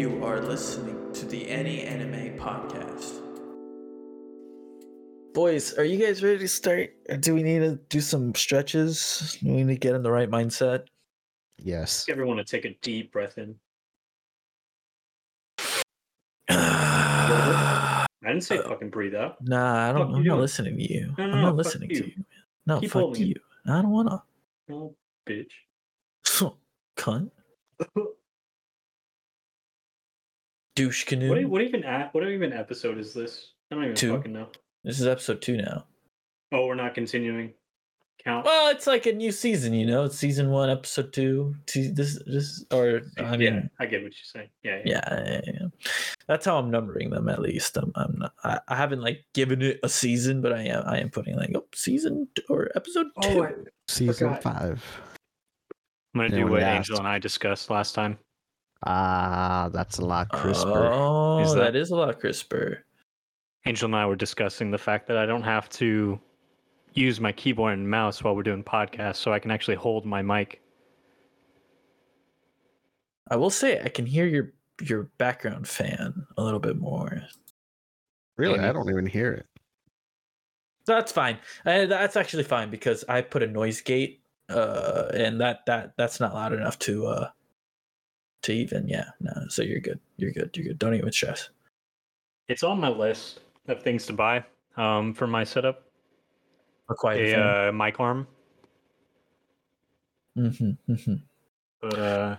You are listening to the Any Anime Podcast. Boys, are you guys ready to start? Do we need to do some stretches? Do we need to get in the right mindset? Yes. Everyone to take a deep breath in. I didn't say Uh, fucking breathe out. Nah, I don't. Fuck I'm you not doing? listening to you. No, no, I'm not fuck listening to you. you. No, Keep fuck holding it. you. I don't wanna. Oh, bitch. Cunt. Douche canoe. What, what even at, what even episode is this? I don't even Two. fucking know. This is episode two now. Oh, we're not continuing. Count. Well, it's like a new season, you know. It's season one, episode two. Two this, this, or I mean, yeah, I get what you're saying. Yeah, yeah. yeah, yeah, yeah. that's how I'm numbering them. At least I'm, I'm not. I, I haven't like given it a season, but I am. I am putting like oh, season t- or episode oh, two. Oh, Season Forgot. five. I'm gonna do what asked. Angel and I discussed last time. Ah, that's a lot crisper. Oh, Is that that- is a lot crisper. Angel and I were discussing the fact that I don't have to use my keyboard and mouse while we're doing podcasts, so I can actually hold my mic. I will say I can hear your your background fan a little bit more. really? Amy. I don't even hear it. That's fine. Uh, that's actually fine because I put a noise gate, uh, and that that that's not loud enough to uh to even yeah. No, so you're good. You're good. You're good. Don't even stress. It's on my list of things to buy um, for my setup. A quiet A fan. uh, mic arm, mm-hmm, mm-hmm. but uh,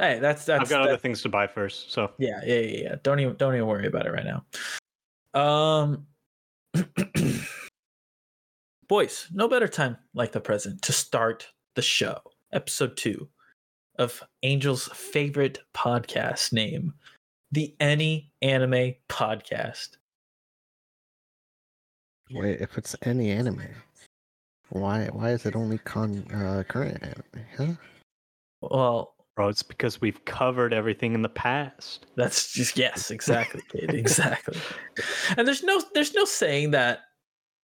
Hey, that's that's I've got that- other things to buy first. So yeah, yeah, yeah, yeah. Don't even don't even worry about it right now. Um Boys, no better time like the present to start the show. Episode 2 of Angel's favorite podcast name, the Any Anime Podcast. Wait, if it's any anime, why why is it only con uh, current anime? Huh? Well, Bro, it's because we've covered everything in the past. That's just yes, exactly, kid, exactly. And there's no there's no saying that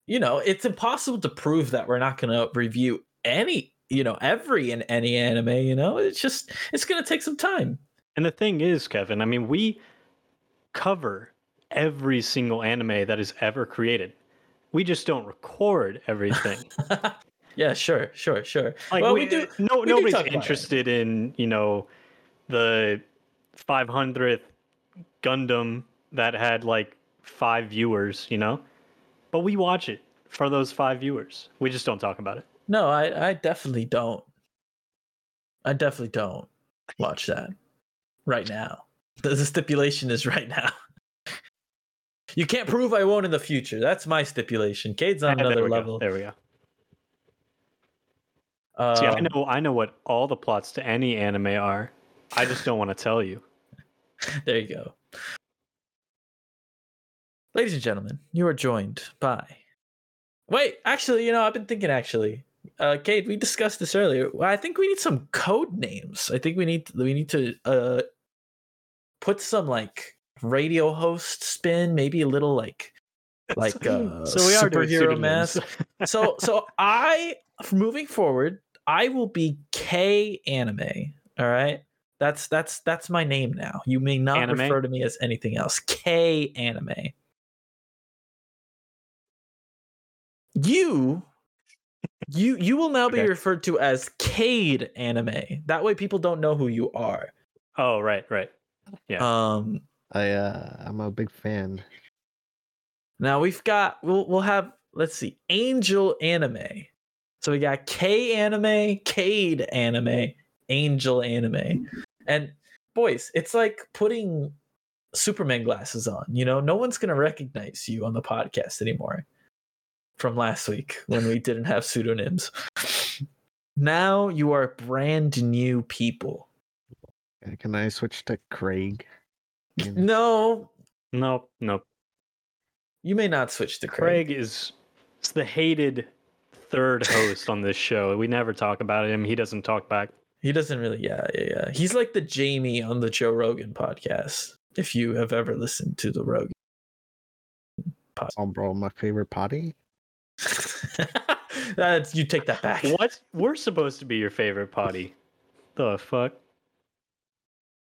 you know it's impossible to prove that we're not going to review any you know every in any anime. You know, it's just it's going to take some time. And the thing is, Kevin, I mean, we cover every single anime that is ever created. We just don't record everything. yeah, sure, sure, sure. Like well, we, we, do. No, we nobody's it. interested in you know the 500th Gundam that had like five viewers. You know, but we watch it for those five viewers. We just don't talk about it. No, I I definitely don't. I definitely don't watch that right now. The, the stipulation is right now. You can't prove I won't in the future. That's my stipulation. Cade's on another we go, level. There we go. See, I Um, know I know what all the plots to any anime are. I just don't want to tell you. There you go. Ladies and gentlemen, you are joined by. Wait, actually, you know, I've been thinking. Actually, uh, Kate, we discussed this earlier. I think we need some code names. I think we need we need to uh put some like radio host spin, maybe a little like like uh, so we are superhero pseudonyms. mask. so so I moving forward, I will be K anime. All right. That's that's that's my name now. You may not Anime? refer to me as anything else. K anime. You you you will now be Okay. referred to as Cade anime. That way people don't know who you are. oh, right, right. Yeah. Um I uh, I'm a big fan. Now we've got we'll we'll have let's see Angel Anime. So we got K Anime, Cade Anime, Angel Anime, and boys, it's like putting Superman glasses on. You know, no one's gonna recognize you on the podcast anymore. From last week when we didn't have pseudonyms. Now you are brand new people. Can I switch to Craig? No, Nope, nope. you may not switch to Craig. Craig is is the hated third host on this show. We never talk about him. He doesn't talk back. He doesn't really, yeah, yeah, yeah. He's like the Jamie on the Joe Rogan podcast. If you have ever listened to the Rogan, Oh, bro, my favorite potty. that's you take that back. What? We're supposed to be your favorite potty. The fuck?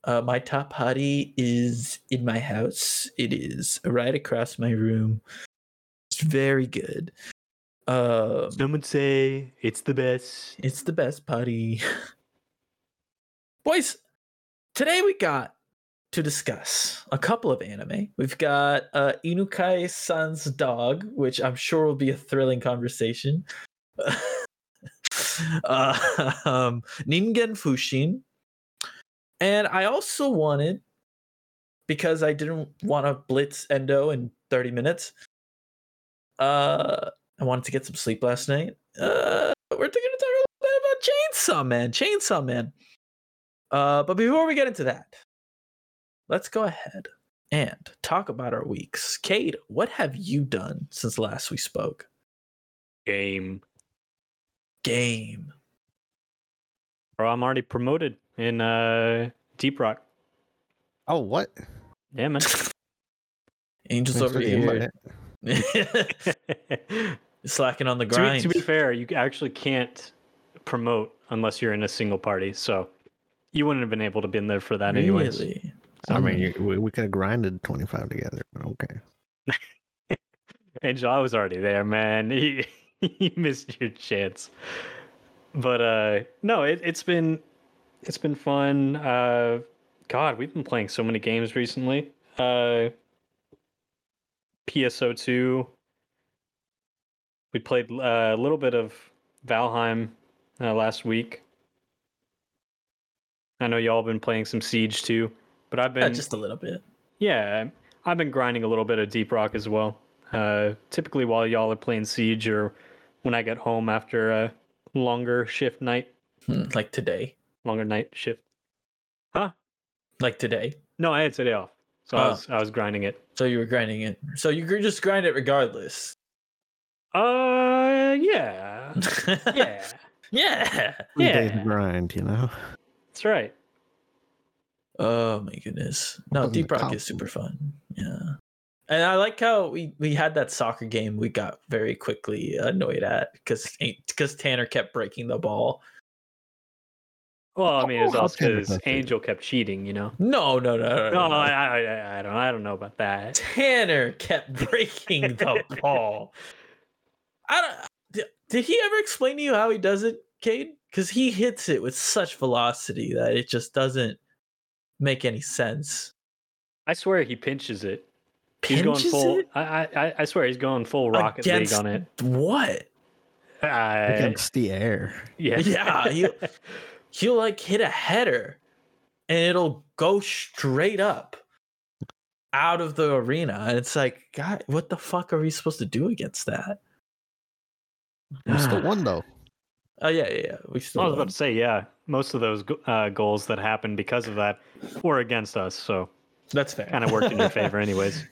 Uh, my top potty is in my house. It is right across my room. It's very good. Uh, Some would say it's the best. it's the best potty. Boys, today we got to discuss a couple of anime. We've got uh, Inukai San's dog, which I'm sure will be a thrilling conversation. uh, um, Ningen Fushin. And I also wanted, because I didn't want to blitz Endo in 30 minutes, uh, I wanted to get some sleep last night. Uh, we're going to talk a little bit about Chainsaw Man. Chainsaw Man. Uh, but before we get into that, let's go ahead and talk about our weeks. Cade, what have you done since last we spoke? Game. Game. Bro, I'm already promoted in uh Deep Rock. Oh, what? Yeah, man. Angels Thanks over here. Slacking on the to, be, grind. to be fair, you actually can't promote unless you're in a single party. So you wouldn't have been able to be in there for that anyways. Really? I mean, you, we, we could have grinded 25 together, but okay. Angel, I was already there, man. You, you missed your chance. But uh no, it, it's been it's been fun. Uh God, we've been playing so many games recently. Uh PSO2. We played uh, a little bit of Valheim uh, last week. I know y'all been playing some Siege too, but I've Yeah, been just a little bit. yeah, I've been grinding a little bit of Deep Rock as well. Uh, typically while y'all are playing Siege or when I get home after a longer shift night, Hmm, Like today. longer night shift. Huh? Like today. No, I had today off, so I Oh. was I was grinding it. So you were grinding it. So you gr- just grind it regardless. Uh, yeah, yeah, yeah. Three days Yeah. grind, you know? that's right. Oh my goodness. No, Deep Rock is super fun. Yeah. And I like how we, we had that soccer game we got very quickly annoyed at because because Tanner kept breaking the ball. Well, I mean, it's Oh, also because. Angel kept cheating, you know. No, no, no, no. No, no. I, I, I, I don't, I don't know about that. Tanner kept breaking the ball. I don't. Did, did he ever explain to you how he does it, Cade? Because he hits it with such velocity that it just doesn't make any sense. I swear he pinches it. He's going Pinches full. it I, I, I swear he's going full Rocket League on it. What? I, Against the air. yeah, Yeah, you- He'll like hit a header, and it'll go straight up out of the arena, and it's like, God, what the fuck are we supposed to do against that? We still won, though. Oh yeah, yeah, yeah. We still. I was won. about to say, yeah, most of those uh, goals that happened because of that were against us, so That's fair. kind of worked in your favor, anyways.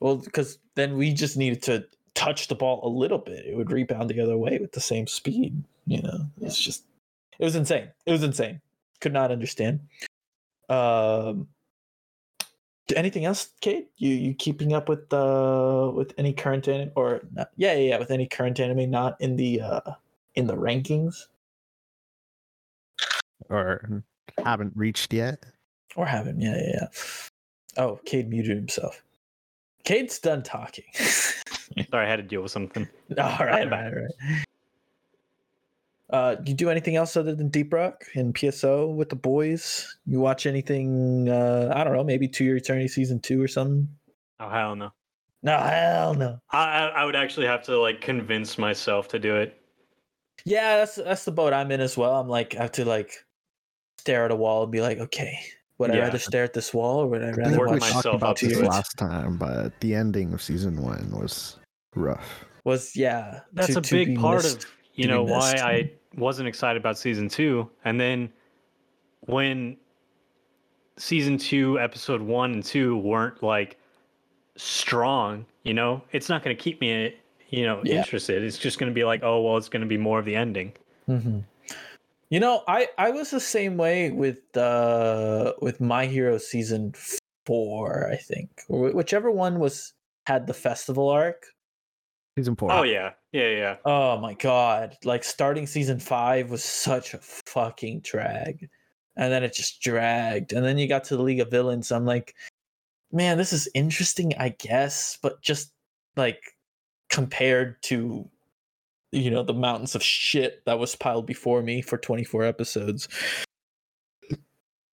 Well, because then we just needed to touch the ball a little bit. It would rebound the other way with the same speed. You know, it's just, it was insane. It was insane. Could not understand. Um, anything else, Kate? You you keeping up with uh with any current anime or not, yeah, yeah yeah with any current anime not in the uh in the rankings Or haven't reached yet. or haven't? Yeah yeah yeah. Oh, Cade muted himself. Cade's done talking. Sorry, I had to deal with something. All right, all right, all right. Uh, you do anything else other than Deep Rock and PSO with the boys? You watch anything? Uh, I don't know, maybe Two Year Eternity season two or something. Oh hell no! No, hell no. I, I I would actually have to like convince myself to do it. Yeah, that's that's the boat I'm in as well. I'm like, I have to like stare at a wall and be like, okay, would I Yeah. rather stare at this wall or would I I rather think work we watch? myself talked up about to this it. last time, but the ending of season one was rough. Was yeah, That's to- a to big part missed. of you know why. I wasn't excited about season two, and then when season two, episode one and two weren't like strong, you know, it's not going to keep me, you know, Yeah. interested. It's just going to be like, oh well, it's going to be more of the ending. hmm You know, I I was the same way with uh with My Hero season four, I think, whichever one was had the festival arc. Season four. Oh yeah, yeah, yeah. Oh my god! Like starting season five was such a fucking drag, and then it just dragged. And then you got to the League of Villains. I'm like, man, this is interesting, I guess, but just like compared to you know the mountains of shit that was piled before me for 24 episodes.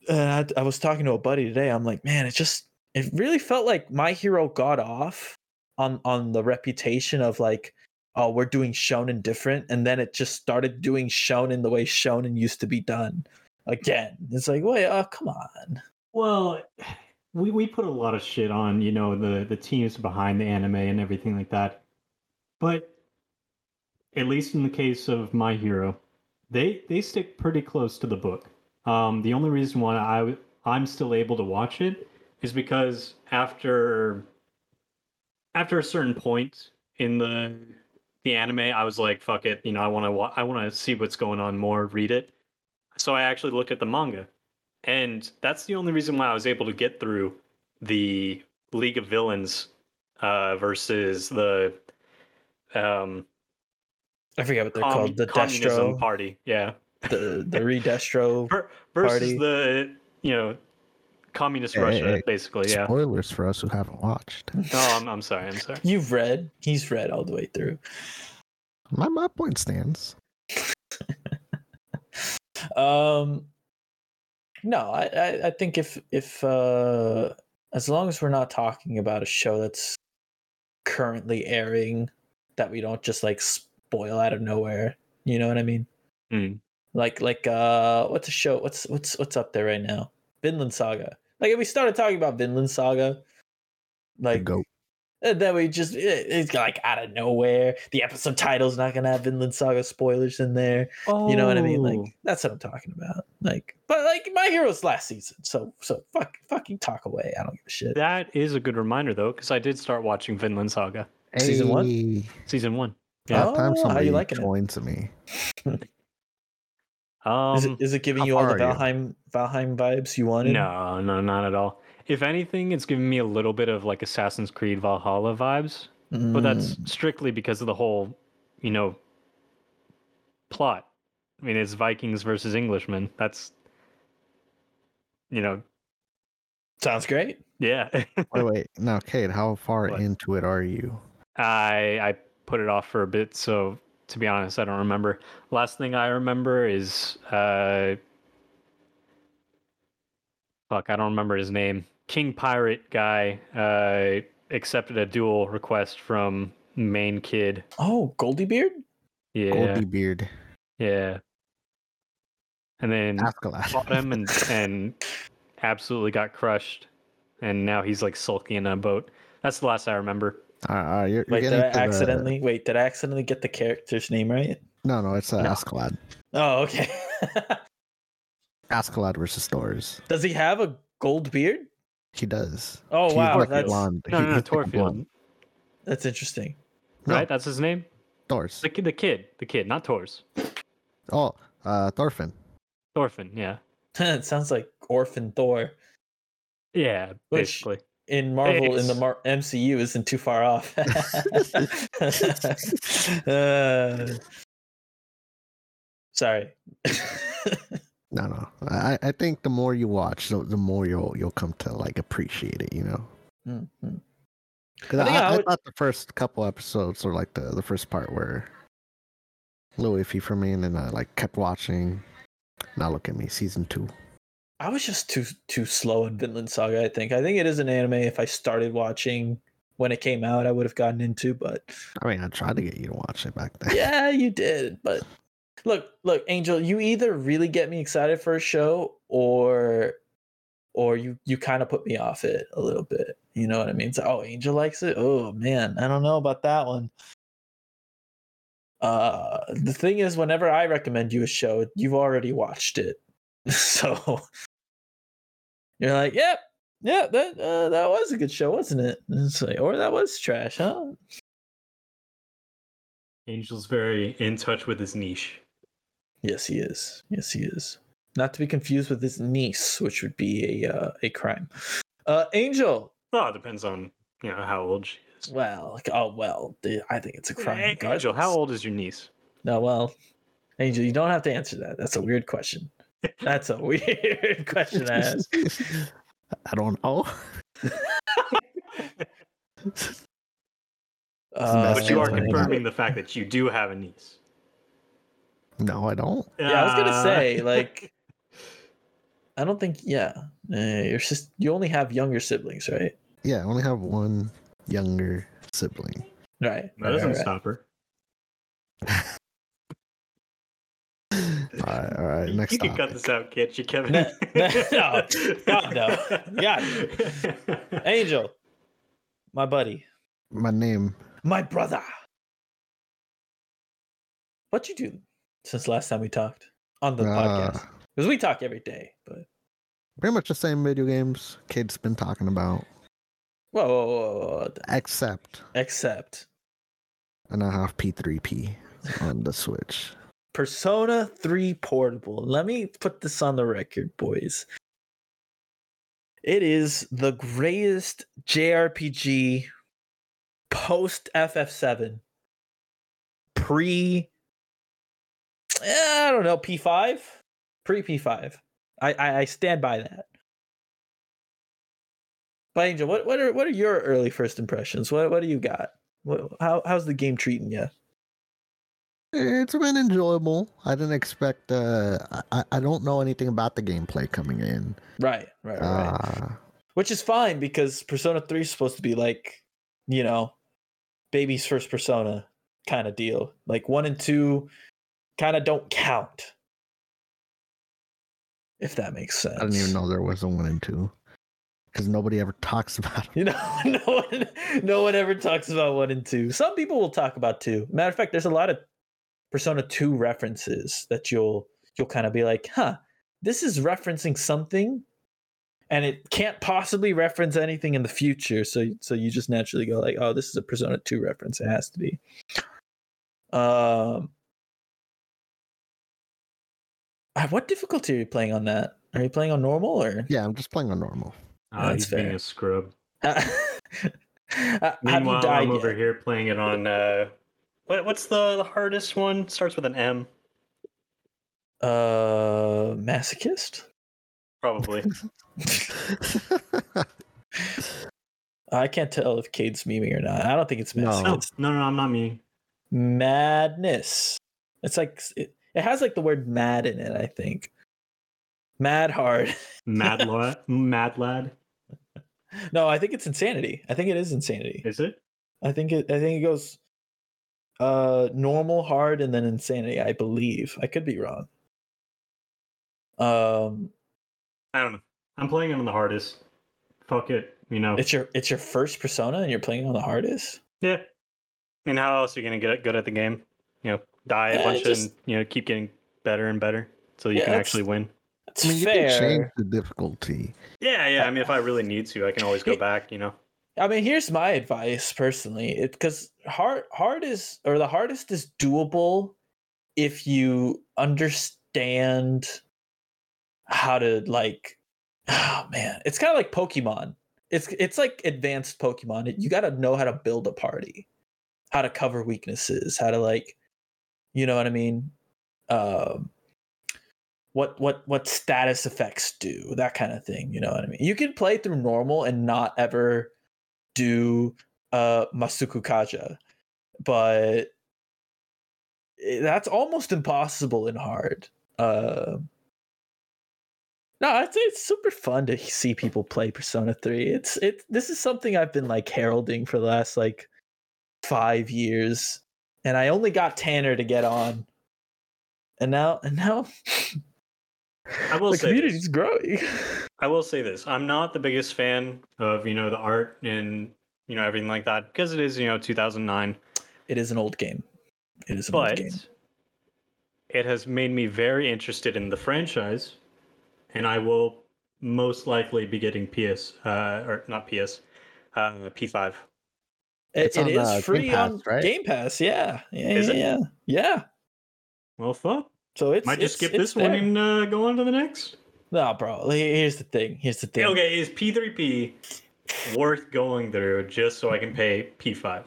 And I, I was talking to a buddy today. I'm like, man, it just it really felt like My Hero got off on on the reputation of like oh we're doing shonen different and then it just started doing shonen the way shonen used to be done again it's like wait oh come on Well, we we put a lot of shit on, you know, the the teams behind the anime and everything like that. But at least in the case of My Hero, they they stick pretty close to the book. Um, the only reason why I I'm still able to watch it is because after after a certain point in the the anime, I was like, fuck it, you know, I want to wa- I want to see what's going on more, read it. So I actually looked at the manga and that's the only reason why I was able to get through the League of Villains uh, versus the um, i forget what they're commu- called the communism destro party. Yeah, the the redestro Ver- versus Party. the you know communist Hey, Russia, hey, hey. basically. Yeah. Spoilers for us who haven't watched. Oh, I'm, I'm sorry. I'm sorry. you've read he's read all the way through My my point stands. um no I, I i think if if uh as long as we're not talking about a show that's currently airing that we don't just like spoil out of nowhere you know what i mean Mm. like like uh what's a show what's what's what's up there right now vinland saga like if we started talking about vinland saga like Go. and then we just it- it's like out of nowhere the episode title's not gonna have vinland saga spoilers in there Oh, you know what I mean? Like that's what I'm talking about. Like, but like my hero's last season, so so fuck fucking talk away. I don't give a shit. that is a good reminder though, because I did start watching Vinland Saga Season one? Season one. Yeah. About time Oh, how somebody you liking it? joins me. Um, is it is it giving you all the far are you? Valheim Valheim vibes you wanted? No, no, not at all. If anything, it's giving me a little bit of like Assassin's Creed Valhalla vibes, but that's Mm, strictly because of the whole, you know, plot. I mean, it's Vikings versus Englishmen. That's, you know, sounds great. yeah. Wait, wait. Now, Kate, how far What? into it are you? I I put it off for a bit, so to be honest, I don't remember. Last thing I remember is uh, fuck, I don't remember his name. King Pirate guy uh accepted a duel request from main kid. Oh, Goldie Beard. Yeah, Goldie Beard. yeah. And then Askeladd. fought him and and absolutely got crushed, and now he's like sulky in a boat. That's the last I remember. Uh, uh, you're, you're Wait, did I to the- accidentally wait? Did I accidentally get the character's name right? No, no, it's uh, No. Askeladd. Oh, okay. Askeladd versus Thors. Does he have a gold beard? He does. Oh He's wow, like that's blonde. No, no, no, he's Torfield. that's interesting. No. Right, that's his name. Thors. The kid, the kid, the kid, not Tors. Oh, uh, Thorfinn. Thorfinn, yeah. it sounds like Orphan Thor. Yeah, Which- basically. In Marvel in the Mar- MCU isn't too far off. Uh, sorry. No, no. I, I think the more you watch, the, the more you'll you'll come to like appreciate it. You know. Mhm. Because I I, think I, I would- thought the first couple episodes or like the the first part were a little iffy for me, and then I like kept watching. Now look at me, season two. I was just too too slow in Vinland Saga. I think. I think it is an anime. If I started watching when it came out, I would have gotten into. But I mean, I tried to get you to watch it back then. yeah, you did. But look, look, Angel, you either really get me excited for a show, or or you you kind of put me off it a little bit. You know what I mean? So, oh, Angel likes it. Oh man, I don't know about that one. Uh, the thing is, whenever I recommend you a show, you've already watched it, so you're like, yep, yeah, that uh, that was a good show, wasn't it? Like, or that was trash, huh? Angel's very in touch with his niche. Yes, he is. Yes, he is. Not to be confused with his niece, which would be a uh, a crime. Uh, Angel. Well, it depends on you know how old she is. Well, like, oh well, I think it's a crime. Hey, Angel, how old is your niece? No, well, Angel, you don't have to answer that. That's a weird question. That's a weird question to ask. I don't know. Uh, but you are confirming the fact that you do have a niece. No, I don't. Yeah, I was gonna Uh, say like, I don't think. Yeah, uh, your sis- You only have younger siblings, right? Yeah, I only have one younger sibling. Right. that doesn't right. stop her. All right, all right. Next you can cut this out, can't you, Kevin? No, no, God, no. God. Angel, my buddy, My name. my brother. What you do since last time we talked on the Uh, podcast? Because we talk every day, but pretty much the same video games kids been talking about, whoa, whoa, whoa, whoa, whoa. except except and I have P3P on the Switch. Persona 3 Portable. Let me put this on the record, boys. It is the greatest JRPG post FF7 pre eh, I don't know, P5? Pre P5. I, I I stand by that. But Angel, what what are what are your early first impressions? What what do you got? What, how how's the game treating you? It's been enjoyable. I didn't expect. Uh, I I don't know anything about the gameplay coming in. Right, right, right. Uh, Which is fine because Persona 3 is supposed to be like, you know, baby's first persona kind of deal. Like 1 and 2 kind of don't count. If that makes sense. I didn't even know there was a one and two, because nobody ever talks about it. You know, no one no one ever talks about 1 and 2. Some people will talk about 2. Matter of fact, there's a lot of Persona 2 references that you'll you'll kind of be like, "Huh, this is referencing something." And it can't possibly reference anything in the future, so so you just naturally go like, "Oh, this is a Persona 2 reference. It has to be." Um uh, what difficulty are you playing on that? Are you playing on normal or Yeah, I'm just playing on normal. Ah, That's he's being a scrub. have Meanwhile, I'm over here playing it on. Uh, what, what's the, the hardest one? Starts with an M, Uh, masochist. probably. I can't tell if Cade's memeing or not. I don't think it's No. masochist. no, It's no, no, I'm not me. madness. It's like it, it has like the word mad in it. I think mad hard. Mad lad, mad lad. no, I think it's insanity. I think it is insanity. Is it? I think it. I think it goes uh normal, hard, and then insanity. I believe. I could be wrong. Um, I don't know. I'm playing it on the hardest. Fuck it, you know. it's your it's your first persona, and you're playing on the hardest. Yeah. and how else are you gonna get good at the game? You know, die a Yeah, bunch just- and you know keep getting better and better so you Yeah, can actually win. It's I mean, you can change the difficulty. Yeah, yeah. I mean, if I really need to, I can always go back. You know. I mean, here's my advice personally. Because hard hard is or the hardest is doable if you understand how to like oh man, it's kind of like Pokemon. It's it's like advanced Pokemon. You got to know how to build a party, how to cover weaknesses, how to like you know what I mean? Um what what what status effects do, that kind of thing, you know what I mean? You can play through normal and not ever do uh Masukukaja, but that's almost impossible in hard. Uh, no, say it's super fun to see people play Persona 3. It's it this is something I've been like heralding for the last like five years. And I only got Tanner to get on. And now and now I will the say community's this. growing. I will say this. I'm not the biggest fan of you know the art and you know everything like that because it is you know 2009. It is an old game. It is an old game. it has made me very interested in the franchise, and I will most likely be getting PS uh, or not PS, uh, P5. It, It's it on, is uh, Game free Pass, on right? Game Pass. Yeah, yeah, Is yeah, it? yeah, yeah. Well, fuck. So it's Might just it's- skip it's this one and uh, go on to the next. No, bro. Here's the thing. Here's the thing. Okay, is P3P worth going through just so I can pay P5?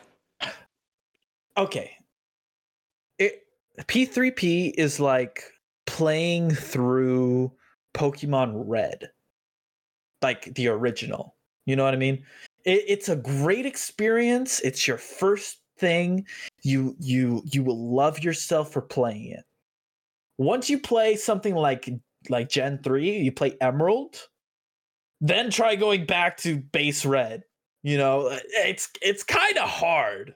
Okay. It P3P is like playing through Pokemon Red, like the original. You know what I mean? It, it's a great experience. It's your first thing. You you you will love yourself for playing it. Once you play something like like Gen 3, you play Emerald, then try going back to base red. You know, it's it's kind of hard.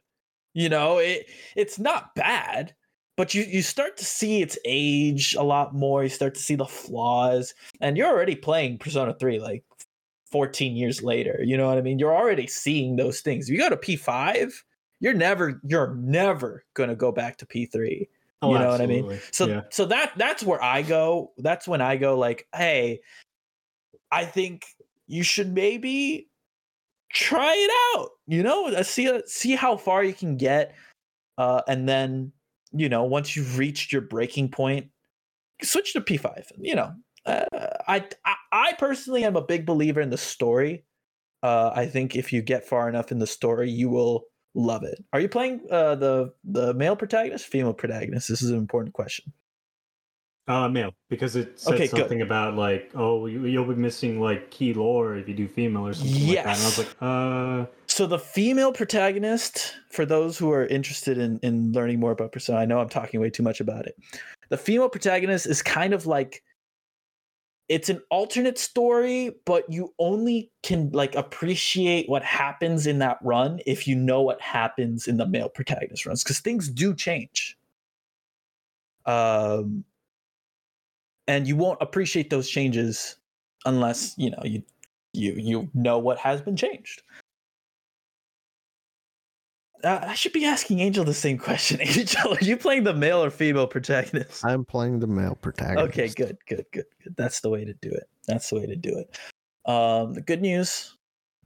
You know, it it's not bad, but you you start to see its age a lot more. You start to see the flaws, and you're already playing Persona 3 like 14 years later. You know what I mean? You're already seeing those things. If you go to P5, you're never you're never going to go back to P3. Oh, you know what I mean? So yeah. so that that's where I go. That's when I go like, hey, I think you should maybe try it out. You know, uh, see uh, see how far you can get, uh, and then you know once you've reached your breaking point, switch to P five. You know, uh, I, I I personally am a big believer in the story. Uh, I think if you get far enough in the story, you will love it. Are you playing uh, the the male protagonist, female protagonist? This is an important question. Uh, male, because it said Okay, good. something about like, oh, you, you'll be missing like key lore if you do female or something like that. And I was like, uh, So the female protagonist, for those who are interested in in learning more about Persona, I know I'm talking way too much about it. The female protagonist is kind of like it's an alternate story, but you only can like appreciate what happens in that run if you know what happens in the male protagonist runs because things do change. Um and you won't appreciate those changes unless, you know, you you you know what has been changed. Uh, I should be asking Angel the same question. Angel, are you playing the male or female protagonist? I'm playing the male protagonist. Okay, good, good, good, good. That's the way to do it. That's the way to do it. Um, the good news: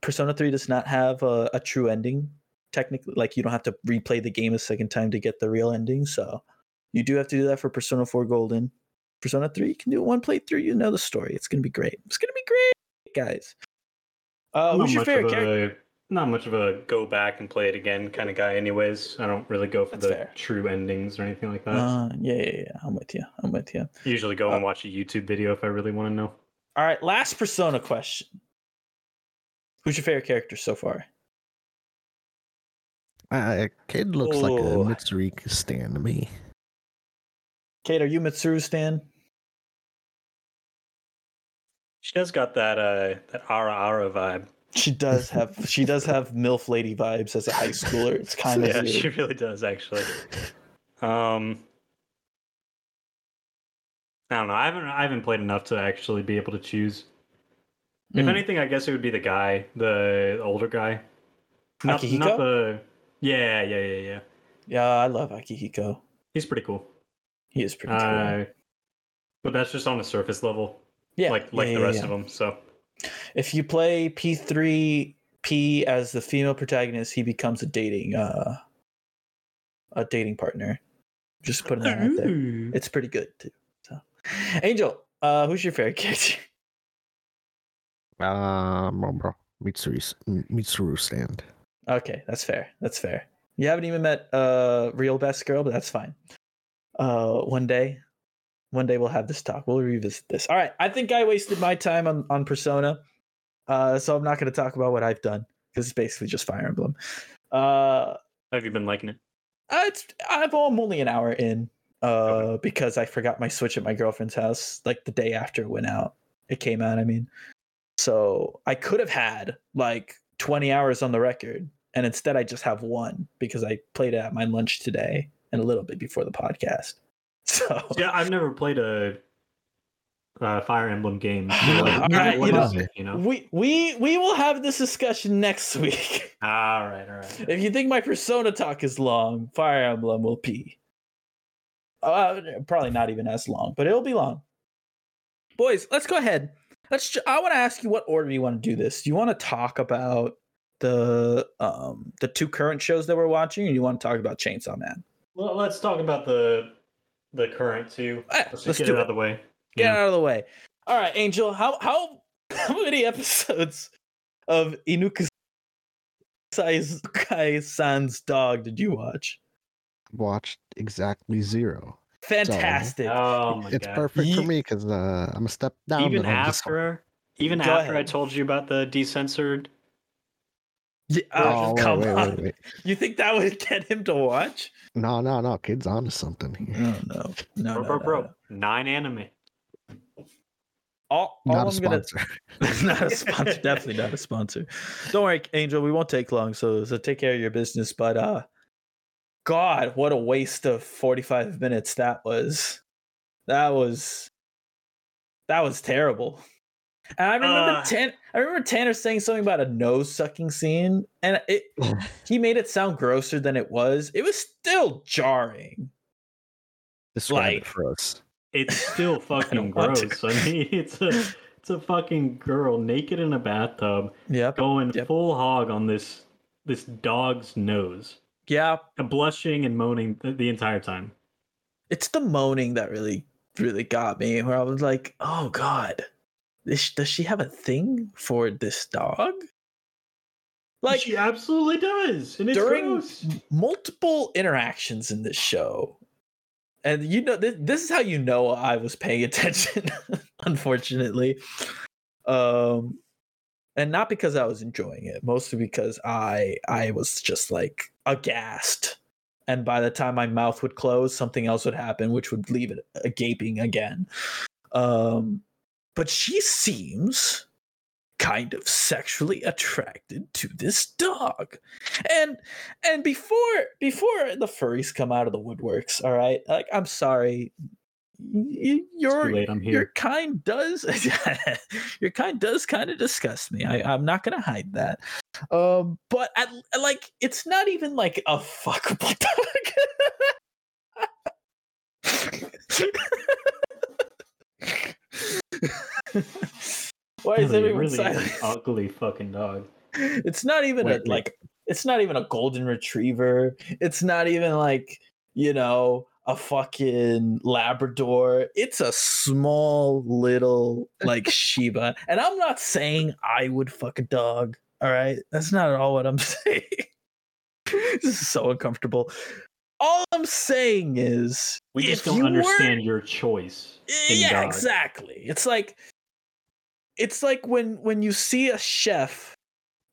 Persona Three does not have a, a true ending. Technically, like you don't have to replay the game a second time to get the real ending. So you do have to do that for Persona Four Golden. Persona Three, you can do it one playthrough. You know the story. It's gonna be great. It's gonna be great, guys. Uh, who's your favorite of character? A not much of a go back and play it again kind of guy. Anyways, I don't really go for That's the fair. true endings or anything like that. Uh, yeah, yeah, yeah. I'm with you. I'm with you. Usually go uh, and watch a YouTube video if I really want to know. All right, last Persona question. Who's your favorite character so far? Uh, kid looks like a Oh. Mitsuru stand to me. Kate, are you Mitsuru Stan? She does got that uh that ara ara vibe. She does have she does have MILF lady vibes as a high schooler. It's kind of yeah, she really does actually. Um, I don't know. I haven't I haven't played enough to actually be able to choose. If Mm. anything, I guess it would be the guy, the older guy. Not, Akihiko? not the. Yeah, yeah, yeah, yeah. Yeah, I love Akihiko. He's pretty cool. He is pretty cool. Uh, but that's just on the surface level, yeah, like like yeah, the yeah, rest yeah. of them. So If you play P3P as the female protagonist, he becomes a dating uh a dating partner. Just putting that out there. It's pretty good too. So Angel, uh who's your favorite character? Um, bro, Mitsuri, Mitsuru stand. Okay, that's fair. That's fair. You haven't even met uh real best girl, but that's fine. Uh one day. One day we'll have this talk. We'll revisit this. All right. I think I wasted my time on, on Persona. Uh so I'm not gonna talk about what I've done because it's basically just Fire Emblem. Uh have you been liking it? uh, it's I've I'm only an hour in. Uh because I forgot my Switch at my girlfriend's house like the day after it went out. It came out, I mean. So I could have had like 20 hours on the record, and instead I just have one because I played it at my lunch today and a little bit before the podcast. So Yeah, I've never played a uh, Fire Emblem games. All Like, right, what you know- it, you know? we we we will have this discussion next week. All right, all right. if you think my persona talk is long, Fire Emblem will be uh, probably not even as long, but it'll be long. Boys, let's go ahead. Let's. ju- I want to ask you what order you want to do this. Do you want to talk about the um the two current shows that we're watching, or you want to talk about Chainsaw Man? Well, let's talk about the the current two. Eh, Let's, let's get do it out it. of the way. Get Yeah. out of the way. All right, Angel. How how how many episodes of Inukai San's dog did you watch? Watched exactly zero. fantastic. Oh my it's god! perfect for me because uh, I'm a step down. even and I'm just- after, even Go after I told you about the decensored, Yeah, Oh, oh, come wait, on. wait, wait. You think that would get him to watch? No, no, no. Kid's onto something here. No, no, no, bro, no, bro, no, bro, no. nine anime. All, all Not a I'm gonna sponsor. not a sponsor, definitely not a sponsor. Don't worry, Angel, we won't take long, so so take care of your business. But uh God, what a waste of 45 minutes that was. That was that was terrible. And I remember Uh. Tan I remember Tanner saying something about a nose sucking scene, and it he made it sound grosser than it was. It was still jarring. Describe Like- it for us. It's still fucking to. gross. I mean, it's a it's a fucking girl naked in a bathtub Yep. going Yep. full hog on this this dog's nose, Yeah. and blushing and moaning the, the entire time. It's the moaning that really, really got me. Where I was like, "Oh God, this, does she have a thing for this dog?" Like she absolutely does, and it's during gross. multiple interactions in this show, and you know this, this is how you know I was paying attention. unfortunately, um, and not because I was enjoying it, mostly because I I was just like aghast. And by the time my mouth would close, something else would happen, which would leave it uh, gaping again. Um, but she seems kind of sexually attracted to this dog. And and before before the furries come out of the woodworks all right like i'm sorry your late, I'm your kind does your kind does kind of disgust me I, i'm not gonna hide that. Um but at, like it's not even like a fuckable dog why is Really, everyone really silent ugly fucking dog. it's not even Wait, a wait. like it's not even a golden retriever it's not even like you know a fucking labrador it's a small little like shiba and i'm not saying i would fuck a dog all right that's not at all what i'm saying this is so uncomfortable all i'm saying is We just don't you understand your choice. yeah dog. exactly it's like it's like when when you see a chef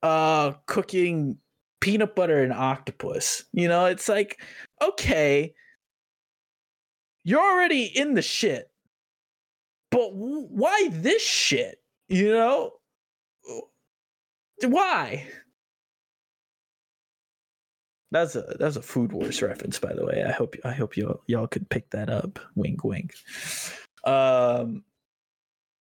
uh cooking peanut butter and octopus you know it's like okay you're already in the shit but w- why this shit you know? Why? That's a that's a food wars reference by the way. I hope i hope y'all y'all could pick that up. Wink wink. Um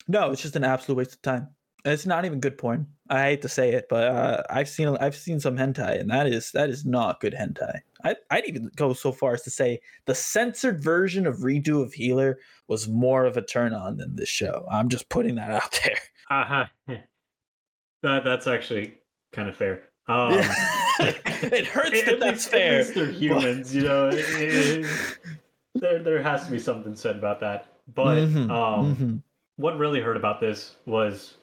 no it's just an absolute waste of time it's not even good porn i hate to say it but uh, i've seen i've seen some hentai and that is that is not good hentai I, i'd even go so far as to say the censored version of redo of healer was more of a turn on than this show i'm just putting that out there Uh-huh. That that's actually kind of fair. Um, it hurts at that that's least- fair At least they're humans, you know. it- it- there there has to be something said about that. But Mhm, um, mhm. What really hurt about this was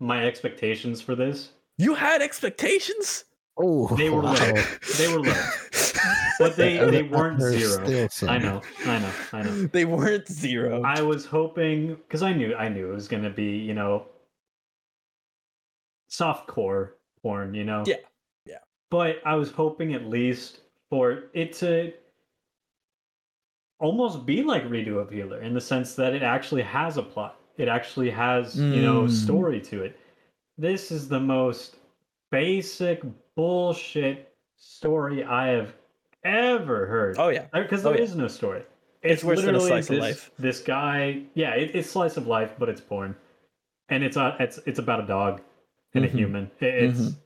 my expectations for this. you had expectations Oh, They were low. wow. They were low, but they they weren't zero. I know, I know, I know. they weren't zero I was hoping because I knew I knew it was gonna be you know soft core porn, you know. Yeah, yeah. But I was hoping at least for it to almost be like redo of healer in the sense that it actually has a plot. It actually has you know Mm. story to it. This is the most basic bullshit story I have ever heard oh yeah because Oh, there is yeah. no story. It's a literally slice of this, life. This guy, yeah, it, it's slice of life, but it's porn, and it's a, it's it's about a dog and Mhm. a human. It- it's Mhm.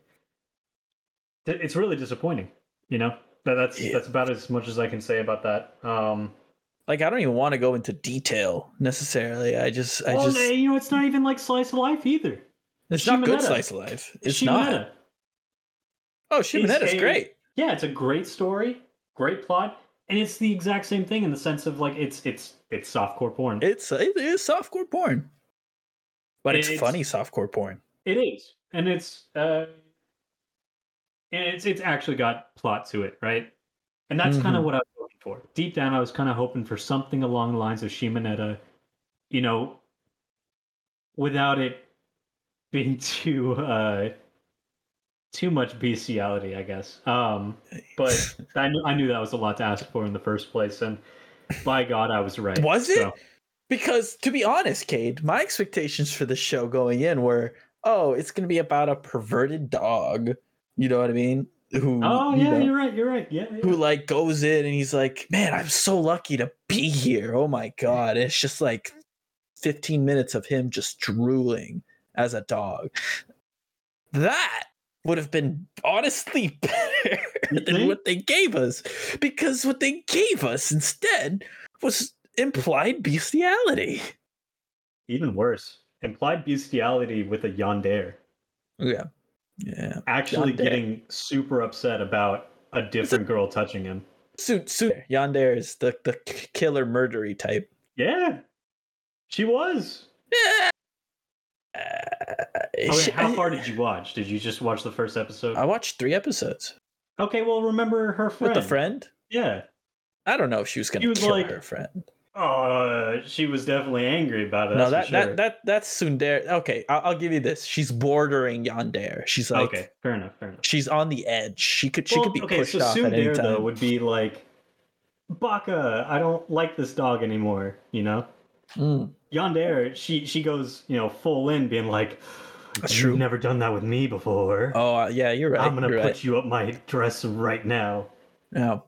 it's really disappointing. You know, that, that's Yeah. that's about as much as I can say about that. Um, like I don't even want to go into detail necessarily. I just, I well, just, eh, you know, it's not even like slice of life either. it's not good Shimoneta. slice of life. It's Shimoneta. not. Oh, Shimoneta's a- great. Yeah, it's a great story, great plot, and it's the exact same thing in the sense of like it's it's it's softcore porn. It's it is softcore porn, but it's, It's- funny softcore porn. It is, and it's uh, and it's it's actually got plot to it, right? And that's kind of what I was for. Deep down, I was kind of hoping for something along the lines of Shimoneta, you know, without it being too uh too much bestiality, I guess. Um, but I knew I knew that was a lot to ask for in the first place, and by God, I was right. Was it? So, Because to be honest, Cade, my expectations for the show going in were, oh, it's gonna be about a perverted dog. You know what I mean? Who? oh you yeah, know, you're right. You're right. Yeah. yeah. who like goes in and he's like, man, I'm so lucky to be here. Oh my god! It's just like 15 minutes of him just drooling as a dog. That would have been honestly better than what they gave us, because what they gave us instead was implied bestiality. Even worse, implied bestiality with a yonder Yeah, yeah. Actually, Yandere. getting super upset about a different girl touching him. Suit, suit. Yandere is the the killer murdery type. Yeah, she was. Uh, yeah. Okay, how far did you watch? Did you just watch the first episode? I watched three episodes Okay, well, remember her friend. with the friend. Yeah. I don't know if she was gonna was kill like- her friend. Oh, she was definitely angry about it. no, that's that sure. that that that's Tsundere. Okay, I'll, I'll give you this. She's bordering Yandere. She's like, okay, fair enough, fair enough. she's on the edge. She could she Well, could be okay, pushed so off at any time. though would be like, Baka, I don't like this dog anymore. You know, Mm, Yandere, she she goes, you know, full in, being like, That's "You've true. never done that with me before. Oh uh, yeah, you're right. I'm gonna you're put right. you up my dress right now." Yeah.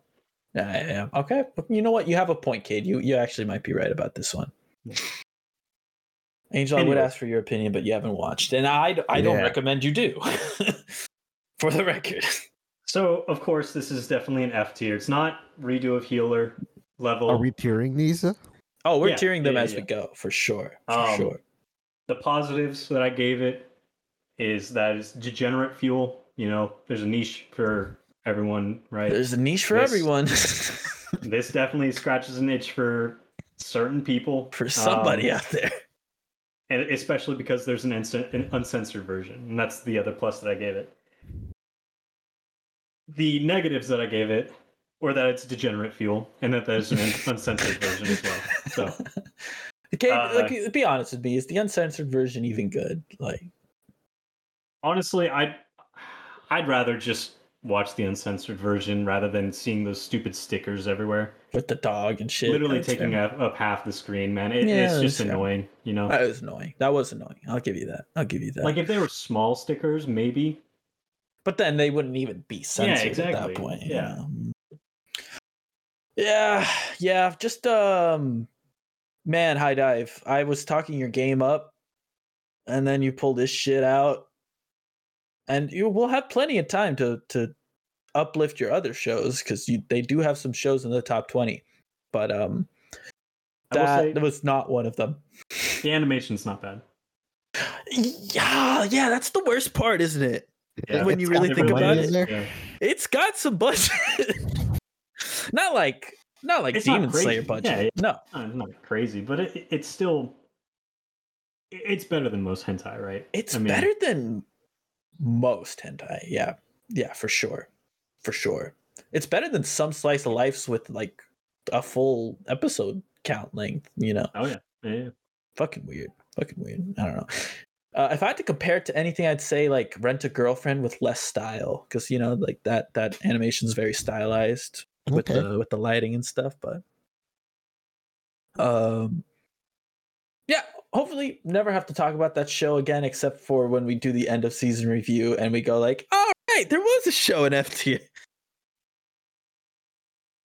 Yeah, yeah, yeah. Okay. You know what? You have a point, Cade. You you actually might be right about this one. Yeah. Angel, I would ask for your opinion, but you haven't watched, and I I don't Yeah. recommend you do. for the record. So of course, this is definitely an F tier. It's not redo of healer level. Are we tiering these? Oh, we're Yeah, tearing them yeah, as yeah. we go for sure. For Um, sure. the positives that I gave it is that it's degenerate fuel. You know, there's a niche for everyone, right? There's a niche for this- everyone. this definitely scratches an itch for certain people. for somebody Um, out there. and especially because there's an, unc- an uncensored version, and that's the other plus that I gave it. The negatives that I gave it were that it's degenerate fuel, and that there's an uncensored version as well. So Okay, uh, like, be honest with me. Is the uncensored version even good? Like, honestly, I'd I'd rather just watch the uncensored version rather than seeing those stupid stickers everywhere. with the dog and shit. Literally taking up, up half the screen, man. It, Yeah, it's just fair. annoying, you know. That was annoying. That was annoying. I'll give you that. I'll give you that. Like if they were small stickers, maybe. but then they wouldn't even be censored at that point. Yeah. Yeah. Yeah, yeah. Just um, man, HIDIVE. I was talking your game up, and then you pull this shit out, and you will have plenty of time to to uplift your other shows because they do have some shows in the top twenty, but um, I will say that was not one of them. the animation's not bad. Yeah, yeah, that's the worst part, isn't it? Yeah. When you really think about it. Yeah. it's got some budget. not like not like It's Demon crazy. Slayer budget. yeah. No, Uh, not crazy, but it, it's still it's better than most hentai, right? it's I mean, better than most hentai. Yeah, yeah, for sure, for sure. It's better than some slice of lives with like a full episode count length. You know, Oh yeah, yeah. yeah. fucking weird, fucking weird. I don't know. Uh, if I had to compare it to anything, I'd say like Rent a Girlfriend with less style, because you know, like that that animation is very stylized with the with the lighting and stuff. But um, yeah, hopefully never have to talk about that show again, except for when we do the end of season review and we go like, all right, there was a show in FTA,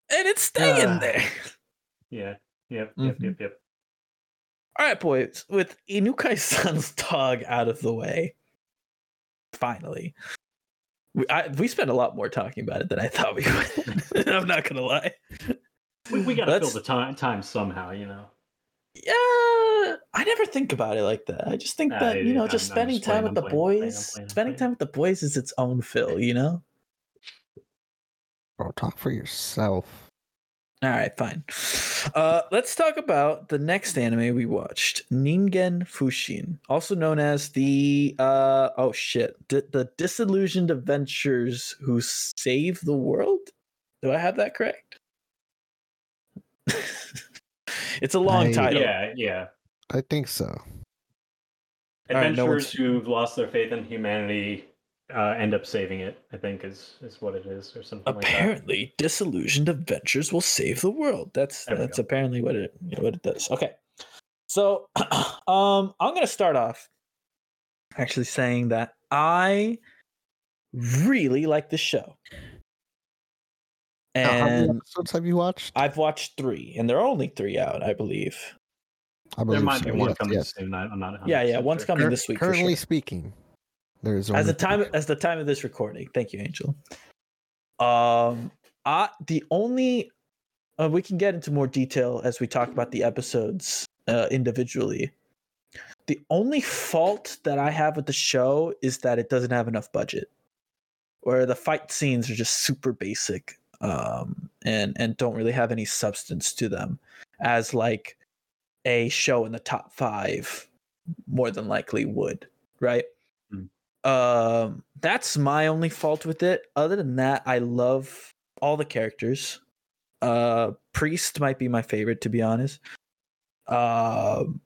and it's staying Ah. there. Yeah. Yep. Yep. Mhm. Yep. Yep. All right, boys. With Inukai-san's dog out of the way, finally, we I, we spent a lot more talking about it than I thought we would. I'm not gonna lie. We, we gotta fill the time time somehow, you know. Yeah, I never think about it like that. I just think Nah, that you know, I'm- just spending just time with the I'm playing, I'm playing, boys, playing, I'm spending playing. time with the boys is its own fill. You know. Bro, talk for yourself. All right, fine. Uh, let's talk about the next anime we watched, Ningen Fushin, also known as the uh oh shit, D- the Disillusioned Adventures Who Save the World. Do I have that correct? it's a long I- title. Yeah, yeah. I think so. All right, no Adventurers who've lost their faith in humanity uh, end up saving it. I think is is what it is, or something like that. apparently disillusioned adventures will save the world that's There that's apparently what it what it does okay so um i'm gonna start off actually saying that i really like the show Now, how many episodes have you watched? i've watched three and there are only three out i believe I There believe might so, be one yes, coming yes. soon. I, I'm not. yeah yeah 100% one's coming Cur- this week for currently sure. speaking, there's as the time three. as the time of this recording thank you angel um I, the only uh, we can get into more detail as we talk about the episodes uh, individually the only fault that i have with the show is that it doesn't have enough budget where the fight scenes are just super basic um and and don't really have any substance to them as like a show in the top five more than likely would right? Um that's my only fault with it. Other than that i love all the characters. Uh priest might be my favorite to be honest. Um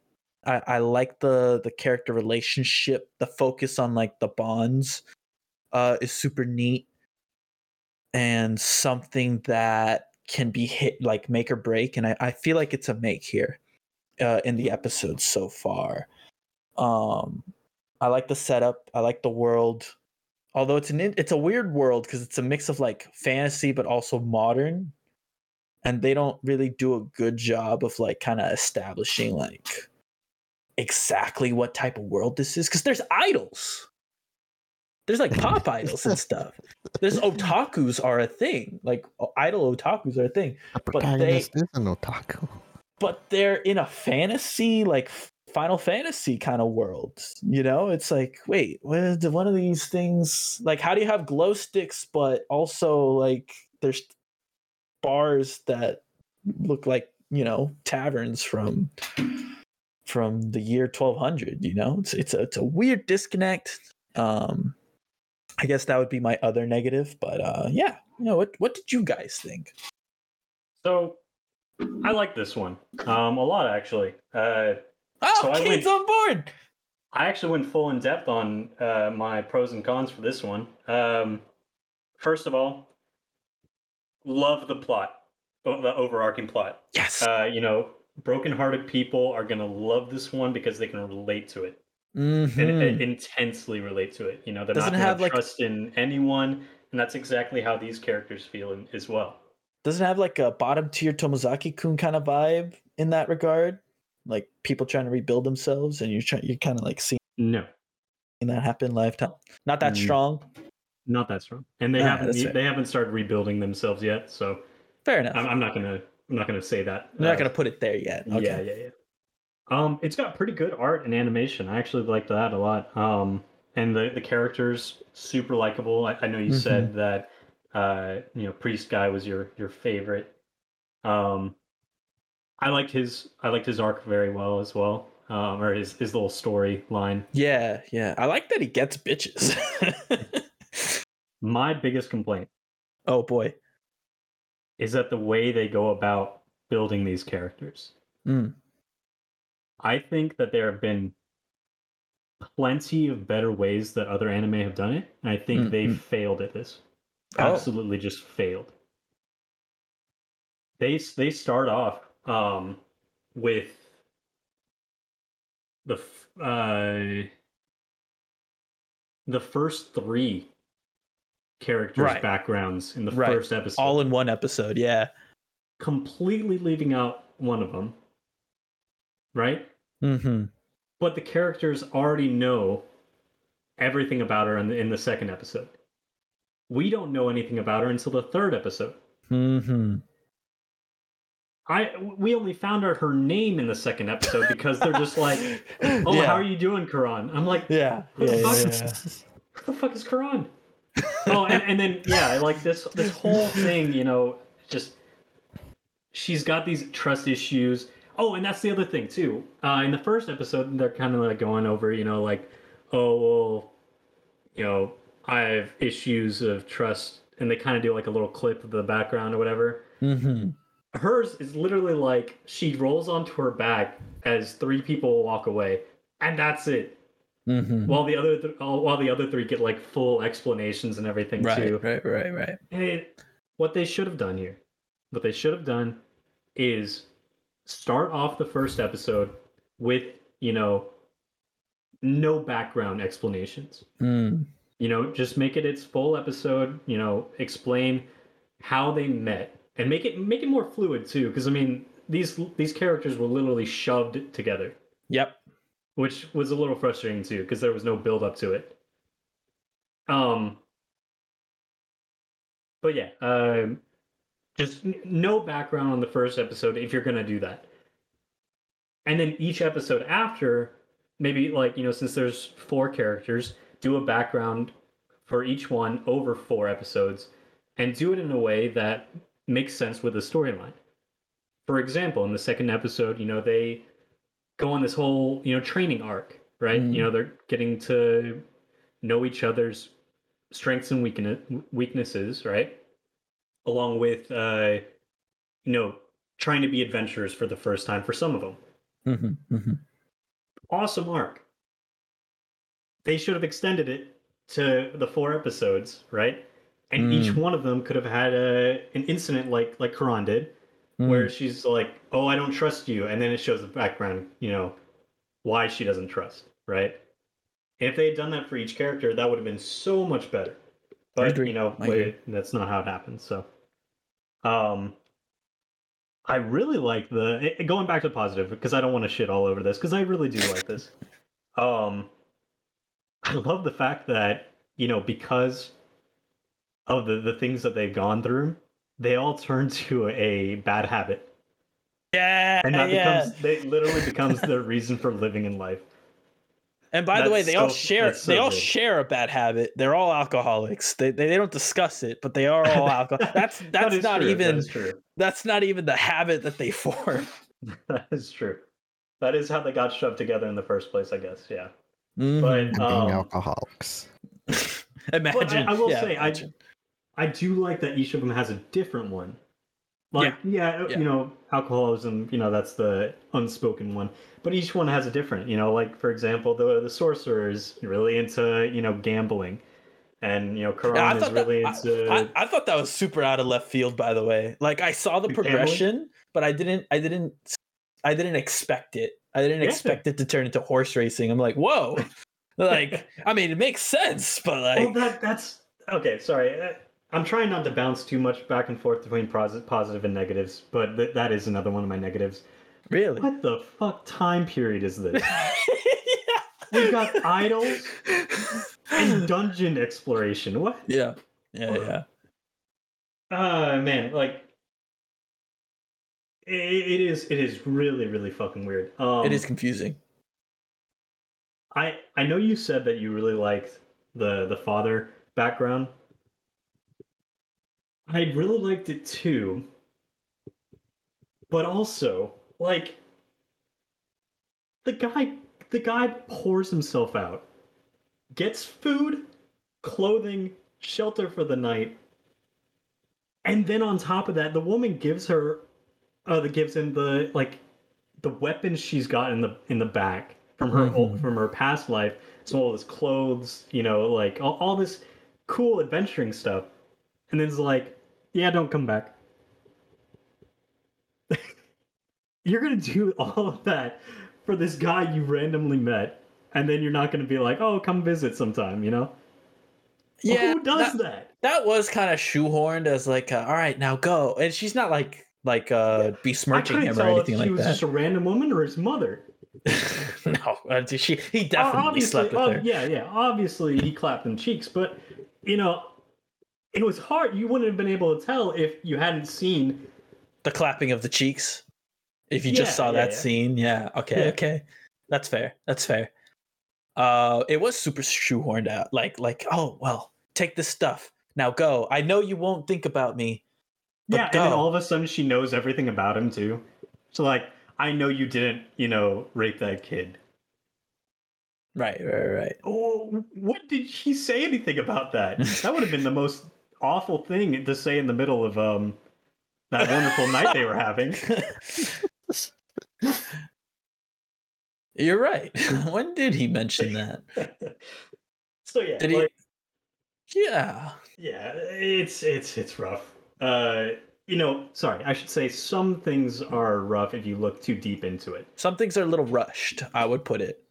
I, I like the the character relationship. The focus on like the bonds uh is super neat and something that can be hit like make or break and i, I feel like it's a make here uh in the episodes so far um I like the setup. I like the world. Although it's an it's a weird world because it's a mix of like fantasy but also modern, and they don't really do a good job of like kind of establishing like exactly what type of world this is. Because there's idols. There's like pop idols and stuff. There's otakus are a thing. Like idol otakus are a thing The but they- is an otaku. but they're in a fantasy like final fantasy kind of world you know it's like wait did one of these things like how do you have glow sticks but also like there's bars that look like you know taverns from from the year 1200 you know it's it's a, it's a weird disconnect um i guess that would be my other negative but uh yeah you know what what did you guys think So, I like this one um, a lot actually. Uh, oh So kate's went- on board I actually went full in depth on uh, my pros and cons for this one. Um, first of all, love the plot, the overarching plot. yes Uh, you know, brokenhearted people are gonna love this one because they can relate to it and, Mhm. and intensely relate to it. You know, they're Doesn't not have, like- trust in anyone, and that's exactly how these characters feel in, as well. Doesn't it have like a bottom tier Tomozaki kun kind of vibe in that regard? Like people trying to rebuild themselves, and you're trying, you're kind of like seeing No, that happen lifetime. Not that Mm. strong. not that strong, and they Ah, haven't they haven't started rebuilding themselves yet. So Fair enough. I'm, I'm not gonna I'm not gonna say that. I'm not uh, gonna put it there yet. Okay. Yeah, yeah, yeah. Um, it's got pretty good art and animation. I actually like that a lot. Um, and the the characters super likable. I, I know you said that uh, you know, Priest guy was your your favorite. Um, I liked his I liked his arc very well as well. Um, or his his little storyline. Yeah, yeah. I like that he gets bitches. My biggest complaint oh boy. is that the way they go about building these characters. Mm. I think that there have been plenty of better ways that other anime have done it, and I think Mm, they mm. failed at this. Oh. Absolutely, just failed. They they start off um, with the uh, the first three characters' Right. backgrounds in the Right. first episode All in one episode. Yeah. completely leaving out one of them, right? Mm-hmm. But the characters already know everything about her in the, in the second episode. We don't know anything about her until the third episode. Mm-hmm. I we only found out her name in the second episode because they're just like, "Oh, yeah. how are you doing, Karan?" I'm like, Yeah. Who Yeah. the yeah, fuck? "Who the fuck is Karan?" oh, and, and then yeah, like this this whole thing, you know, just she's got these trust issues. Oh, and that's the other thing too. Uh, in the first episode, they're kind of like going over, you know, like, oh well, you know, I have issues of trust, and they kind of do like a little clip of the background or whatever. Mm-hmm. hers is literally like she rolls onto her back as three people walk away, and that's it. Mm-hmm. While the other th- uh, while the other three get like full explanations and everything Right, too. right, right, right. And it, what they should have done here, what they should have done, is start off the first episode with you know no background explanations. Mm. You know, just make it its full episode. You know, explain how they met and make it make it more fluid too. Because I mean, these these characters were literally shoved together, Yep. which was a little frustrating too because there was no build up to it. Um, but yeah, um, just no background on the first episode if you're gonna do that, and then each episode after, maybe like you know, since there's four characters, do a background for each one over four episodes, and do it in a way that makes sense with the storyline. For example, in the second episode, you know, they go on this whole you know training arc, right? Mm. You know, they're getting to know each other's strengths and weakness weaknesses, right? Along with uh, you know trying to be adventurers for the first time for some of them. Mm-hmm. Mm-hmm. Awesome arc. They should have extended it to the four episodes, right? And each Mm. one of them could have had a an incident like like Karan did, where she's like, "Oh, I don't trust you," and then it shows the background, you know, why she doesn't trust, right? If they had done that for each character, that would have been so much better. But you know, wait, that's not how it happens. So, um, I really like the eh, going back to positive because I don't want to shit all over this because I really do like this. Um, I love the fact that you know because of the the things that they've gone through, they all turn to a bad habit, Yeah. and that yeah. becomes they literally becomes their reason for living in life. And by the way, That's they all share so they all good. share a bad habit. They're all alcoholics. They they, they don't discuss it, but they are all alcohol. That's that's is not true, even That is true. that's not even the habit that they form. That is true. That is how they got shoved together in the first place, I guess. Yeah. Mhm. But And being um, alcoholics. imagine. I will yeah, say, I- I do like that each of them has a different one. Like, yeah, yeah. you know, alcoholism, you know, that's the unspoken one. But each one has a different, you know, like for example, the the sorcerer is really into, you know, gambling. And you know, Karan Yeah, is thought that, really I- into I, I thought that was super out of left field. By the way, like I saw the The gambling? progression, but I didn't. I didn't. I didn't expect it. I didn't Yeah. expect it to turn into horse racing. I'm like, whoa. like, I mean, it makes sense, but like, well, that that's okay. Sorry, uh, I'm trying not to bounce too much back and forth between positive and negatives, but th- that is another one of my negatives. really. What the fuck time period is this? yeah. We've got idols and dungeon exploration. What? Yeah. Yeah. Yeah. Uh man, like it, it is. It is really, really fucking weird. Um, it is confusing. I I know you said that you really liked the the father background. I really liked it too. But also, like the guy the guy pours himself out. Gets food, clothing, shelter for the night. And then on top of that, the woman gives her uh the gives him the like the weapons she's got in the in the back from her old, Mhm. from her past life. So all this clothes, you know, like all, all this cool adventuring stuff. And then it's like, yeah, don't come back. you're gonna do all of that for this guy you randomly met, and then you're not gonna be like, oh, come visit sometime, you know? Yeah. Who does that, that? that was kind of shoehorned as like, uh, all right, now go. And she's not like like uh besmirching him or tell if anything she like was that. just a random woman or his mother. no, uh, she he definitely slept with oh, her. Yeah, yeah. Obviously, he clapped them cheeks, but you know, it was hard. You wouldn't have been able to tell if you hadn't seen. The clapping of the cheeks. If you Yeah, just saw yeah, that yeah. scene, yeah. Okay, okay. That's fair. That's fair. Uh it was super shoehorned out. Like like, oh well, take this stuff. Now go. I know you won't think about me. But yeah, and then all of a sudden she knows everything about him too. So like, I know you didn't, you know, rape that kid. Right, right, right. Oh, what did she say anything about that? That would have been the most awful thing to say in the middle of um that wonderful night they were having. You're right. when did he mention that? so yeah, Did he- Yeah. yeah, it's it's it's rough. Uh, you know, sorry, I should say some things are rough if you look too deep into it. Some things are a little rushed, I would put it.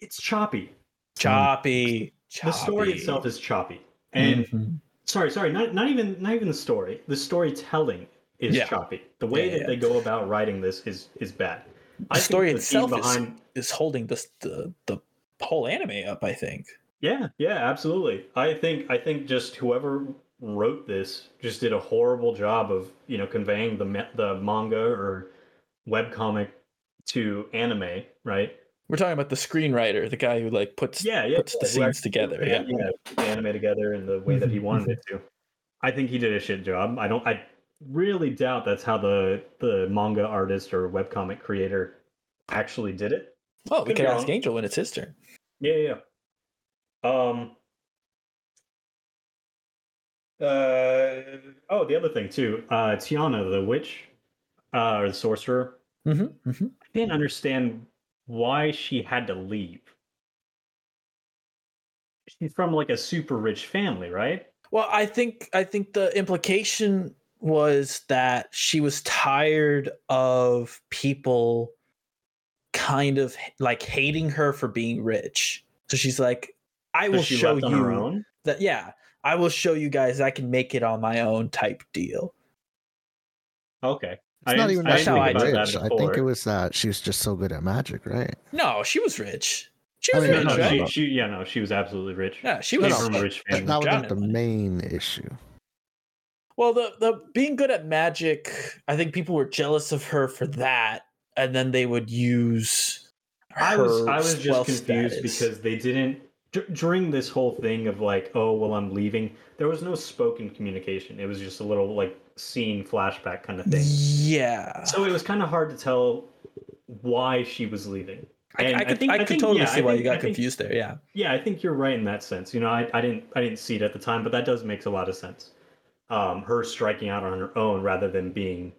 It's choppy. Choppy. The story itself is choppy, and Mhm. sorry, sorry, not not even not even the story. The storytelling is Yeah. choppy. The way Yeah, that they go about writing this is is bad. the story team itself is, behind is holding this the, the whole anime up, I think. Yeah, yeah, absolutely. I think I think just whoever wrote this just did a horrible job of you know conveying the the manga or webcomic to anime, right? We're talking about the screenwriter, the guy who like puts Yeah, yeah. puts the yeah, who scenes together. Yeah. yeah, put the anime together in the way that he Mhm, wanted it to. I think he did a shit job. I don't. I really doubt that's how the the manga artist or webcomic creator actually did it. Oh, we Could could be ask. Angel when it's his turn. Yeah, yeah. yeah. Um. Uh oh, the other thing too. Uh, Tiana, the witch, uh, or the sorcerer. Mm-hmm, mm-hmm. I didn't understand why she had to leave. She's from like a super rich family, right? Well, I think I think the implication was that she was tired of people kind of like hating her for being rich. So she's like, I So will show left on her you that yeah, I will show you guys I can make it on my own type deal. Okay. It's not even I that she didn't how think was I rich. that I think it was that she was just so good at magic, right? No, she was rich. She I was mean, rich, no, no, right? she, she, yeah, no, she was absolutely rich. Yeah, she was no, from a rich That, family. that was not Drowning the main issue. Well, the the being good at magic, I think people were jealous of her for that, and then they would use. I was I was just confused status. because they didn't d- during this whole thing of like, oh well, I'm leaving. There was no spoken communication. It was just a little like scene flashback kind of thing. Yeah, So it was kind of hard to tell why she was leaving. I, I I could think- I I could think- totally yeah, see I why you got think- confused there. Yeah, Yeah, I think you're right in that sense. You know, I, I didn't I didn't see it at the time, but that does makes a lot of sense. Um, her striking out on her own rather than being,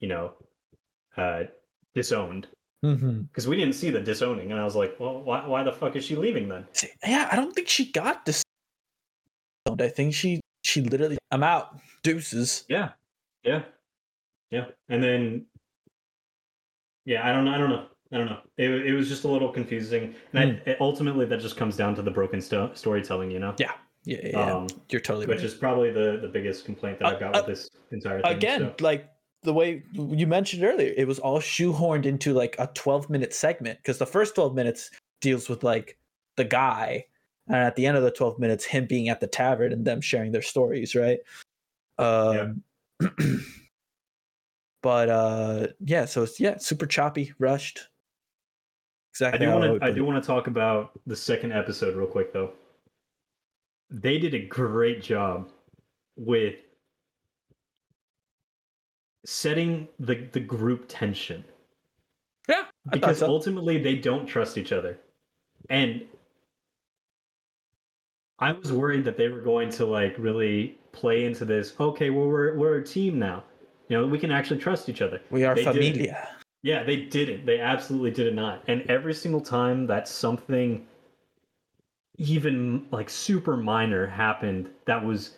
you know, uh, disowned. Mm-hmm. Because we didn't see the disowning, and I was like, well, why why the fuck is she leaving then? yeah. I don't think she got this. I think she she literally. I'm out. Deuces. Yeah, yeah, yeah. And then, yeah, I don't know. I don't know. I don't know. It, it was just a little confusing, and I, it, ultimately that just comes down to the broken sto- storytelling, you know. Yeah, yeah, yeah. Um, You're totally which right. is probably the the biggest complaint that Uh, I've got uh, with this entire thing. Again, so- like the way you mentioned earlier, it was all shoehorned into like a 12 minute segment because the first 12 minutes deals with like the guy, and at the end of the 12 minutes, him being at the tavern and them sharing their stories, right? Um, but uh, yeah, so it's yeah, super choppy, rushed. I Exactly. do want to. I do want to talk about the second episode real quick, though. They did a great job with setting the the group tension Yeah, I because so. ultimately they don't trust each other, and I was worried that they were going to like really play into this. Okay, well we're we're a team now. You know, we can actually trust each other. we are they did it. familia. Yeah, they didn't. They absolutely did it not. And every single time that something even like super minor happened that was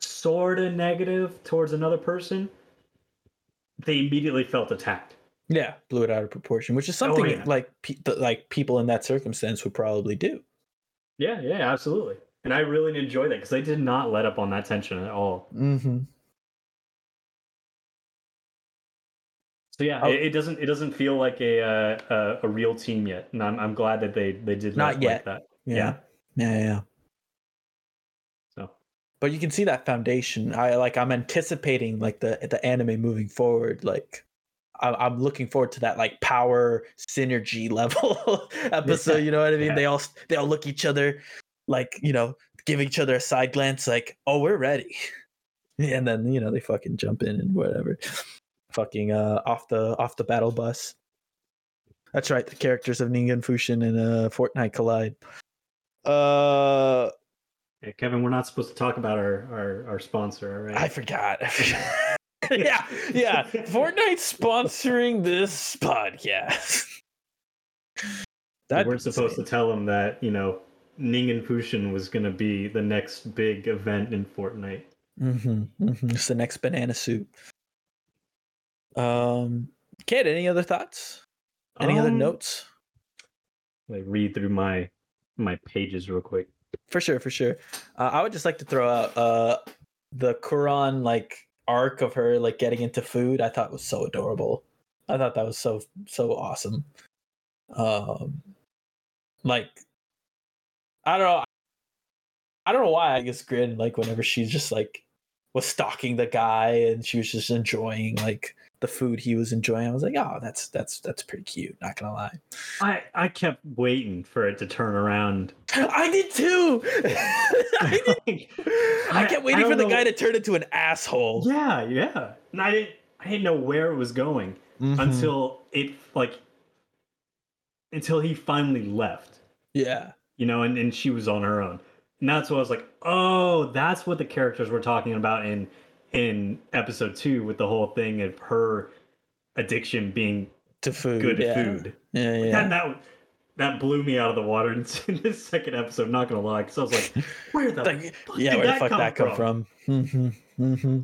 sort of negative towards another person, they immediately felt attacked. Yeah, blew it out of proportion, which is Oh, something yeah. like pe- like people in that circumstance would probably do. Yeah, yeah, absolutely. And I really enjoy that because they did not let up on that tension at all. Mm-hmm. So yeah, Oh. it, it doesn't it doesn't feel like a uh, a, a real team yet, and I'm I'm glad that they they did Not not, yet. like that. Yeah. Yeah. yeah, yeah. But you can see that foundation. I like. I'm anticipating like the the anime moving forward. Like, I, I'm looking forward to that like power synergy level episode. You know what I mean? Yeah. They all they all look each other like you know give each other a side glance like oh we're ready, and then you know they fucking jump in and whatever, fucking uh off the off the battle bus. That's right. The characters of Ningen Fushin and uh, Fortnite collide. Uh, Yeah, Kevin, we're not supposed to talk about our our, our sponsor, all right? I forgot. Yeah, yeah. Fortnite sponsoring this podcast. we That weren't supposed to tell him that you know Ningen Fushin was going to be the next big event in Fortnite. Mm-hmm, mm-hmm. It's the next banana suit. Um, Kid, any other thoughts? Any other Um, notes? Like read through my my pages real quick. For sure, for sure. Uh, I would just like to throw out uh the Karan like arc of her like getting into food. I thought was so adorable. I thought that was so so awesome. Um, like I don't know. I don't know why. I just Grin like whenever she's just like was stalking the guy and she was just enjoying like the food he was enjoying. I was like, oh, that's that's that's pretty cute. Not gonna lie. I I kept waiting for it to turn around. I did too. I did I I- kept I waiting for the know- guy to turn into an asshole. yeah, yeah. And I didn't I didn't know where it was going Mhm. until it like until he finally left. Yeah. you know, and, and she was on her own. And that's what I was like, oh, that's what the characters were talking about in in episode two with the whole thing of her addiction being To food. good yeah. food. Yeah, yeah. And that that blew me out of the water in, in this second episode, not gonna lie, because I was like, where the Like, fuck yeah, did where the fuck come that come from? Mm-hmm. Mm-hmm.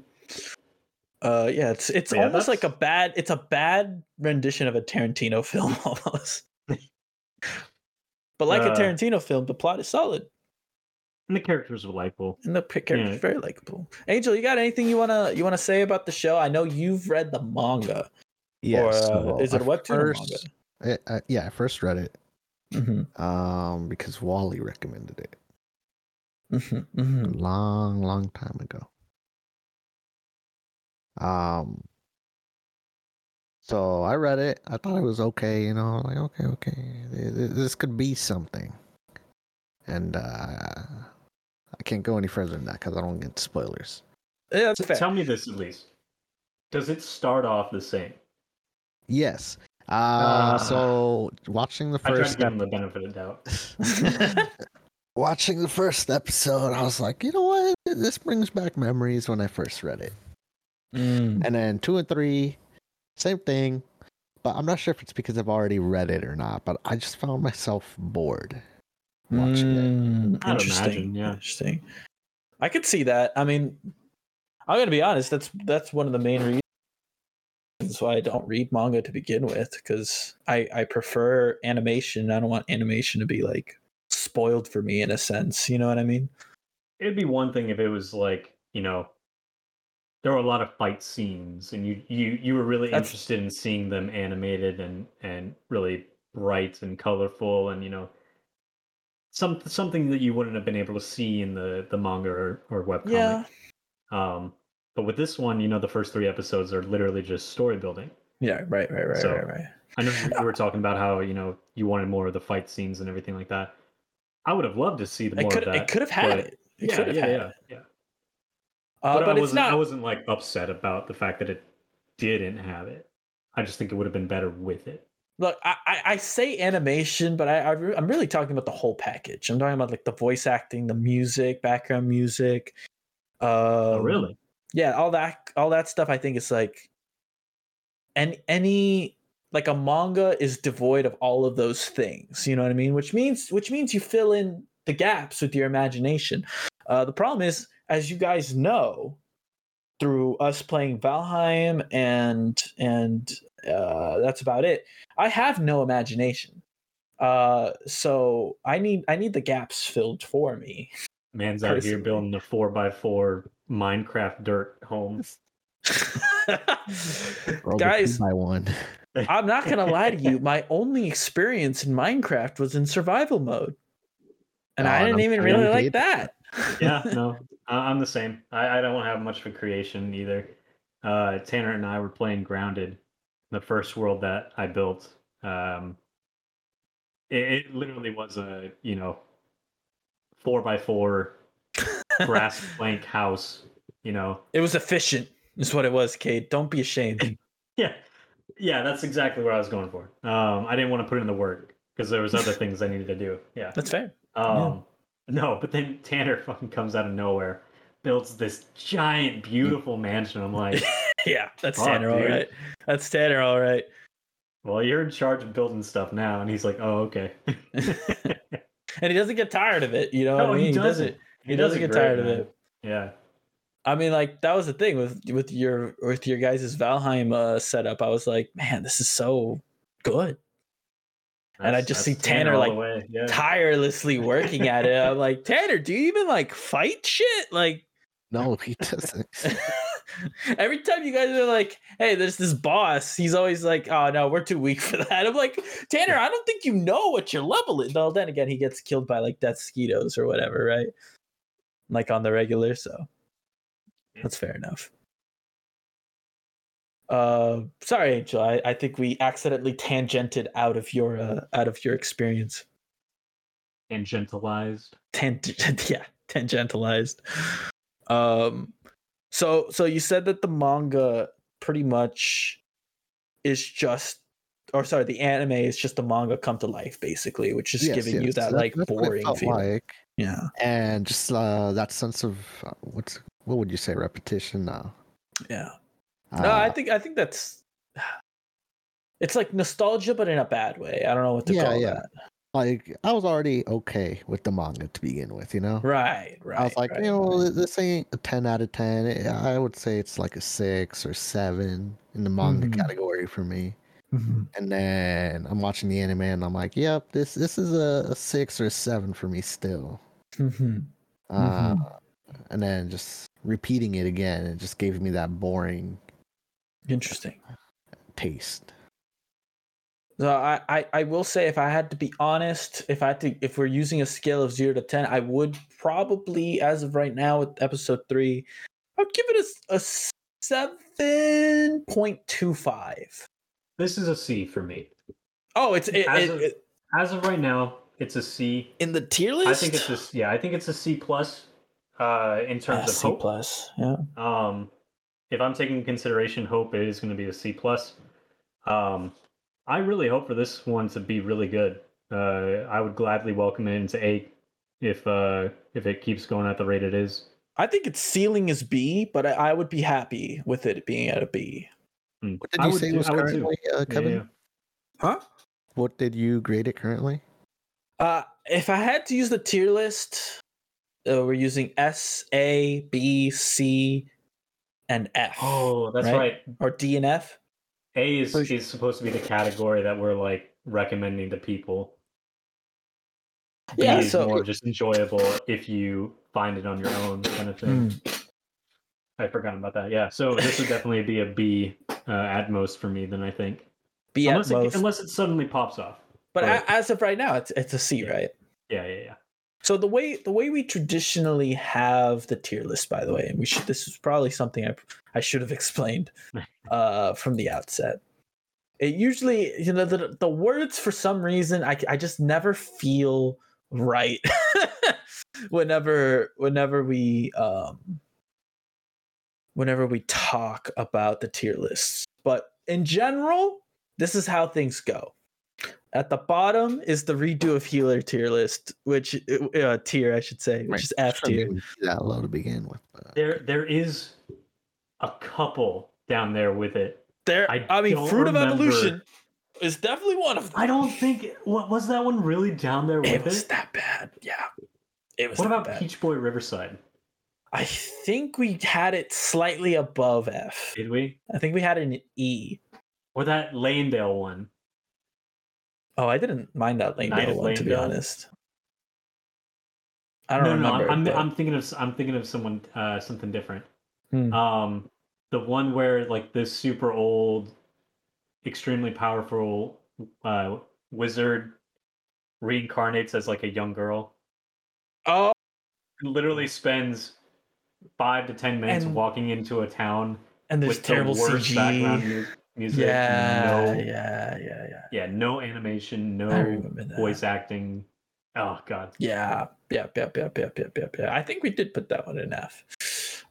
Uh, yeah, it's it's Yeah, almost like a bad it's a bad rendition of a Tarantino film almost. but like a Uh, Tarantino film, the plot is solid And the characters were likable. and the p- character's Yeah. very likable. Angel, you got anything you wanna you wanna say about the show? I know you've read the manga. Yeah. or, uh, so is it a I webtoon or first- I- I- yeah, I first read it manga? um because Wally recommended it Mm-hmm. Mm-hmm. long, long time ago. Um. So I read it. I thought it was okay. You know, like okay, okay, th- th- this could be something. And uh, I can't go any further than that because I don't get spoilers. Yeah, that's So fair. tell me this at least. Does it start off the same? Yes. Uh, Ah. so watching the I tried to first give ep- the benefit of doubt. watching the first episode, I was like, you know what? This brings back memories when I first read it. Mm. And then two and three, same thing. But I'm not sure if it's because I've already read it or not. But I just found myself bored watching it. Mm, I'd interesting. imagine, yeah. Interesting. I could see that. I mean, I'm gonna be honest. That's that's one of the main reasons why I don't read manga to begin with, because I I prefer animation. I don't want animation to be like spoiled for me in a sense. You know what I mean? It'd be one thing if it was like, you know, there were a lot of fight scenes and you you you were really That's- interested in seeing them animated and and really bright and colorful and you know some something that you wouldn't have been able to see in the the manga or, or webcomic. Yeah. Um but with this one, you know, the first three episodes are literally just story building. Yeah. Right. Right. Right. So- right. Right. I know you were talking about how, you know, you wanted more of the fight scenes and everything like that. I would have loved to see the more could of that. it could have had it. It yeah, could have yeah, had yeah, it. yeah. Uh, but, but I it's wasn't. not. I wasn't like upset about the fact that it didn't have it. I just think it would have been better with it. Look, I, I, say animation, but I, I re- I'm really talking about the whole package. I'm talking about like the voice acting, the music, background music. Um, oh, really? Yeah, all that, all that stuff. I think is like, and any like a manga is devoid of all of those things. You know what I mean? Which means, which means you fill in the gaps with your imagination. Uh, the problem is, as you guys know, through us playing Valheim and and uh, that's about it. I have no imagination. Uh, so I need I need the gaps filled for me. Man's out here building a four by four Minecraft dirt home. Roll Guys, two by one. I'm not gonna lie to you. My only experience in Minecraft was in survival mode, and Oh, I didn't I'm even really you like that. yeah, no, I, I'm the same. I, I don't have much for creation either. Uh, Tanner and I were playing Grounded, the first world that I built. Um, it, it literally was a you know four by four grass plank house. You know, It was efficient, is what it was, Kate. Don't be ashamed. Yeah, yeah, that's exactly what I was going for. Um, I didn't want to put in the work because there was other things I needed to do. Yeah. That's fair. Um, No, but then Tanner fucking comes out of nowhere, builds this giant, beautiful mansion. I'm like, yeah, that's Fuck, Tanner, all dude. right. That's Tanner, all right. well, you're in charge of building stuff now. And he's like, oh, okay. and he doesn't get tired of it. You know what No, I mean? he doesn't. He doesn't get tired of it. Yeah. I mean, like that was the thing with with your with your guys' Valheim uh, setup. I was like, man, this is so good. And I just see that's Tanner, like. Yeah. Tirelessly working at it. I'm like, Tanner, do you even like fight shit? Like No, he doesn't. every time you guys are like, hey, there's this boss, he's always like, oh no, we're too weak for that. I'm like, Tanner, I don't think you know what your level is. Though then again, he gets killed by like death mosquitoes or whatever, right? Like on the regular, so that's fair enough. Uh, sorry, Angel. I, I think we accidentally tangented out of your uh, out of your experience. Tangentialized. Tangent, yeah, tangentialized. Um, so so you said that the manga pretty much is just, or sorry, the anime is just the manga come to life, basically, which is Yes, giving you that like boring feel. like. Yeah, and just uh, that sense of uh, what's what would you say repetition now? yeah. No, I Uh, think I think that's. It's like nostalgia, but in a bad way. I don't know what to Yeah, call yeah. that. Like I was already okay with the manga to begin with, you know. Right, right. I was like, right, you know, right. this ain't a ten out of ten. I would say it's like a six or seven in the manga Mhm. category for me. Mhm. And then I'm watching the anime, and I'm like, yep, this this is a, a six or a seven for me still. Mhm. Uh, Mhm. And then just repeating it again, it just gave me that boring Interesting. taste. So I, I, I will say if I had to be honest, if I had to if we're using a scale of zero to ten, I would probably, as of right now with episode three, I'd give it a, a seven point two five. This is a C for me. Oh, it's it, As it- of- it- As of right now, it's a C. in the tier list. I think it's a s- yeah. I think it's a C plus. Uh, in terms Ah, of C hope. plus. Yeah. Um, if I'm taking consideration hope, it is going to be a C plus. Um, I really hope for this one to be really good. Uh, I would gladly welcome it into A if uh if it keeps going at the rate it is. I think its ceiling is B, but I, I would be happy with it being at a B. Hmm. What did you would say was I would currently, uh, Yeah, Kevin? yeah. Huh? What did you grade it currently? Uh, if I had to use the tier list, uh, we're using S, A, B, C, and F. Oh, that's Right? right. Or D and F. A is For is supposed to be the category that we're like recommending to people. B Yeah, is so- more just enjoyable if you find it on your own kind of thing. Hmm. I forgot about that. Yeah, so this would definitely be a B uh, at most for me. Then I think, B unless at it, most. unless it suddenly pops off. but but- as of right now, it's it's a C, Yeah. right? Yeah, yeah, yeah. So the way the way we traditionally have the tier list, by the way, and we should this is probably something I I should have explained uh, from the outset. It usually, you know, the the words for some reason I I just never feel right whenever whenever we um whenever we talk about the tier lists. But in general, this is how things go. At the bottom is the redo of healer tier list, which uh, tier I should say, which Right. is F tier. even be that low to begin with. But There, there is a couple down there with it. There, I I, mean, fruit remember. of evolution is definitely one of them. I don't think what was that one really down there with it it. was that bad. Yeah, it was. what about bad. Peach Boy Riverside? I think we had it slightly above F. Did we? I think we had an E. Or that Lanedale one? Oh, I didn't mind that Lane Night one to be honest. I don't no, remember. no, I'm, but- I'm thinking of I'm thinking of someone uh, something different. Hmm. Um, the one where like this super old, extremely powerful uh, wizard reincarnates as like a young girl. oh, Literally spends five to ten minutes And- walking into a town and there's with terrible the CG. Mu- music. Yeah, no, yeah, yeah, yeah. yeah, no animation, no voice acting. Oh god. Yeah, yep, yep, yep, yep, yep, yep, yeah. I think we did put that one in F.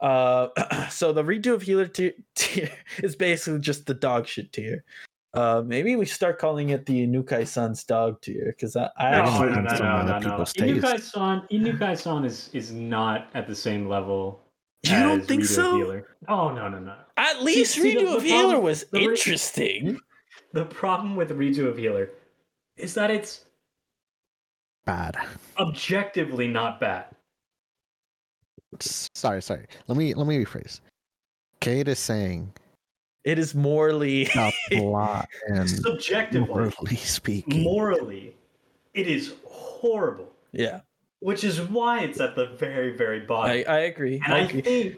Uh, so the redo of healer tier, tier is basically just the dog shit tier. Uh, maybe we start calling it the Inukai-san's dog tier because I, I No, actually no, no, some no, other no, no. Inukai-san, Inukai-san is is not at the same level. You don't think Rito so? Healer. Oh no, no, no. At least see, the- Redo the of Healer problem- was the interesting. Hmm? The problem with Redo of Healer is that it's Bad. objectively not bad. Sorry, sorry. Let me let me rephrase. Kate is saying It is morally the plot and Subjectively, morally speaking. morally, it is horrible. yeah. Which is why it's at the very, very bottom. I, I agree. and I I agree. think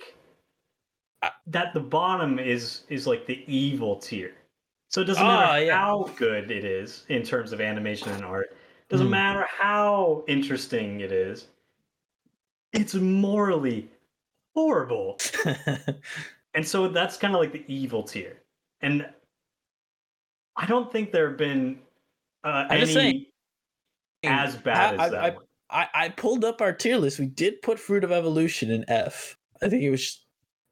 that the bottom is is like the evil tier. So it doesn't Ah, matter yeah. how good it is in terms of animation and art. It Doesn't Mm. matter how interesting it is. It's morally horrible. And so that's kind of like the evil tier. And I don't think there have been uh, any saying, as bad I- as that I- one. I, I pulled up our tier list. We did put Fruit of Evolution in F. I think it was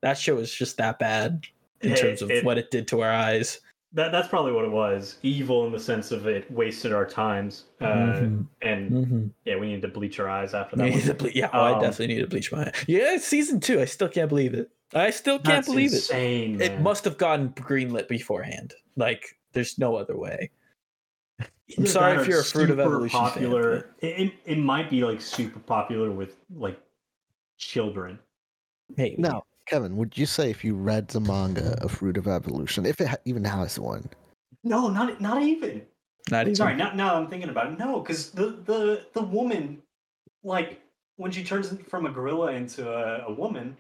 that show was just that bad in It- terms of it- what it did to our eyes. That that's probably what it was. Evil in the sense of it wasted our times. Uh, Mhm. And Mm-hmm. yeah, we need to bleach our eyes after that. Need one. to ble- yeah, oh, I Um, definitely need to bleach my eye. Yeah, season two. I still can't believe it. I still can't believe insane, it. It must have gotten greenlit beforehand. Like, there's no other way. I'm sorry if you're a Fruit of super Evolution fan, popular. but- It, it, it might be like super popular with like children. Hey, Now, Kevin, would you say if you read the manga of Fruit of Evolution, if it ha- even has one, No, not not even. not even. Sorry, now, now I'm thinking about it. No, because the, the the woman, like when she turns from a gorilla into a, a woman,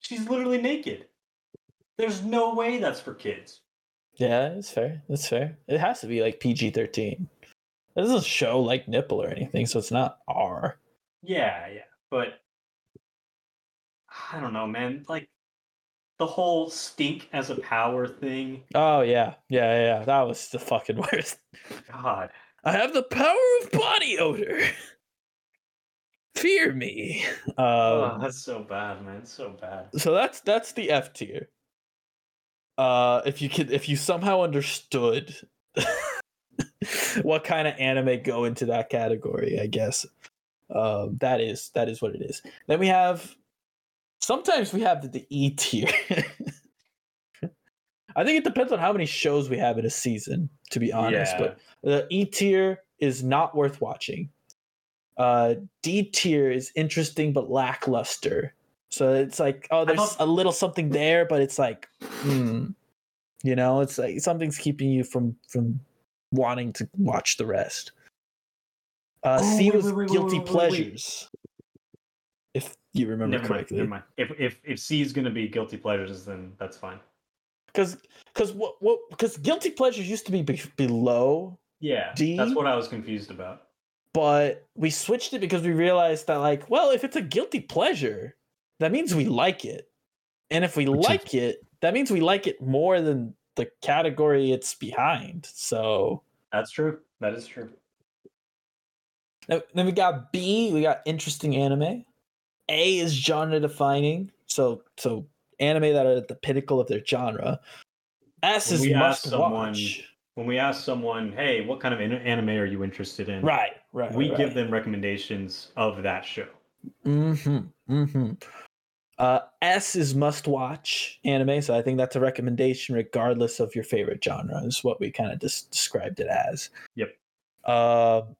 she's literally naked. There's no way that's for kids. Yeah, that's fair. That's fair. It has to be like PG 13. It doesn't show like nipple or anything, so it's not R. Yeah, yeah, but I don't know, man. Like the whole stink as a power thing. Oh, yeah. Yeah, yeah. That was the fucking worst. God, I have the power of body odor. Fear me. oh, Um, that's so bad, man. So bad. so that's that's the F tier. Uh, if you could, if you somehow understood what kind of anime go into that category, I guess um, that is that is what it is. Then we have sometimes we have the, the E tier. I think it depends on how many shows we have in a season, to be honest. Yeah. But the E tier is not worth watching. Uh, D tier is interesting but lackluster. So it's like, oh, there's a little something there, but it's like, hmm, you know, it's like something's keeping you from from wanting to watch the rest. Uh, Oh, C wait, was wait, guilty pleasures, if you remember Never mind, correctly. never mind. If if if C is gonna be guilty pleasures, then that's fine. Because because what what because guilty pleasures used to be, be below Yeah, D? that's what I was confused about. but we switched it because we realized that like well if it's a guilty pleasure that means we like it and if we Which is- like it that means we like it more than the category it's behind so That's true. That is true. then then we got b we got interesting anime a is genre defining so so anime that are at the pinnacle of their genre s When is must someone- watch When we ask someone, "Hey, what kind of anime are you interested in?" right right we right. give them recommendations of that show. Mm-hmm. Mm-hmm. Uh, S is must watch anime, so I think that's a recommendation regardless of your favorite genre, is what we kind of just described it as. Yep. Um,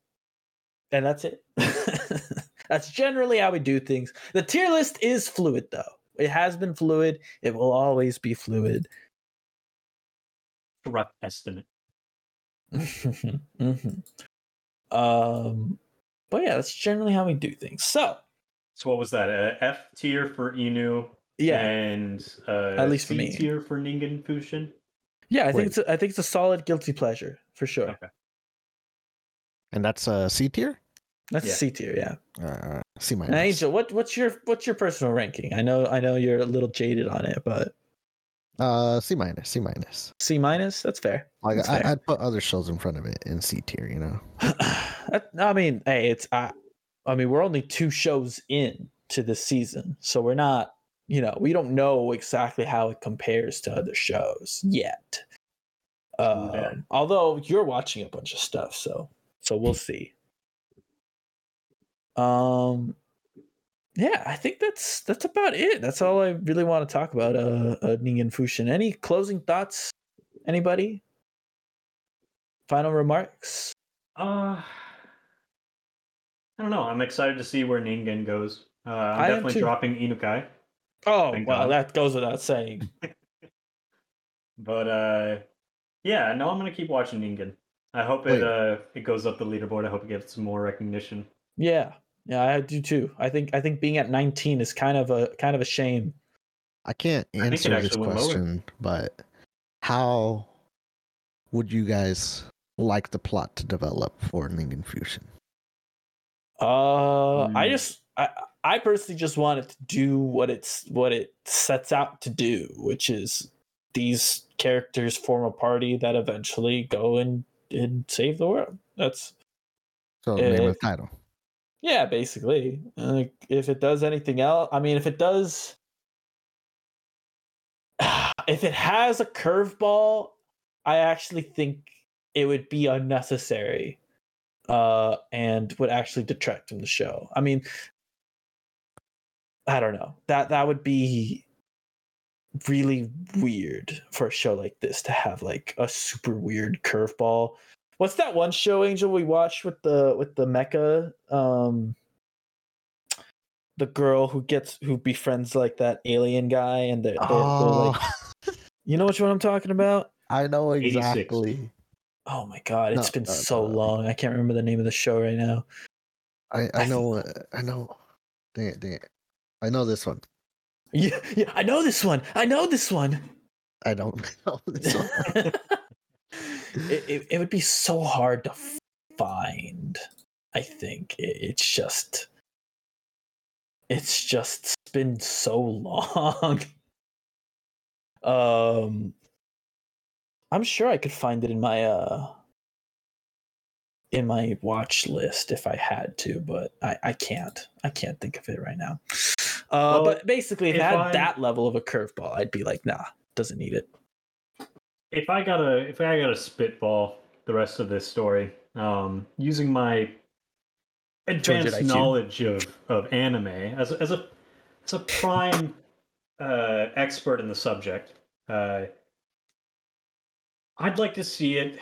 and that's it. that's generally how we do things. The tier list is fluid, though. It has been fluid. It will always be fluid. Rough estimate. Mhm. Um, but yeah, that's generally how we do things. So So what was that? Uh, F tier for Inu, yeah, and uh, At least for C me. tier for Ningen Fushin. yeah, I think it's a, I think it's a solid guilty pleasure for sure. Okay. and that's a C tier, That's Yeah. C tier, yeah. uh, C minus. Now, Angel, what what's your what's your personal ranking? I know I know you're a little jaded on it, but Uh, C minus, C minus. C minus, that's fair. Like That's I, fair. I'd put other shows in front of it in C tier. You know. That- I mean, hey, it's I, I mean, we're only two shows in to this season, so we're not, you know, we don't know exactly how it compares to other shows yet. Um, although you're watching a bunch of stuff, so so we'll see. Um, yeah, I think that's that's about it. That's all I really want to talk about. Uh, uh Ningen Fushin. Any closing thoughts? Anybody? Final remarks? Uh, I don't know. I'm excited to see where Ningen goes. Uh, I'm I definitely dropping Inukai, Oh Thank well, God. that goes without saying. but uh, yeah, no, I'm gonna keep watching Ningen. I hope Wait. it uh it goes up the leaderboard. I hope it gets some more recognition. Yeah, yeah, I do too. I think I think being at 19 is kind of a kind of a shame. I can't I answer this actually went lower. question, but how would you guys like the plot to develop for Ningen Fushin? Uh, I Hmm. just I I personally just want it to do what it's what it sets out to do, which is these characters form a party that eventually go and and save the world. That's So Eh, name of the title. yeah, basically. Like if it does anything else, I mean, if it does, if it has a curveball, I actually think it would be unnecessary, uh, and would actually detract from the show. I mean, I don't know that that would be really weird for a show like this to have like a super weird curveball. What's that one show, Angel, we watched with the with the mecha? Um the girl who gets who befriends like that alien guy and they're, they're, they're Oh, like you know which one I'm talking about? I know 86. exactly. Oh my god, it's No, been so long. I can't remember the name of the show right now. I, I know. I know. Dang it! Dang it! I know this one. Yeah, yeah, I know this one. I know this one. I don't know this one. it, it, it would be so hard to find. I think it, it's just it's just been so long. um I'm sure I could find it in my uh in my watch list if I had to, but I, I can't. I can't think of it right now. Uh, Well, but basically, if if had I- that level of a curveball, I'd be like, nah, doesn't need it. If I gotta if I gotta spitball the rest of this story, um, using my advanced knowledge of, of anime as a, as a as a prime uh, expert in the subject, uh, I'd like to see it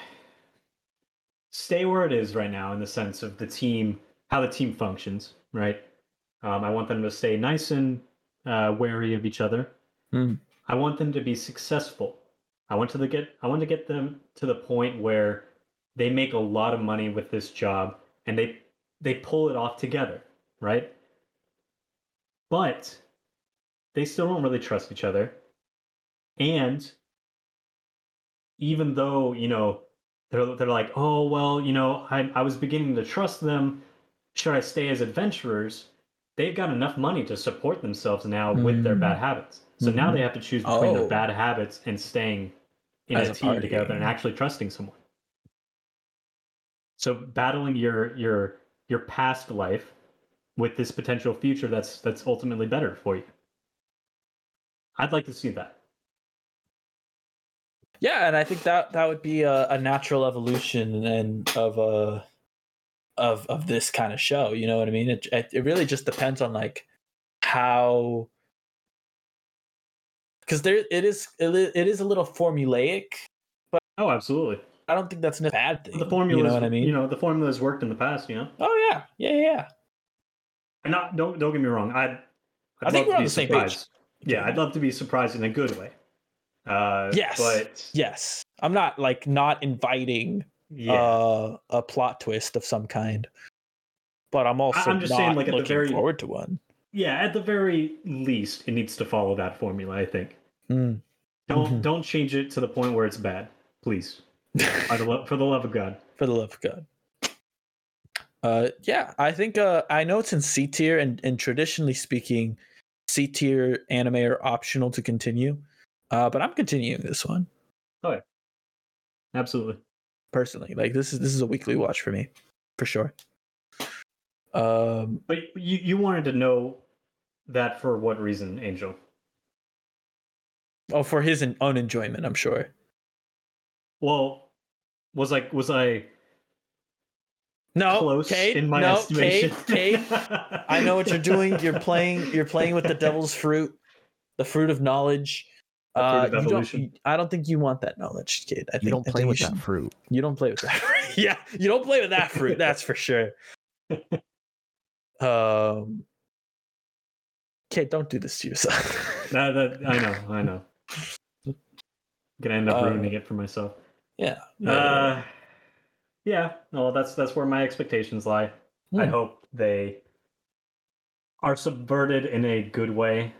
stay where it is right now in the sense of the team, how the team functions. Right. Um, I want them to stay nice and uh, wary of each other. Hmm. I want them to be successful. I want to get. I want to get them to the point where they make a lot of money with this job and they they pull it off together, right? But they still don't really trust each other. And even though, you know, they're they're like, "Oh, well, you know, I I was beginning to trust them. Should I stay as adventurers?" They've got enough money to support themselves now with their Mm. bad habits. So now Mhm. they have to choose between Oh. their bad habits and staying in As a, a team party. together and actually trusting someone. So battling your your your past life with this potential future that's that's ultimately better for you. I'd like to see that. Yeah, and I think that that would be a, a natural evolution and of a of of this kind of show. You know what I mean? It it, really just depends on like how because there it is it it is a little formulaic. But oh, absolutely. I don't think that's a bad thing. The formula, you know what I mean? You know, the formula's worked in the past. You know, oh yeah, yeah, yeah, yeah. and not don't don't get me wrong. I'd, I'd I think we're to on the same page. surprised. Yeah, I'd love to be surprised in a good way. Uh, Yes. but Yes, I'm not like not inviting yeah, uh, a plot twist of some kind, but I'm also I'm just not saying, like, at the looking very- forward to one. yeah. At the very least, it needs to follow that formula. I think. Mm. Don't Mhm. don't change it to the point where it's bad, please. For the, lo- for the love of God. for the love of God. Uh, yeah, I think uh, I know it's in C tier, and and traditionally speaking, C tier anime are optional to continue. Uh, but I'm continuing this one Oh, Absolutely. personally. Like this is this is a weekly watch for me, for sure. Um, But you you wanted to know that for what reason, Angel? oh, for his own enjoyment, I'm sure. Well, was like was I No, close Cade, in my no, estimation? Cade, Cade, I know what you're doing. You're playing. You're playing with the devil's fruit, the fruit of knowledge. The fruit Uh, you don't, you- I don't think you want that knowledge, kid. I You think, don't I play think with you that fruit. You don't play with that. fruit. yeah, you don't play with that fruit. That's for sure. Um, Kate, don't do this to yourself. That, that I know, I know. Gonna end up Uh, ruining it for myself. yeah. no, Uh, yeah, no, that's that's where my expectations lie. I Hmm. hope they are subverted in a good way,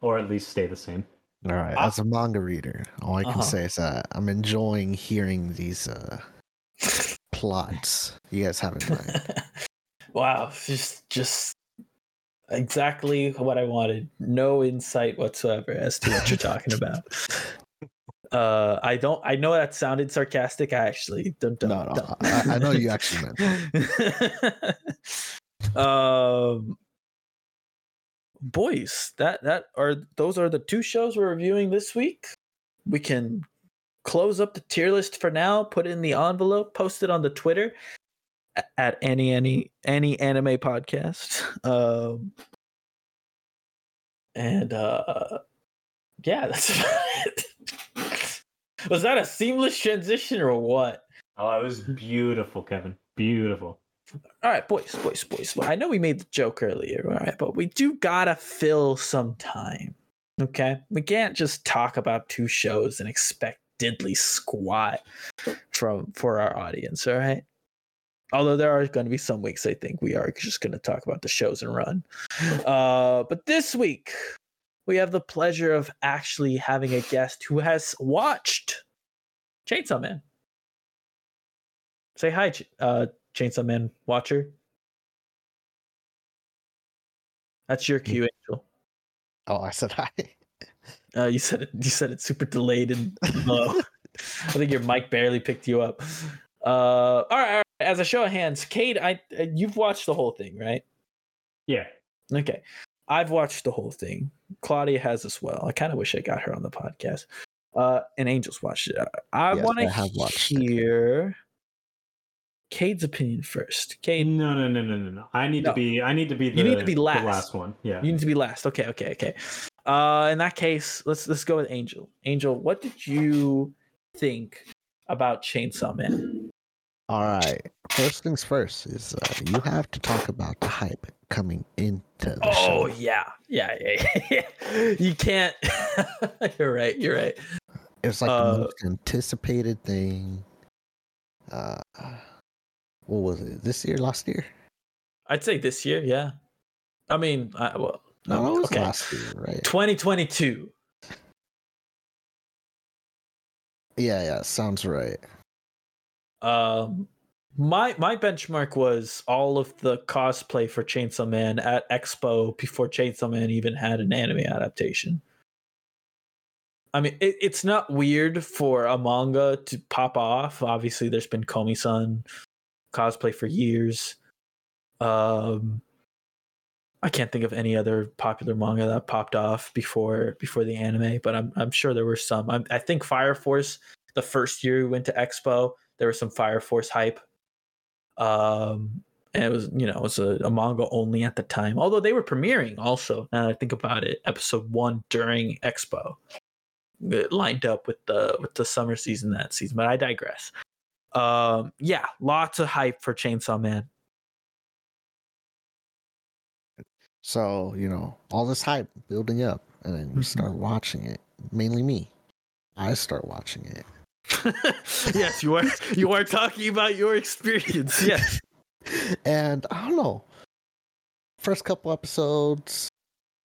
or at least stay the same. All right. Ah. As a manga reader, all I can Uh-huh. say is that I'm enjoying hearing these uh, plots you guys have in mind. wow, just just exactly what I wanted. No insight whatsoever as to what you're talking about. Uh, I don't. I know that sounded sarcastic. I actually don't. don't, no, no. I, I know you actually meant. um, boys, that that are those are the two shows we're reviewing this week. We can close up the tier list for now. Put in the envelope. Post it on the Twitter at any any any anime podcast. Um, and uh, yeah, that's about it. Was that a seamless transition or what? Oh, it was beautiful, Kevin. Beautiful. All right, boys, boys, boys. I know we made the joke earlier, all right, but we do gotta fill some time. Okay, we can't just talk about two shows and expect diddly squat from for our audience. All right. Although there are going to be some weeks I think we are just going to talk about the shows and run. Uh, but this week we have the pleasure of actually having a guest who has watched Chainsaw Man. Say hi, uh, Chainsaw Man watcher. That's your cue, Angel. Oh, I said hi. Uh, you said it. You said it super delayed and low. I think your mic barely picked you up. Uh, all right, all right. As a show of hands, Kate, I uh, you've watched the whole thing, right? Yeah. Okay, I've watched the whole thing. Claudia has as well. I kind of wish I got her on the podcast. Uh, and Angel's watched it. I Yes, want to have watched it. hear Cade's opinion first. Cade, No, no, no, no, no, no. I need No. to be. I need to be. The, You need to be the last. last one. Yeah. You need to be last. Okay, okay, okay. Uh, in that case, let's let's go with Angel. Angel, what did you think about Chainsaw Man? All right. First things first is uh, you have to talk about the hype coming into the Oh show. yeah, yeah, yeah. yeah. you can't. you're right. You're right. It's like uh, the most anticipated thing. Uh, what was it? This year? Last year? I'd say this year. Yeah. I mean, I, well, No, it was okay. last year, right? 2022. Yeah, yeah, sounds right. Um, my my benchmark was all of the cosplay for Chainsaw Man at Expo before Chainsaw Man even had an anime adaptation. I mean, it, it's not weird for a manga to pop off. Obviously, there's been Komi-san cosplay for years. Um, I can't think of any other popular manga that popped off before before the anime, but I'm I'm sure there were some. I'm, I think Fire Force, the first year we went to Expo, there was some Fire Force hype. Um, and it was you know it was a, a manga only at the time. Although they were premiering also. Now I think about it, episode one during Expo, it lined up with the with the summer season that season. But I digress. Um, yeah, lots of hype for Chainsaw Man. So, you know, all this hype building up, and then you Mhm. start watching it. Mainly me. I start watching it. yes, you are you are talking about your experience. Yes. And I don't know. First couple episodes,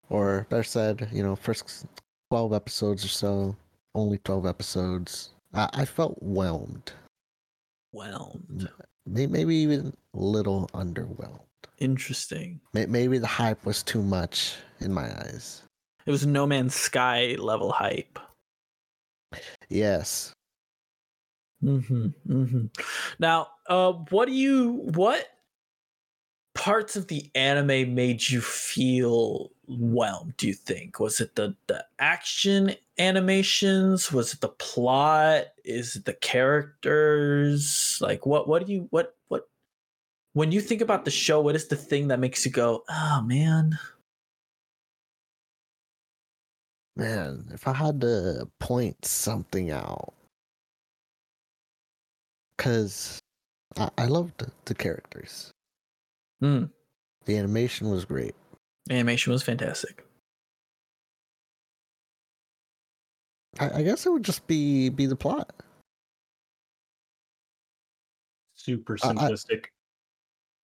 or better said, you know, first 12 episodes or so, only 12 episodes, I, I felt whelmed. Whelmed. Maybe even a little underwhelmed. Interesting. Maybe the hype was too much in my eyes. It was No Man's Sky level hype. Yes. Mm-hmm, mm-hmm. Now, uh, what do you what parts of the anime made you feel whelmed? Do you think was it the the action animations? Was it the plot? Is it the characters? Like what what do you what what when you think about the show, what is the thing that makes you go, oh man? Man, if I had to point something out, because I, I loved the characters. Hmm. The animation was great. Animation was fantastic. I, I guess it would just be be the plot. Super I- I- simplistic.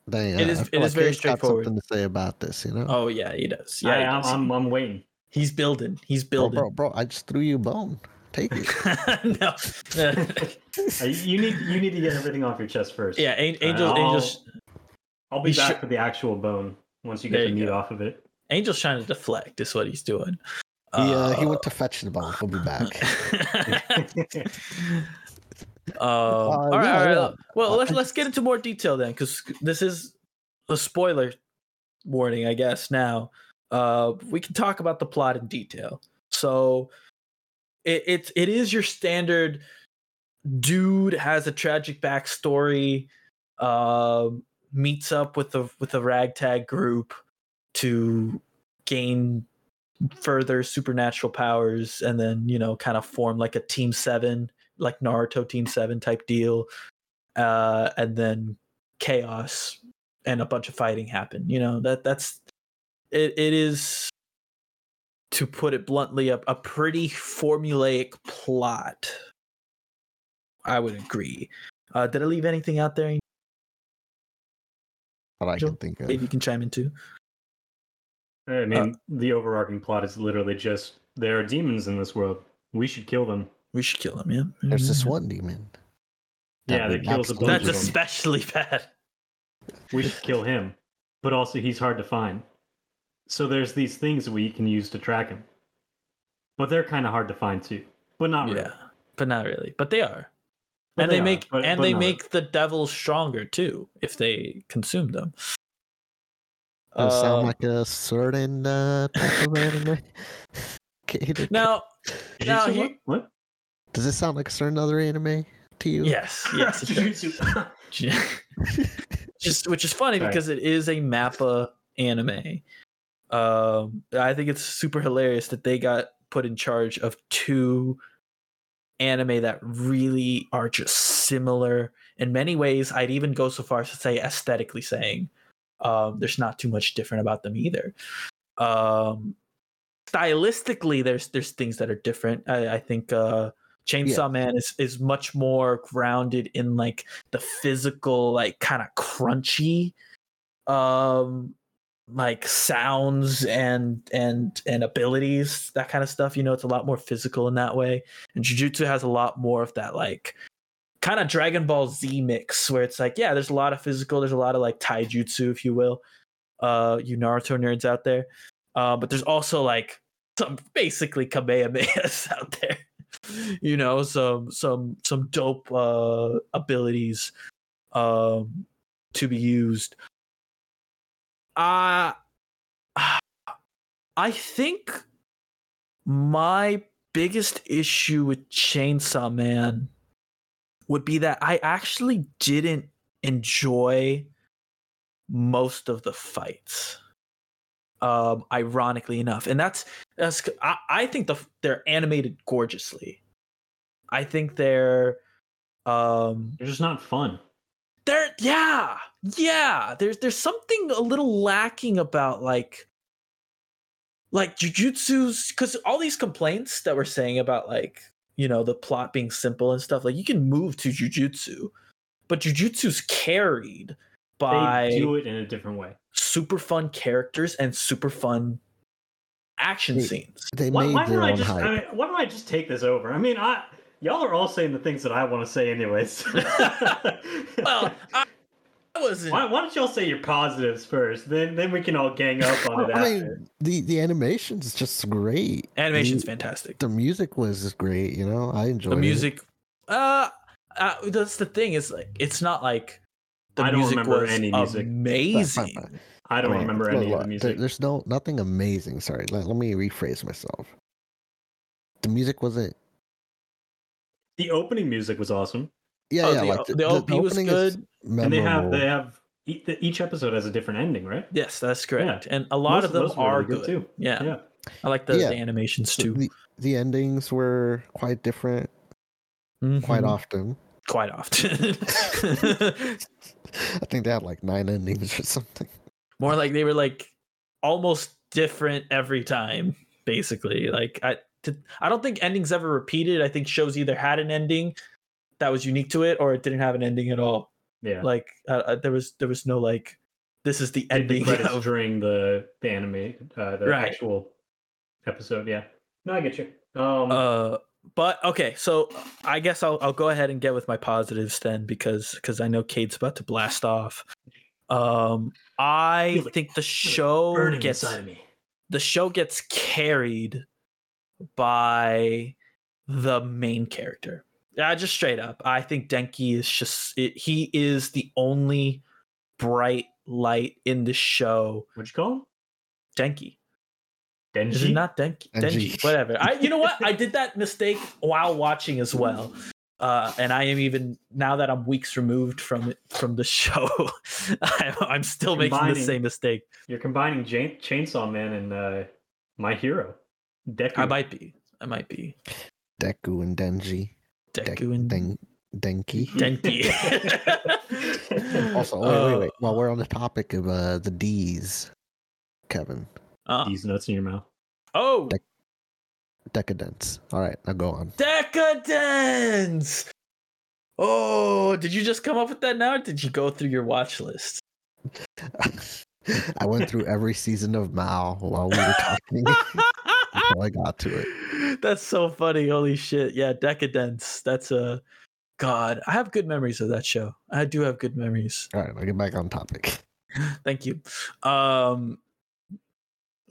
Dang, It I- is- I it feel is very Hayes got straightforward. Something to say about this, you know? Oh yeah, he does. Yeah, I, he I'm, does. I'm, I'm waiting. he's building. He's building. bro, bro, I just threw you a bone. Take it. no. Uh, you need you need to get everything off your chest first. yeah, An- Angel, I'll- Angel's, I'll be You back should- for the actual bone once you get There the meat go. off of it. Angel's trying to deflect. Is what he's doing. He uh, he went to fetch the bone. He'll be back. um, all right, yeah, all right. yeah. Well, Uh, let's let's get into more detail then, because this is a spoiler warning, I guess. Now, uh, we can talk about the plot in detail. So, it it, it is your standard dude has a tragic backstory, um, meets up with a with a ragtag group to gain further supernatural powers, and then you know kind of form like a team seven like Naruto Team Seven type deal, uh, and then chaos and a bunch of fighting happen. You know that that's it. It is to put it bluntly a, a pretty formulaic plot. I would agree. Uh, did I leave anything out there? What I can think of. Maybe you can chime in too. I uh, mean, the overarching plot is literally just there are demons in this world. We should kill them. We should kill them. Yeah. There's this one demon. Yeah, that that kills a knocks bunch That's of them. especially bad. We should kill him. But also, he's hard to find. So there's these things we can use to track him. But they're kind of hard to find too. But not really. Yeah, but not really. But they are. But and they, are, make but- and but they not make the devils stronger too if they consume them. Does it Uh, sound like a certain uh, type of anime? Catered- now, Jujutsu now what? What? Does it sound like a certain other anime to you? yes, yes, it does. Jujutsu. just which is funny Right. because it is a Mappa anime. Um, I think it's super hilarious that they got put in charge of two anime that really are just similar in many ways. I'd even go so far as to say aesthetically saying um, there's not too much different about them either. Um, stylistically, there's there's things that are different. I, I think uh, Chainsaw Man is is much more grounded in like the physical, like kind of crunchy, um, like sounds and and and abilities, that kind of stuff. You know, it's a lot more physical in that way. And Jujutsu has a lot more of that, like kind of Dragon Ball Z mix, where it's like, yeah, there's a lot of physical, there's a lot of like taijutsu, if you will, uh, you Naruto nerds out there. Uh, but there's also like some basically kamehamehas out there you know some some some dope uh abilities um to be used uh i think my biggest issue with chainsaw man would be that i actually didn't enjoy most of the fights um ironically enough and that's that's i, I think the they're animated gorgeously i think they're um They're just not fun. they're yeah yeah there's there's something a little lacking about like like jujutsu's because all these complaints that we're saying about like you know the plot being simple and stuff like you can move to jujutsu but jujutsu's carried by They do it in a different way. super fun characters and super fun action They- scenes. They Why, made why their don't I own just? hype. I mean, why don't I just take this over? I mean, I y'all are all saying the things that I want to say, anyways. Well, I, I wasn't. why, why don't y'all say your positives first? Then then we can all gang up on it I after. mean, the the animation's just great. Animation's the, fantastic. the music was great. You know, I enjoyed The it. music, uh, uh, that's the thing. Is like it's not like the I don't music remember was any music. Fine, fine, amazing. fine. I don't Alright, remember any look, of the there- music. there's no nothing amazing. Sorry, let, let me rephrase myself. the music wasn't. The opening music was awesome, Yeah, Oh, yeah. the, like the, OP was opening is good. and they have they have each, each episode has a different ending, right? Yes, that's correct. Yeah. And a lot Most of them those are really good. too. Yeah. Yeah. I like the, Yeah. the animations too. the the endings were quite different, quite Mhm. often. Quite often. I think they had like nine endings or something. More like they were like almost different every time, basically. Like I to, I don't think endings ever repeated. I think shows either had an ending that was unique to it or it didn't have an ending at all. Yeah. Like uh, uh, there was there was no like this is the the ending credits of during the the anime, uh, the Right. actual episode. Yeah. No, I get you. Um, uh but okay so i guess i'll, I'll go ahead and get with my positives then because because i know kate's about to blast off um i think the show gets the show gets carried by the main character yeah just straight up i think denki is just it, he is the only bright light in the show What'd you call him? denki Denji. Is it not Denki? Denji. Denji. Whatever. I you know what? I did that mistake while watching as well. Uh, and I am even now that I'm weeks removed from it from the show, I'm, I'm still making the same mistake. You're combining Jan- Chainsaw Man and uh, My Hero. Deku. I might be. I might be. Deku and Denji. Dek- Deku and Den- Denki. Denki. Also, wait, wait, Uh, wait. While we're on the topic of uh, the D's, Kevin, uh, These nuts in your mouth. oh, Dek- decadence. All right, now go on. decadence. Oh, did you just come up with that now? Or did you go through your watch list? I went through every season of Mao while we were talking until I got to it. That's so funny. Holy shit. Yeah, Decadence. That's a God. I have good memories of that show. I do have good memories. All right, I'll get back on topic. Thank you. Um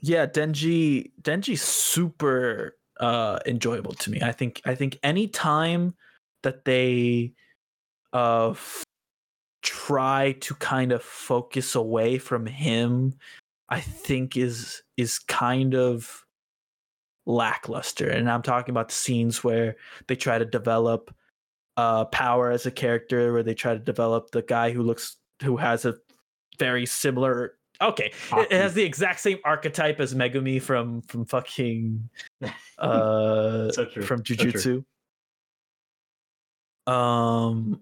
yeah, Denji Denji's super uh enjoyable to me. I think I think any time that they uh f- try to kind of focus away from him, I think is is kind of lackluster. And I'm talking about the scenes where they try to develop uh power as a character, where they try to develop the guy who looks who has a very similar okay it, it has the exact same archetype as megumi from from fucking uh So from so jujutsu. Um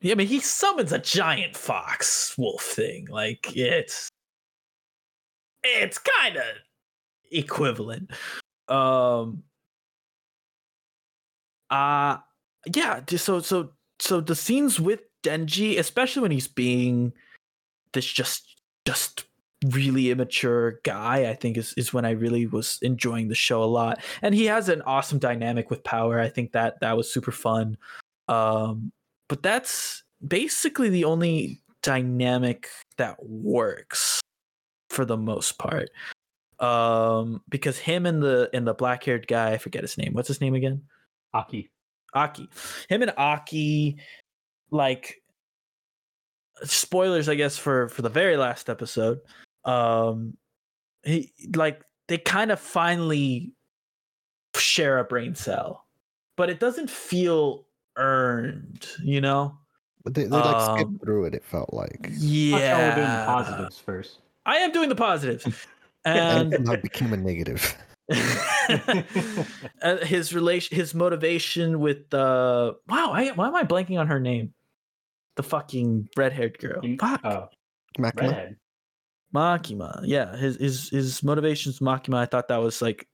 yeah i mean he summons a giant fox wolf thing. Like it's it's kind of equivalent um uh yeah just so so so the scenes with denji especially when he's being this just just really immature guy i think is is when i really was enjoying the show a lot. And he has an awesome dynamic with power. I think that that was super fun. Um but that's basically the only dynamic that works for the most part um because him and the and the black haired guy i forget his name what's his name again Aki. Aki. Him and Aki, like spoilers, I guess, for for the very last episode. Um he like they kind of finally share a brain cell, but it doesn't feel earned, you know? But they, they like skipped Um, through it. It felt like, Yeah. how we're doing the positives first. I am doing the positives. and And that became a negative. uh, his relation his motivation with uh wow I, why am i blanking on her name the fucking red-haired girl You- Fuck. Oh, Makima? redhead. makima yeah his his his motivations makima i thought that was like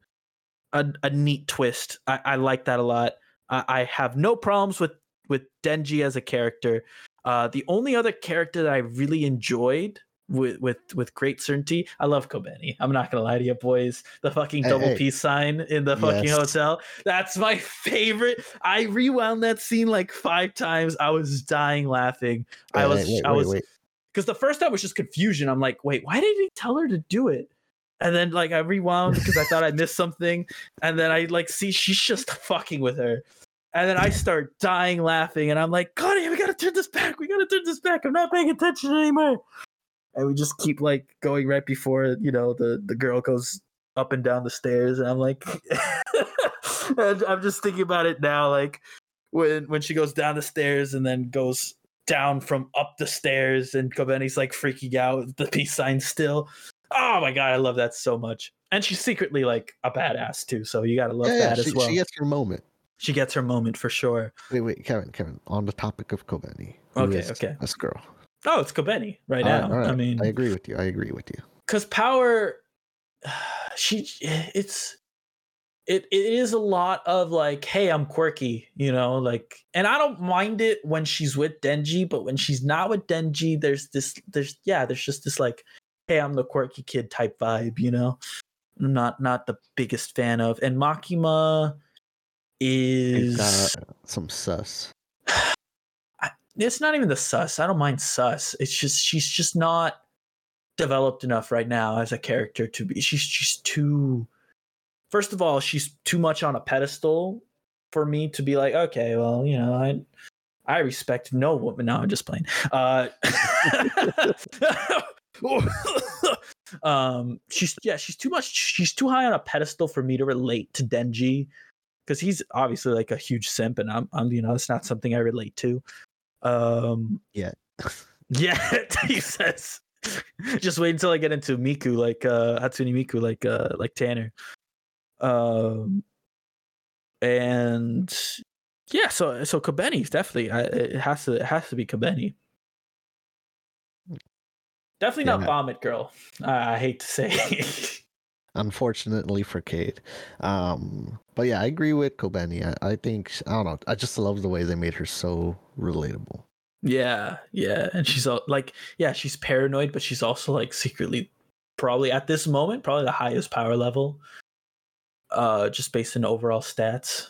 a, a neat twist i i like that a lot I, I have no problems with with denji as a character uh the only other character that i really enjoyed with with with great certainty i love kobeni i'm not gonna lie to you boys the fucking Hey, double hey. peace sign in the fucking Yes. hotel that's my favorite i rewound that scene like five times i was dying laughing i was wait, i was because the first time was just confusion. I'm like, wait, why did he tell her to do it? And then like I rewound because I thought I missed something, and then I like see she's just fucking with her, and then I start dying laughing, and I'm like, Connie, we gotta turn this back. We gotta turn this back. I'm not paying attention anymore. And we just keep like going right before you know the the girl goes up and down the stairs, and I'm like, and I'm just thinking about it now, like when when she goes down the stairs and then goes down from up the stairs, and Kobeni's like freaking out with the peace sign still. Oh my god, I love that so much. And she's secretly like a badass too, so you gotta love Yeah, yeah, that she, as well. she gets her moment. she gets her moment for sure. Wait, wait, Kevin, Kevin. On the topic of Kobeni. Okay, okay. This girl. Oh, it's Kobeni right now. right. I mean, I agree with you. I agree with you. because power she it's it it is a lot of like hey i'm quirky you know like and i don't mind it when she's with denji but when she's not with denji there's this there's yeah there's just this like hey i'm the quirky kid type vibe you know I'm not not the biggest fan of and makima is got some sus. it's not even the sus. I don't mind sus. It's just she's just not developed enough right now as a character to be. She's she's too. First of all, she's too much on a pedestal for me to be like, okay, well, you know, I I respect no woman. No, I'm just playing. Uh, um, she's yeah, she's too much. She's too high on a pedestal for me to relate to Denji because he's obviously like a huge simp, and I'm, I'm, you know, it's not something I relate to. Um, Yet. yeah, he says. Just wait until I get into Miku, like uh Hatsune Miku, like uh like Tanner. Um, and yeah, so so Kobeni definitely. It has to it has to be Kobeni. Definitely not Yeah. Vomit Girl. I, I hate to say. Unfortunately for Kate. Um, but yeah, I agree with Kobeni. I, I think I don't know. I just love the way they made her so relatable. Yeah, yeah, and she's all, like, yeah, she's paranoid, but she's also like secretly, probably at this moment, probably the highest power level. Uh, just based on overall stats,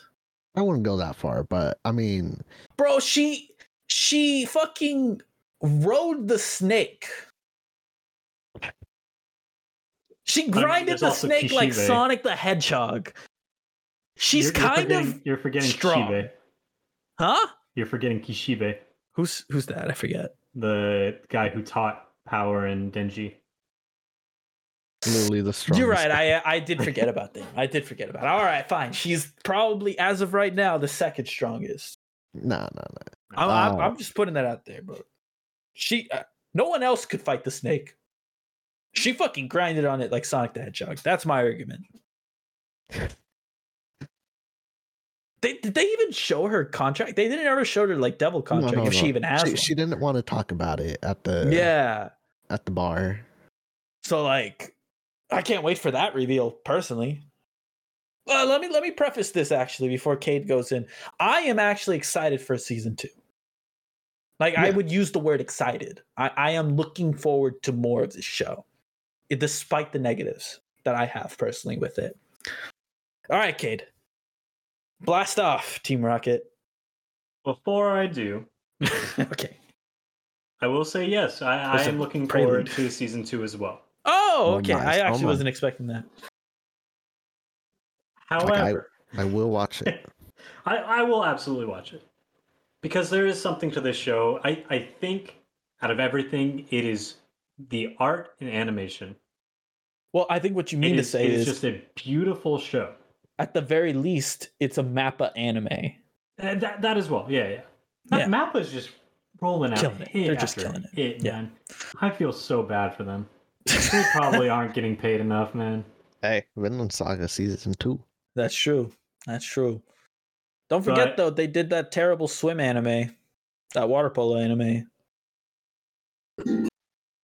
I wouldn't go that far, but I mean, bro. She she fucking rode the snake. She grinded there's the also snake like Sonic the Hedgehog. She's You're- you're kind of You're forgetting strong. Kishibe. huh? You're forgetting Kishibe, Who's who's that? I forget. the guy who taught power and Denji. literally the strongest. You're right. I I did forget about them. I did forget about. It. All right, fine. She's probably as of right now the second strongest. No, no, no. I'm, I'm, Wow. I'm just putting that out there, bro. She, uh, no one else could fight the snake. She fucking grinded on it like Sonic the Hedgehog. That's my argument. They, did they even show her contract? They didn't ever show her like devil contract no, if she even has She, she didn't want to talk about it at the yeah. at the bar. So like, I can't wait for that reveal personally. Well, let me let me preface this actually before Cade goes in. I am actually excited for season two. Like I would use the word excited. I, I am looking forward to more of this show, despite the negatives that I have personally with it. All right, Cade, blast off, Team Rocket. Before I do, okay. I will say yes. I, I am looking prelude. forward to season two as well. Oh, Oh, okay. nice. I Oh, actually my. wasn't expecting that. However, I will watch it. I, I will absolutely watch it because there is something to this show. I, I think out of everything, it is the art and animation. Well, I think what you It mean to is- say it is, is just a beautiful show. at the very least, it's a Mappa anime. And that that as well. Yeah, yeah. That Yeah. map was just rolling out. Killing it. hit They're just killing it. hit, Yeah. man. I feel so bad for them. They probably aren't getting paid enough, man. Hey, Vinland Saga season two. That's true. That's true. Don't forget But- though, they did that terrible swim anime, that water polo anime.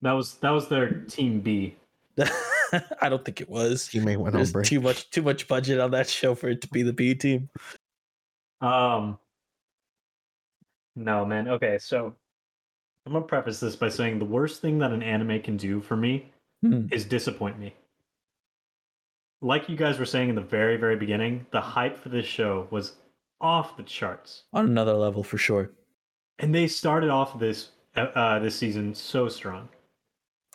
That was that was their team B. I don't think it was. Teammate went on break. too much too much budget on that show for it to be the B team. Um. No, man. Okay, so I'm gonna preface this by saying the worst thing that an anime can do for me Hmm. is disappoint me. Like you guys were saying in the very, very beginning, the hype for this show was off the charts, On another level for sure. and they started off this uh, uh, this season so strong.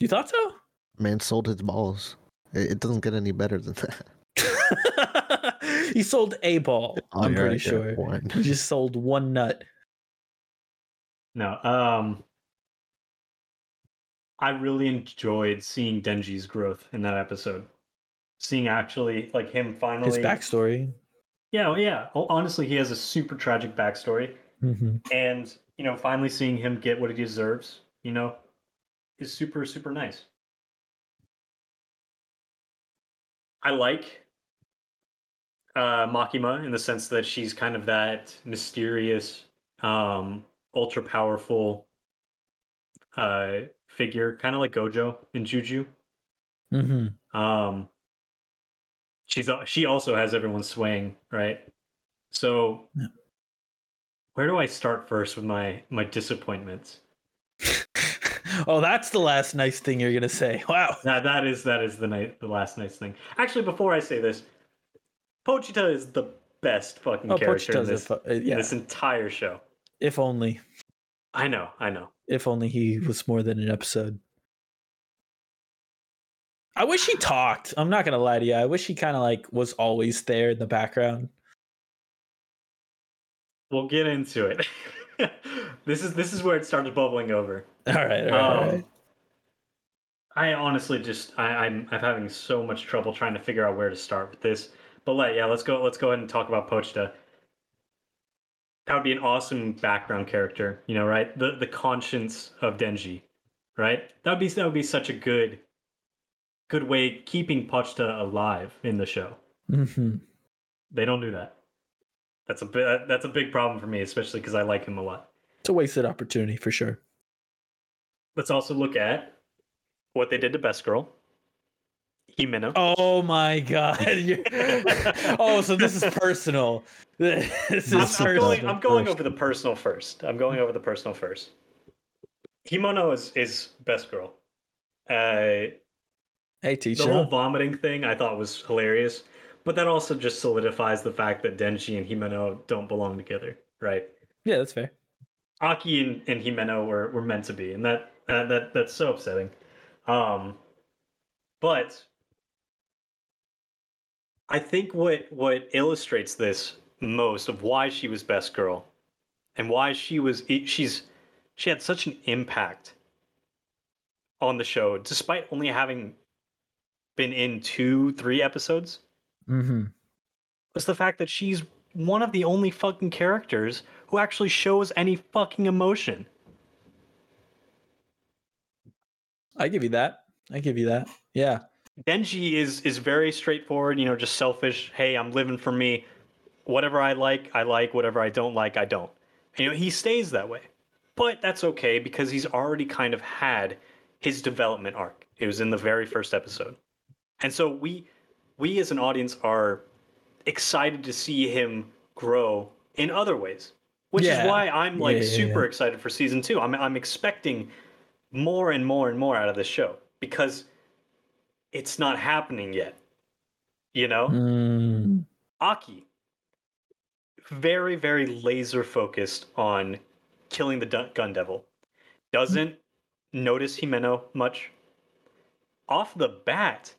You thought so? Man sold his balls. It, it doesn't get any better than that. he sold a ball. Oh, I'm you're pretty right, yeah, sure. one. He just sold one nut. No, um, I really enjoyed seeing Denji's growth in that episode. Seeing actually like him finally His backstory. Yeah, well, yeah. Ho- Honestly, he has a super tragic backstory, hmm and you know, finally seeing him get what he deserves, you know, is super super nice. I like uh, Makima in the sense that she's kind of that mysterious, um, ultra powerful uh, figure, kind of like Gojo in Juju. hmm Um, she's she also has everyone swaying, right? So, Yeah. where do I start first with my my disappointments? Oh, that's the last nice thing you're gonna say. Wow. That that is that is the night the last nice thing. Actually, before I say this, Pochita is the best fucking Oh, character in this, fu- uh, yeah. this entire show. If only, I know, I know. if only he was more than an episode. I wish he talked. I'm not gonna lie to you. I wish he kind of like was always there in the background. We'll get into it. this is this is where it started bubbling over. All right, all right, Um, right. I honestly just I, I'm I'm having so much trouble trying to figure out where to start with this. But let yeah, let's go let's go ahead and talk about Pochita. That would be an awesome background character, you know, right? The the conscience of Denji, right? That would be that would be such a good good way keeping Pochita alive in the show. hmm They don't do that. That's a bit that's a big problem for me, especially because I like him a lot. It's a wasted opportunity for sure. Let's also look at what they did to Best Girl. Himeno. Oh my god! Oh, so this is personal. This is I'm, I'm personal. going, I'm going over the personal first. I'm going over the personal first. Himeno is, is best girl. Uh, Hey, teacher. the whole vomiting thing I thought was hilarious, but that also just solidifies the fact that Denji and Himeno don't belong together, right? Yeah, that's fair. Aki and, and Himeno were, were meant to be, and that, uh, that that's so upsetting. Um, but I think what what illustrates this most of why she was best girl, and why she was she's she had such an impact on the show, despite only having been in two three episodes, hmm was the fact that she's one of the only fucking characters who actually shows any fucking emotion. I give you that. I give you that. Yeah. Denji is is very straightforward, you know, just selfish. Hey, I'm living for me. Whatever I like, I like. Whatever I don't like, I don't. You know, he stays that way. But that's okay because he's already kind of had his development arc. It was in the very first episode. And so we we as an audience are excited to see him grow in other ways. Which Yeah. is why I'm like Yeah, yeah, super excited for season 2. I'm I'm expecting more and more and more out of this show because it's not happening yet. You know? Mm. Aki, very, very laser focused on killing the gun devil. Doesn't notice Himeno much. Off the bat,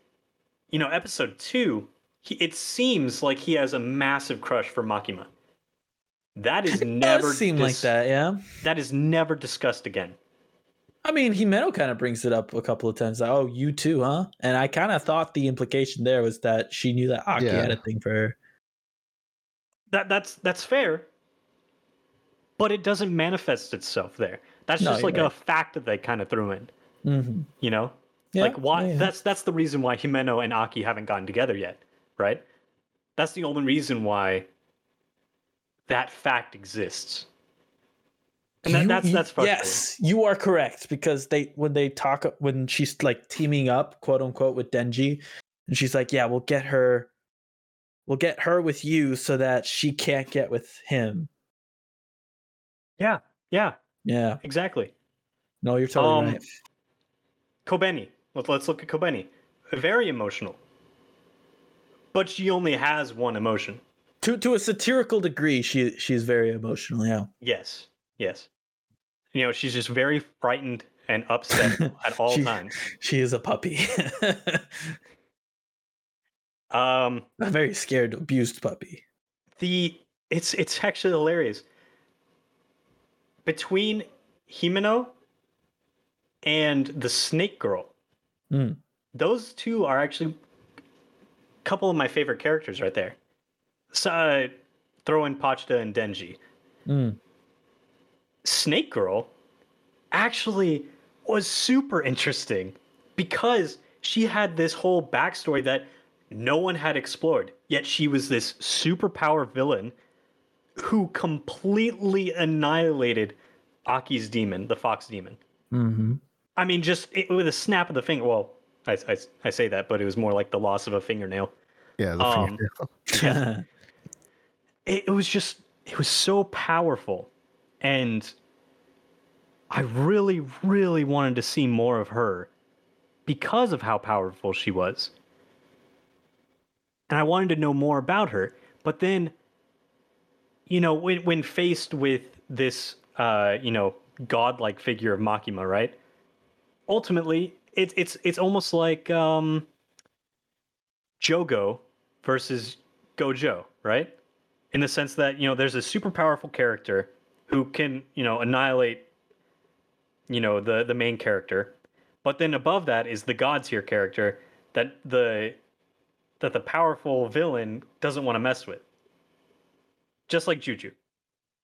you know, episode two, he, it seems like he has a massive crush for Makima. That is It never does seem like that. Yeah. That is never discussed again. I mean, Himeno kind of brings it up a couple of times. Like, oh, you too, huh? And I kind of thought the implication there was that she knew that Aki Yeah. had a thing for her. That that's that's fair. But it doesn't manifest itself there. That's No, just you're like a fact that they kind of threw in. hmm You know? Yeah, like why yeah, that's that's the reason why Himeno and Aki haven't gotten together yet, right? That's the only reason why that fact exists. And that, You- that's that's frustrating. yes, you are correct because they when they talk when she's like teaming up, quote unquote, with Denji, and she's like, "Yeah, we'll get her, we'll get her with you so that she can't get with him." Yeah, yeah, Yeah, exactly. no, you're totally Um, right. Kobeni. Let's let's look at Kobeni. Very emotional. But she only has one emotion. To to a satirical degree, she she's very emotional. Yeah, Yes. Yes. You know, she's just very frightened and upset at all She- times. she is a puppy, Um a very scared, abused puppy. the it's it's actually hilarious between himeno and the snake girl Mm. those two are actually a couple of my favorite characters right there so, uh, throw in Pochita and Denji. Mm. Snake Girl actually was super interesting because she had this whole backstory that no one had explored. Yet she was this superpower villain who completely annihilated Aki's demon, the fox demon. hmm I mean, just it, with a snap of the finger. Well, I, I, I say that, but it was more like the loss of a fingernail. Yeah, the Um, fingernail. it, it was just it was so powerful and i really really wanted to see more of her because of how powerful she was and i wanted to know more about her but then you know when, when faced with this uh you know godlike figure of makima right ultimately it's it's it's almost like um jogo versus gojo right? In the sense that you know there's a super powerful character who can you know annihilate you know the the main character. But then above that is the god tier character that the that the powerful villain doesn't want to mess with. Just like juju.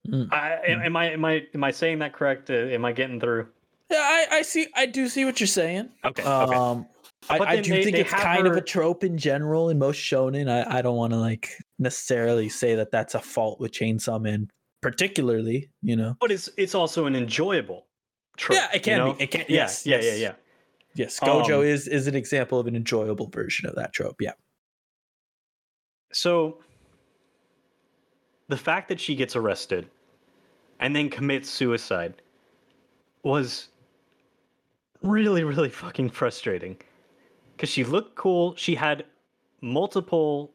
Mm. I, am i am i am i saying that correct? Uh, am i getting through Yeah, I, I see. I do see what you're saying. okay okay Um, I, I do they- think they it's kind of a trope in general in most shonen. I, I don't want to like necessarily say that that's a fault with Chainsaw Man, particularly. You know. but it's it's also an enjoyable trope, Yeah, it can you know? be. It can. yeah Yes. yeah yes. yeah yeah Yes, Gojo Um, is is an example of an enjoyable version of that trope. Yeah. So the fact that she gets arrested and then commits suicide was really, really fucking frustrating. Because she looked cool. She had multiple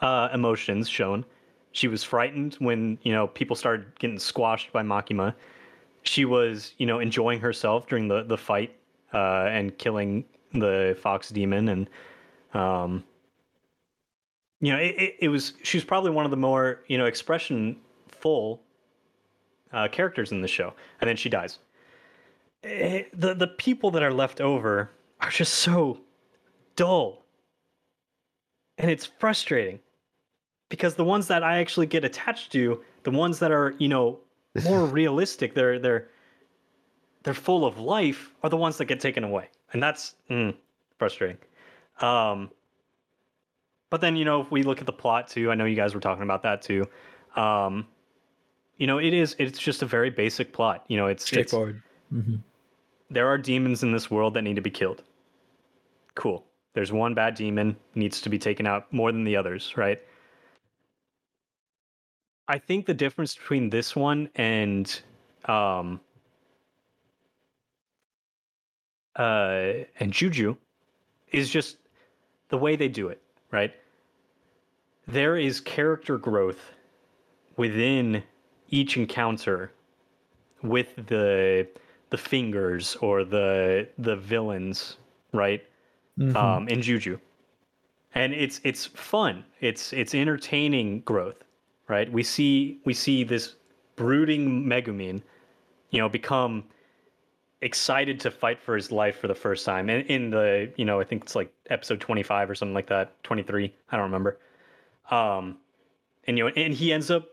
uh, emotions shown. She was frightened when, you know, people started getting squashed by Makima. She was, you know, enjoying herself during the, the fight uh, and killing the fox demon and um, you know, it, it, it was she was probably one of the more you know expression full uh, characters in the show, and then she dies. Eh, the the people that are left over are just so dull, and it's frustrating because the ones that I actually get attached to, the ones that are you know more realistic, they're they're they're full of life, are the ones that get taken away, and that's mm, frustrating. Um, but then you know if we look at the plot too i know you guys were talking about that too. Um you know it is it's just a very basic plot. You know it's, it's Straightforward. There are demons in this world that need to be killed. Cool. There's one bad demon needs to be taken out more than the others right? I think the difference between this one and um uh and juju is just the way they do it right? There is character growth within each encounter with the the fingers or the the villains right? Mm-hmm. um in juju. And it's it's fun. It's it's entertaining growth right? We see we see this brooding megumin you know become excited to fight for his life for the first time. And in the you know i think it's like episode 25 or something like that 23 i don't remember. Um and you know and he ends up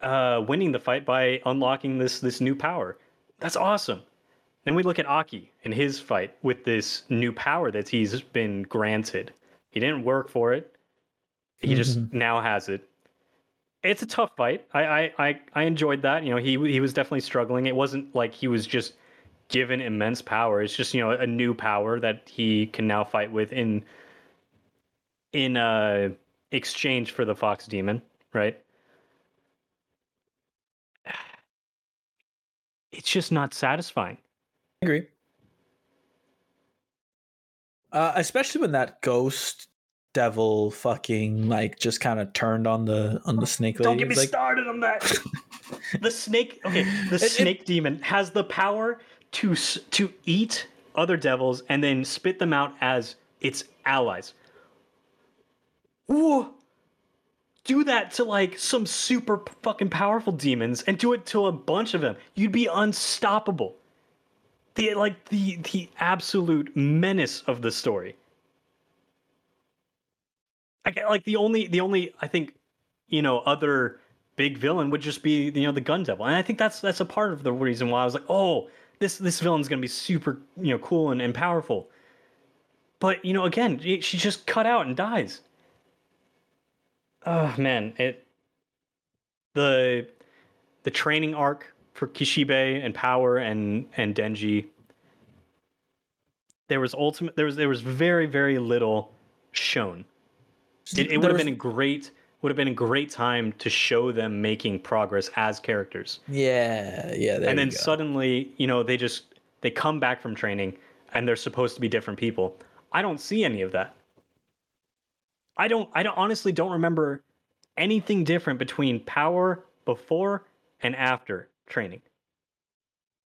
uh winning the fight by unlocking this this new power that's awesome then we look at Aki and his fight with this new power that he's been granted. He didn't work for it. He just now has it. It's a tough fight. I, I, I, I enjoyed that. You know, he he was definitely struggling. It wasn't like he was just given immense power. It's just, you know, a new power that he can now fight with in in uh exchange for the Fox Demon, right? It's just not satisfying. I agree. Uh, especially when that ghost devil fucking like just kind of turned on the on the snake lady. Don't get me like, started on that. the snake, okay, the It- it- snake demon has the power to s- to eat other devils and then spit them out as its allies. Ooh. Do that to like some super fucking powerful demons and do it to a bunch of them. You'd be unstoppable. The like the the absolute menace of the story. I like the only the only I think you know, other big villain would just be you know the Gun Devil, and I think that's that's a part of the reason why I was like, oh, this this villain's gonna be super you know cool and, and powerful. But you know, again, she just cut out and dies. Oh man, it the the training arc for Kishibe and Power and and Denji. There was ultimate. There was there was very very little shown. It, it would have been a great would have been a great time to show them making progress as characters. Yeah, yeah. and then suddenly, you know, they just they come back from training and they're supposed to be different people. I don't see any of that. I don't I don't honestly don't remember anything different between power before and after training.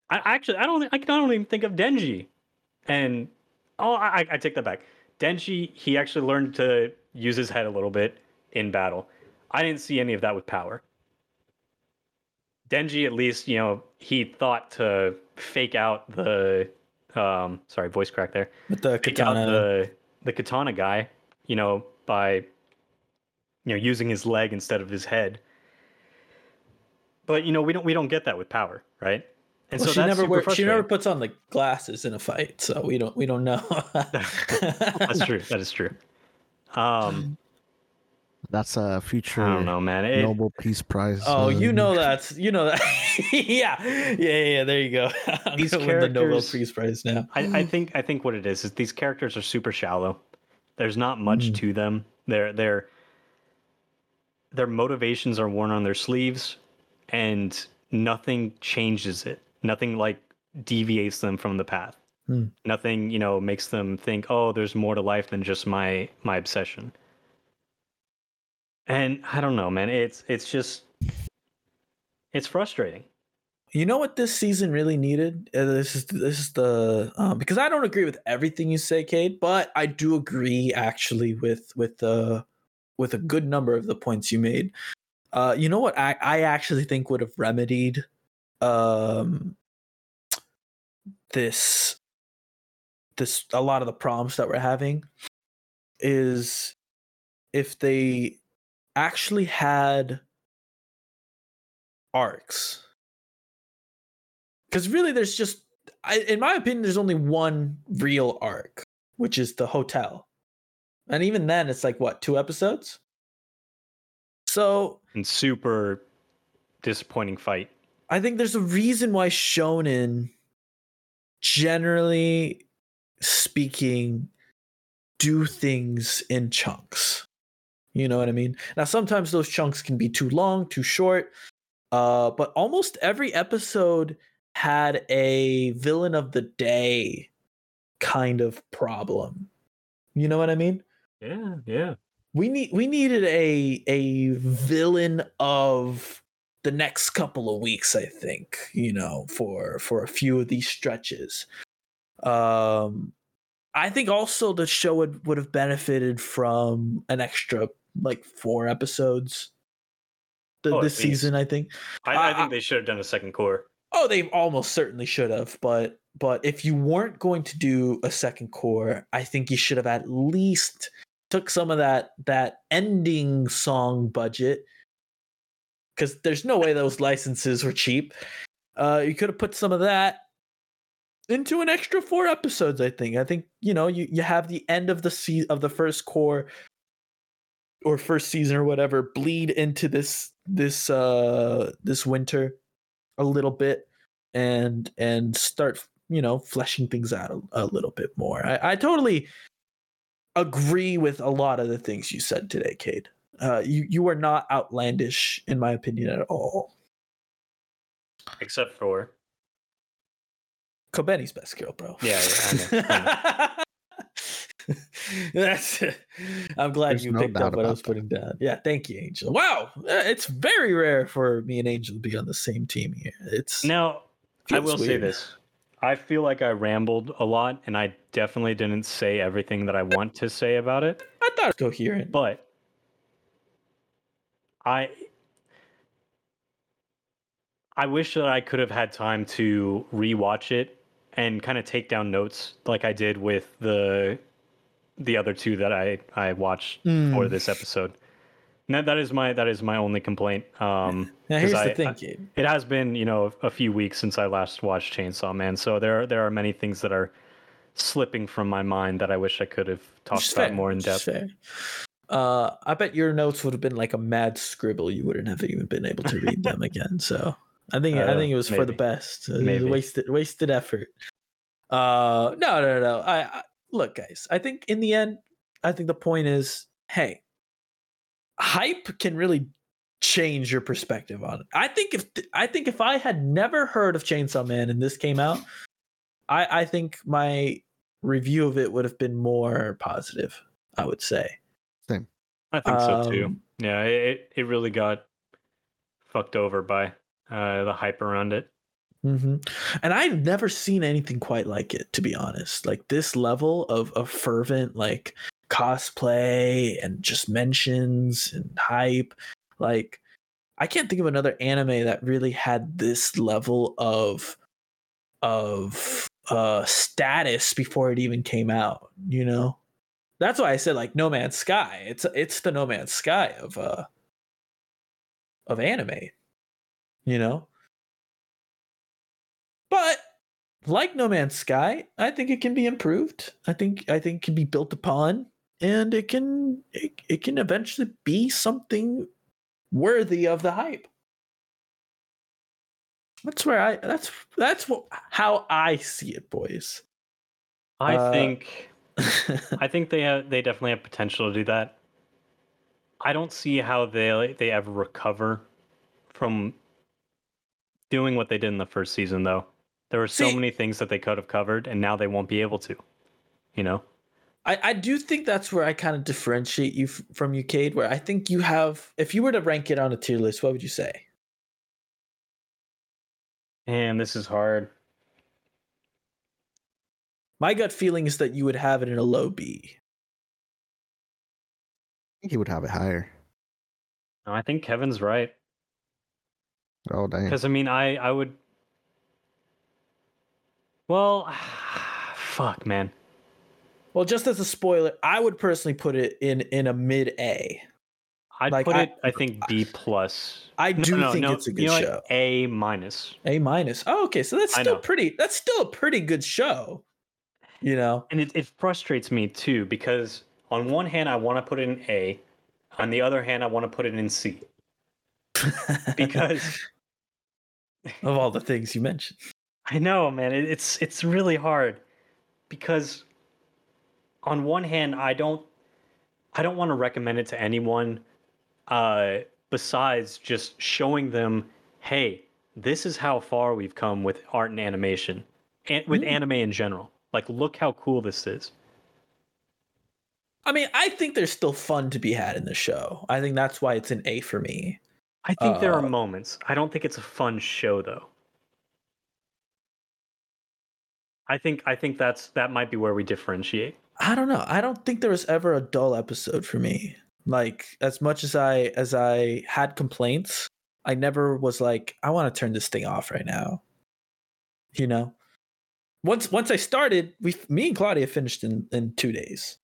I actually I don't I don't even think of Denji. And oh I I take that back. Denji he actually learned to use his head a little bit in battle. I didn't see any of that with power. Denji, at least, you know, he thought to fake out the um sorry, voice crack there. With the Fake katana. the the katana guy, you know, by you know, using his leg instead of his head. But you know, we don't we don't get that with power, right? And Well, so she never super wear, she never puts on the glasses in a fight, so we don't we don't know. That's true. That is true. Um, That's a future I don't know, man. It, Nobel Peace Prize. Oh, you um, know that's you know that. yeah, yeah, yeah, yeah. There you go. I'm These gonna win the Nobel Peace Prize now. I, I think I think what it is is these characters are super shallow. There's not much Mm. to them. Their their their motivations are worn on their sleeves, and nothing changes it. Nothing like deviates them from the path. Hmm. Nothing, you know, makes them think, "Oh, there's more to life than just my my obsession." And I don't know, man. It's it's just it's frustrating. You know what this season really needed? Uh, this is this is the um, because I don't agree with everything you say, Kate, but I do agree actually with with the with a good number of the points you made. Uh, you know what I, I actually think would have remedied um this this a lot of the problems that we're having is if they actually had arcs because really there's just I, in my opinion there's only one real arc which is the hotel. And even then it's like what two episodes? So And super disappointing fight. i think there's a reason why shonen generally speaking do things in chunks. You know what i mean? Now sometimes those chunks can be too long too short uh but almost every episode had a villain of the day kind of problem. You know what i mean? Yeah, yeah. we need we needed a a villain of the next couple of weeks i think you know for for a few of these stretches. Um i think also the show would would have benefited from an extra like four episodes th- Oh, this season i think. I, I I- think they should have done a second cour. Oh, they almost certainly should have, but but if you weren't going to do a second cour, I think you should have at least took some of that that ending song budget because there's no way those licenses were cheap. Uh, you could have put some of that into an extra four episodes. I think. I think you know you you have the end of the se- of the first cour or first season or whatever bleed into this this uh this winter a little bit and and start you know fleshing things out a, a little bit more. I, I totally agree with a lot of the things you said today Cade. uh you you are not outlandish in my opinion at all. Except for Kobeni's best girl bro. Yeah, yeah, I That's it. I'm glad There's you no picked up what I was putting down. Yeah, thank you, Angel. Wow, uh, it's very rare for me and Angel to be on the same team here. It's now I feels will say this. I feel like I rambled a lot and I definitely didn't say everything that I want to say about it. I thought it was coherent. But I I wish that I could have had time to rewatch it and kind of take down notes like I did with the the other two that I I watched for Mm. this episode. That, that is my that is my only complaint. Um, Now here's I- the thing, I- it has been you know a few weeks since I last watched Chainsaw Man, so there are, there are many things that are slipping from my mind that I wish I could have talked about fair, more in depth. Uh, I bet your notes would have been like a mad scribble. You wouldn't have even been able to read them again. So I think I Uh, think it was for the maybe. best. Maybe. wasted wasted effort. Uh, no, no, no. I, I look, guys. I think in the end, I think the point is, hey, hype can really change your perspective on it. I think if I think if I had never heard of Chainsaw Man and this came out, I I think my review of it would have been more positive. I would say. Same. I think so too. Um, Yeah, it it- it really got fucked over by uh, the hype around it. Hmm And I've never seen anything quite like it, to be honest. Like this level of, of fervent like cosplay and just mentions and hype. Like I can't think of another anime that really had this level of of uh status before it even came out, you know? That's why I said like No Man's Sky. It's it's the No Man's Sky of uh of anime. You know? But like No Man's Sky, I think it can be improved. I think I think it can be built upon and it can it, it can eventually be something worthy of the hype. That's where I that's that's what, how I see it, boys. I Uh, think I think they have, they definitely have potential to do that. I don't see how they they ever recover from doing what they did in the first season though. There were so See- many things that they could have covered and now they won't be able to. You know? I, I do think that's where I kind of differentiate you f- from you, Cade, where I think you have, if you were to rank it on a tier list, what would you say? And this is hard. My gut feeling is that you would have it in a low B. I think he would have it higher. No, I think Kevin's right. Oh damn. Because I mean, I I would. Well, fuck, man. Well, just as a spoiler, I would personally put it in in a mid A. I'd Like, put I- it. I think B plus. I do no, think no, it's a you good know what? show. A minus. A minus. Oh, okay. So that's still pretty. That's still a pretty good show. You know. And it, it frustrates me too because on one hand I want to put it in A, on the other hand I want to put it in C because of all the things you mentioned. I know, man, it's it's really hard because on one hand I don't I don't want to recommend it to anyone uh besides just showing them, hey, this is how far we've come with art and animation and with Mm. anime in general. Like look how cool this is. I mean, I think there's still fun to be had in the show. I think that's why it's an A for me. I think there are Uh, moments. I don't think it's a fun show though. I think I think that's that might be where we differentiate. I don't know. I don't think there was ever a dull episode for me. Like as much as I as I had complaints, I never was like, I want to turn this thing off right now. You know? Once once I started, we me and Claudia finished in in 2 days.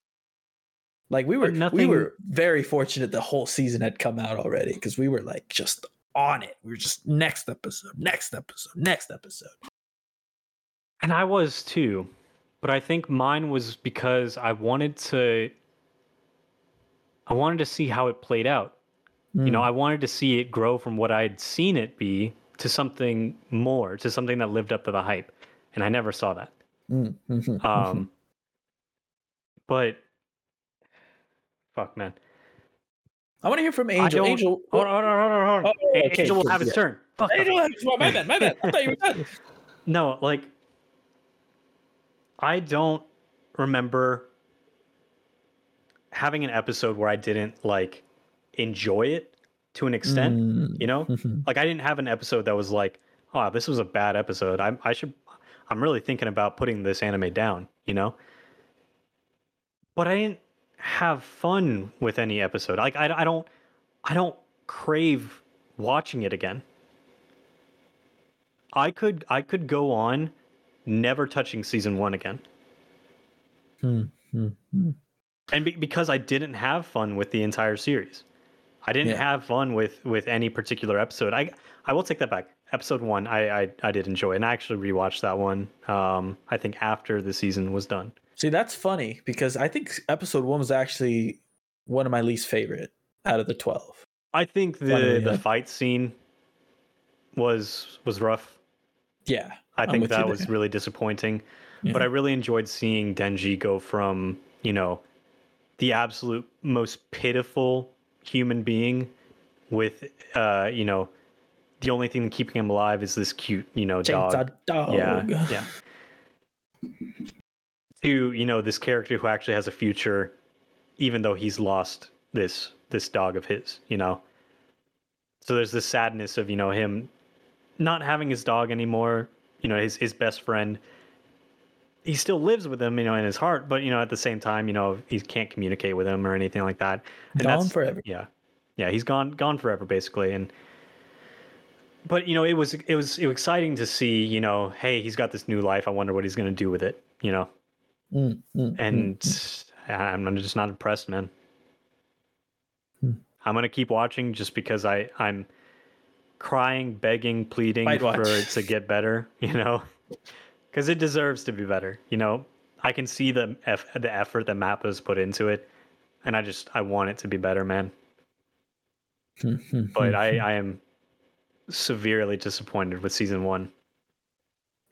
Like we were But we were very fortunate the whole season had come out already cuz we were like just on it. We were just next episode, next episode, next episode. And I was too. But I think mine was because I wanted to I wanted to see how it played out. You know, Mm. I wanted to see it grow from what I'd seen it be to something more, to something that lived up to the hype. And I never saw that. Mm, mhm. Um but fuck man. I want to hear from Angel. Angel, Hold on, hold on, hold on. Oh, okay, Angel will have his yeah. turn. Fuck. fuck. Angel, my bad, my bad. I thought you were done. No, like I don't remember having an episode where I didn't like enjoy it to an extent, Mm, you know? Like I didn't have an episode that was like, "Oh, this was a bad episode. I I should I'm really thinking about putting this anime down," you know? But I didn't have fun with any episode. Like I I don't I don't crave watching it again. I could I could go on never touching season 1 again. Hmm, hmm, hmm. And be, because I didn't have fun with the entire series. I didn't Yeah. have fun with with any particular episode. I I will take that back. Episode one, I I, I did enjoy, and I actually rewatched that one. Um, I think after the season was done. See, that's funny because I think episode one was actually one of my least favorite out of the twelve. I think Funny, the yeah. the fight scene was was rough. Yeah, I think that was there. really disappointing. Yeah. But I really enjoyed seeing Denji go from, you know, the absolute most pitiful human being with uh, you know, the only thing keeping him alive is this cute, you know, dog. Dog. Yeah, yeah. To, you know, this character who actually has a future even though he's lost this this dog of his, you know. So there's this sadness of, you know, him not having his dog anymore, you know, his his best friend. He still lives with him, you know, in his heart, but you know, at the same time, you know, he can't communicate with him or anything like that. And Gone that's- forever. Yeah, yeah, he's gone gone forever, basically. And but you know, it was it was it was exciting to see, you know, hey, he's got this new life. I wonder what he's gonna do with it, you know. Mm, mm, mm, And mm. I'm just not impressed, man. Hmm. I'm gonna keep watching just because I I'm crying, begging, pleading Might for watch. it to get better. You know, because it deserves to be better. You know, I can see the eff- the effort that Mappa's put into it, and I just I want it to be better, man. But I. I am severely disappointed with season one.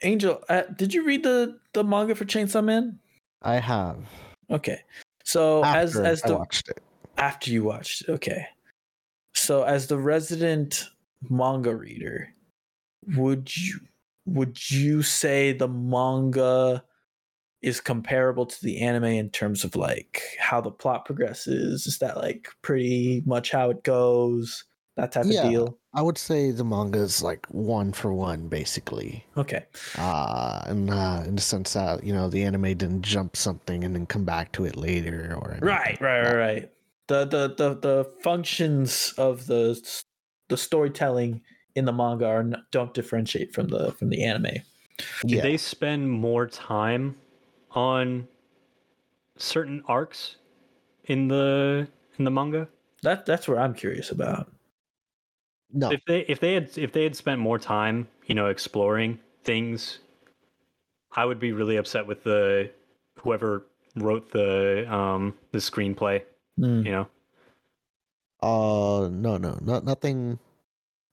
Angel, uh, did you read the the manga for Chainsaw Man? I have. Okay, so as After as I the watched it. after you watched it, okay. So as the resident manga reader, would you would you say the manga is comparable to the anime in terms of like how the plot progresses? Is that like pretty much how it goes? That type Yeah. of deal? I would say the manga is like one for one, basically. Okay. Uh, and uh, in the sense that you know the anime didn't jump something and then come back to it later, or Right, right, right, right. The the the the functions of the the storytelling in the manga are n- don't differentiate from the from the anime. Did Yeah, they spend more time on certain arcs in the in the manga? That that's where I'm curious about. no, if they if they had if they had spent more time you know exploring things i would be really upset with the whoever wrote the um the screenplay Hmm. you know uh, no, no, not nothing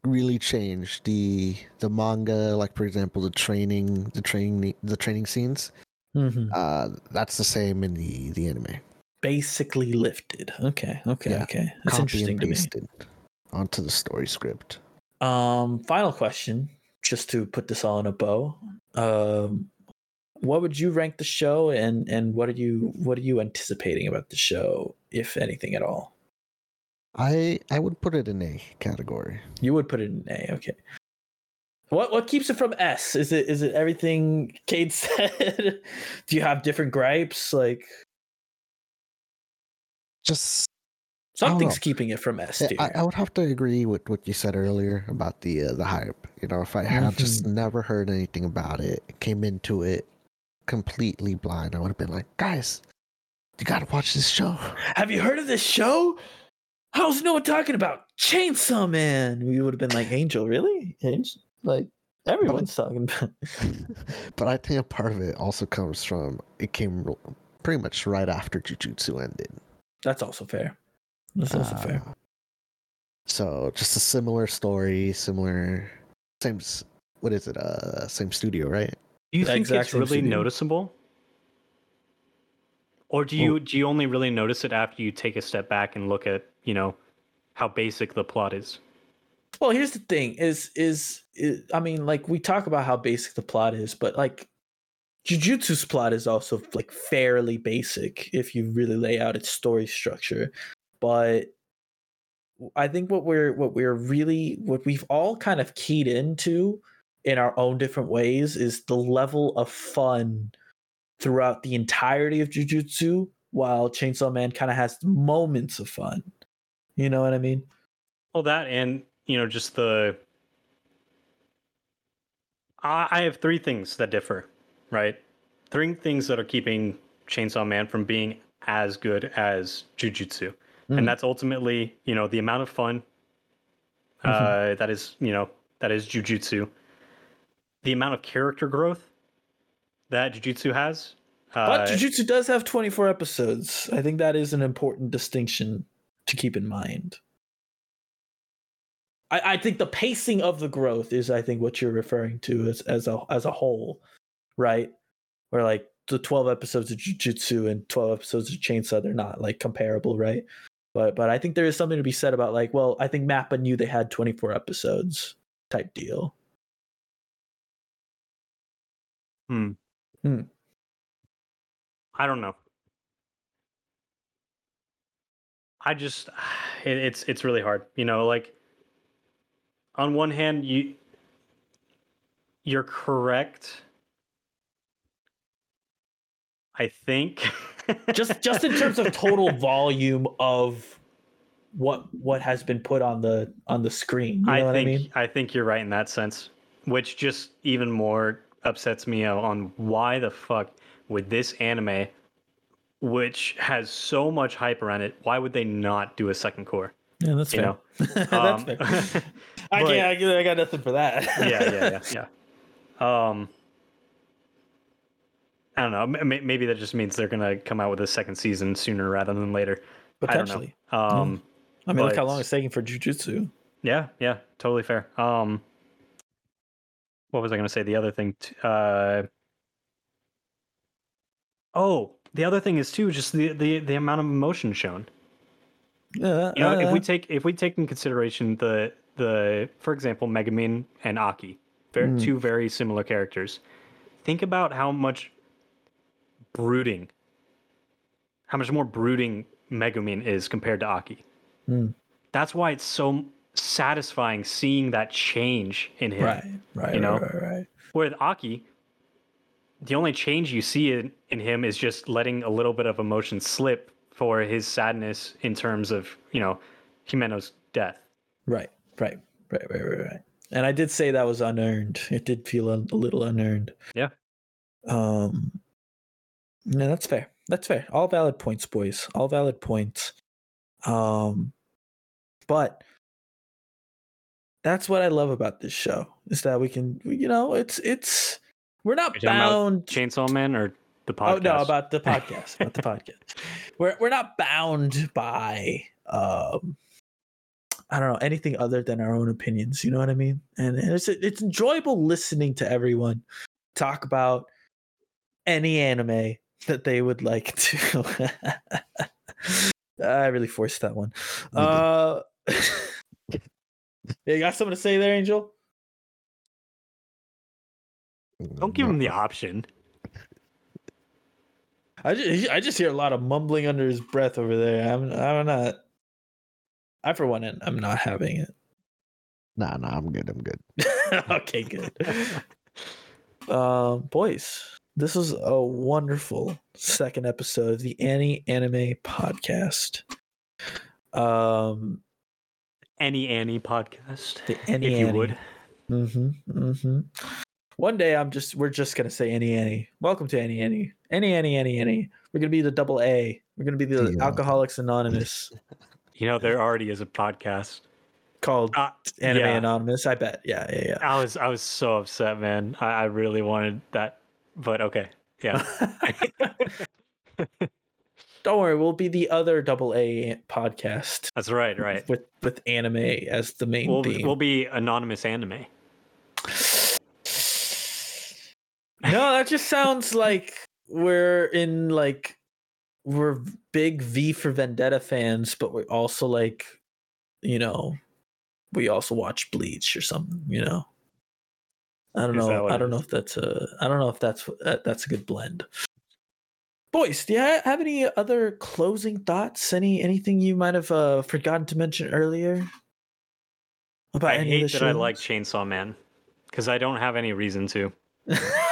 really changed. The the manga, like for example, the training, the training, the training scenes, Mhm. uh, that's the same in the the anime. Basically lifted. Okay, okay, Yeah. okay. That's Copy interesting to me. onto the story script. Um, final question, just to put this all in a bow. Um, what would you rank the show, and and what are you what are you anticipating about the show, if anything at all? I I would put it in A category. You would put it in A. Okay. What what keeps it from S? Is it is it everything Cade said? Do you have different gripes? Like Just something's keeping it from S tier. I, I would have to agree with what you said earlier about the uh, the hype. You know, if I had just Mm-hmm. never heard anything about it, came into it completely blind, I would have been like, guys, you gotta watch this show. Have you heard of this show? How's no one talking about Chainsaw Man? We would have been like, Angel, really? Angel? Like everyone's talking about. but I think a part of it also comes from it came pretty much right after Jujutsu ended. That's also fair. That's also fair. Uh, So just a similar story, similar, same. What is it? Uh, same studio, right? do you The think exact it's really studio. noticeable or do you do you only really notice it after you take a step back and look at you know how basic the plot is Well, here's the thing: is, is is I mean, like we talk about how basic the plot is, but like Jujutsu's plot is also like fairly basic if you really lay out its story structure. But I think what we're what we're really what we've all kind of keyed into in our own different ways is the level of fun throughout the entirety of Jujutsu, while Chainsaw Man kind of has moments of fun. You know what I mean? Well, that and you know just the. I I have three things that differ, right? Three things that are keeping Chainsaw Man from being as good as Jujutsu. Mm. and that's ultimately you know the amount of fun Mm-hmm. uh, that is you know that is jujutsu. The amount of character growth that jujutsu has. Uh, But Jujutsu does have 24 episodes. I think that is an important distinction to keep in mind. I, I think the pacing of the growth is, I think, what you're referring to as as a as a whole, right? Where like the 12 episodes of Jujutsu and 12 episodes of Chainsaw, they're not like comparable, right? But but I think there is something to be said about like, well, I think Mappa knew they had 24 episodes type deal. Hmm. Hmm. I don't know. I just it, it's it's really hard. You know, like on one hand you you're correct. I think just just in terms of total volume of what what has been put on the on the screen. You know I think I mean? I think you're right in that sense, which just even more upsets me on why the fuck would this anime, which has so much hype around it, why would they not do a second cour? Yeah, that's You fair. that's Um, fair. I can't. I, got- I got nothing for that. yeah, yeah, yeah, yeah. Um, I don't know. Maybe that just means they're gonna come out with a second season sooner rather than later. Potentially. I don't know. Um, I mean, look how long it's taking for Jujutsu. Yeah, yeah, totally fair. Um, what was I going to say? The other thing, t- uh, oh, the other thing is too just the the the amount of emotion shown. Yeah, You know, if we uh, take if we take in consideration the the for example Megumin and Aki, very Hmm. Mm. two very similar characters. Think about how much brooding, how much more brooding Megumin is compared to Aki. Mm. That's why it's so satisfying seeing that change in him. right, right, you know? right, right, right. With Aki, the only change you see in, in him is just letting a little bit of emotion slip for his sadness in terms of, you know, Himeno's death. Right, right, right, right, right, right. And I did say that was unearned. It did feel a, a little unearned. Yeah. Um. No, that's fair. That's fair. All valid points, boys. All valid points. Um, but that's what I love about this show is that we can, you know, it's it's we're not You're talking about bound. Chainsaw Man or the podcast? Oh no, about the podcast, about the podcast. We're we're not bound by um I don't know anything other than our own opinions. You know what I mean? And it's it's enjoyable listening to everyone talk about any anime that they would like to. I really forced that one. Uh, you got something to say there, Angel? Don't give him the option. I just, I just hear a lot of mumbling under his breath over there. I'm I'm not. I for one, I'm not having it. Nah, nah, I'm good. I'm good. okay, good. Um, boys, this was a wonderful second episode of the Any Anime Podcast. Um, Any Annie podcast, the Annie if you Annie. would. Mm-hmm. Mm-hmm. One day I'm just we're just gonna say any any. Welcome to any any any any any Annie. We're gonna be the double A. We're gonna be the Yeah. Alcoholics Anonymous You know, there already is a podcast. called Uh, Anime yeah. Anonymous. I bet. Yeah, yeah, yeah. I was I was so upset, man. I, I really wanted that, but okay, yeah. Don't worry, we'll be the other double A podcast That's right, right. with with anime as the main We'll theme. we'll be anonymous anime. No, that just sounds like we're in like we're big V for Vendetta fans, but we're also like, you know, we also watch Bleach or something. You know, I don't Is know. I don't know if that's a. I don't know if that's that, that's a good blend. Boys, do you have any other closing thoughts? Any anything you might have uh, forgotten to mention earlier about I hate that I like? Chainsaw Man because I don't have any reason to.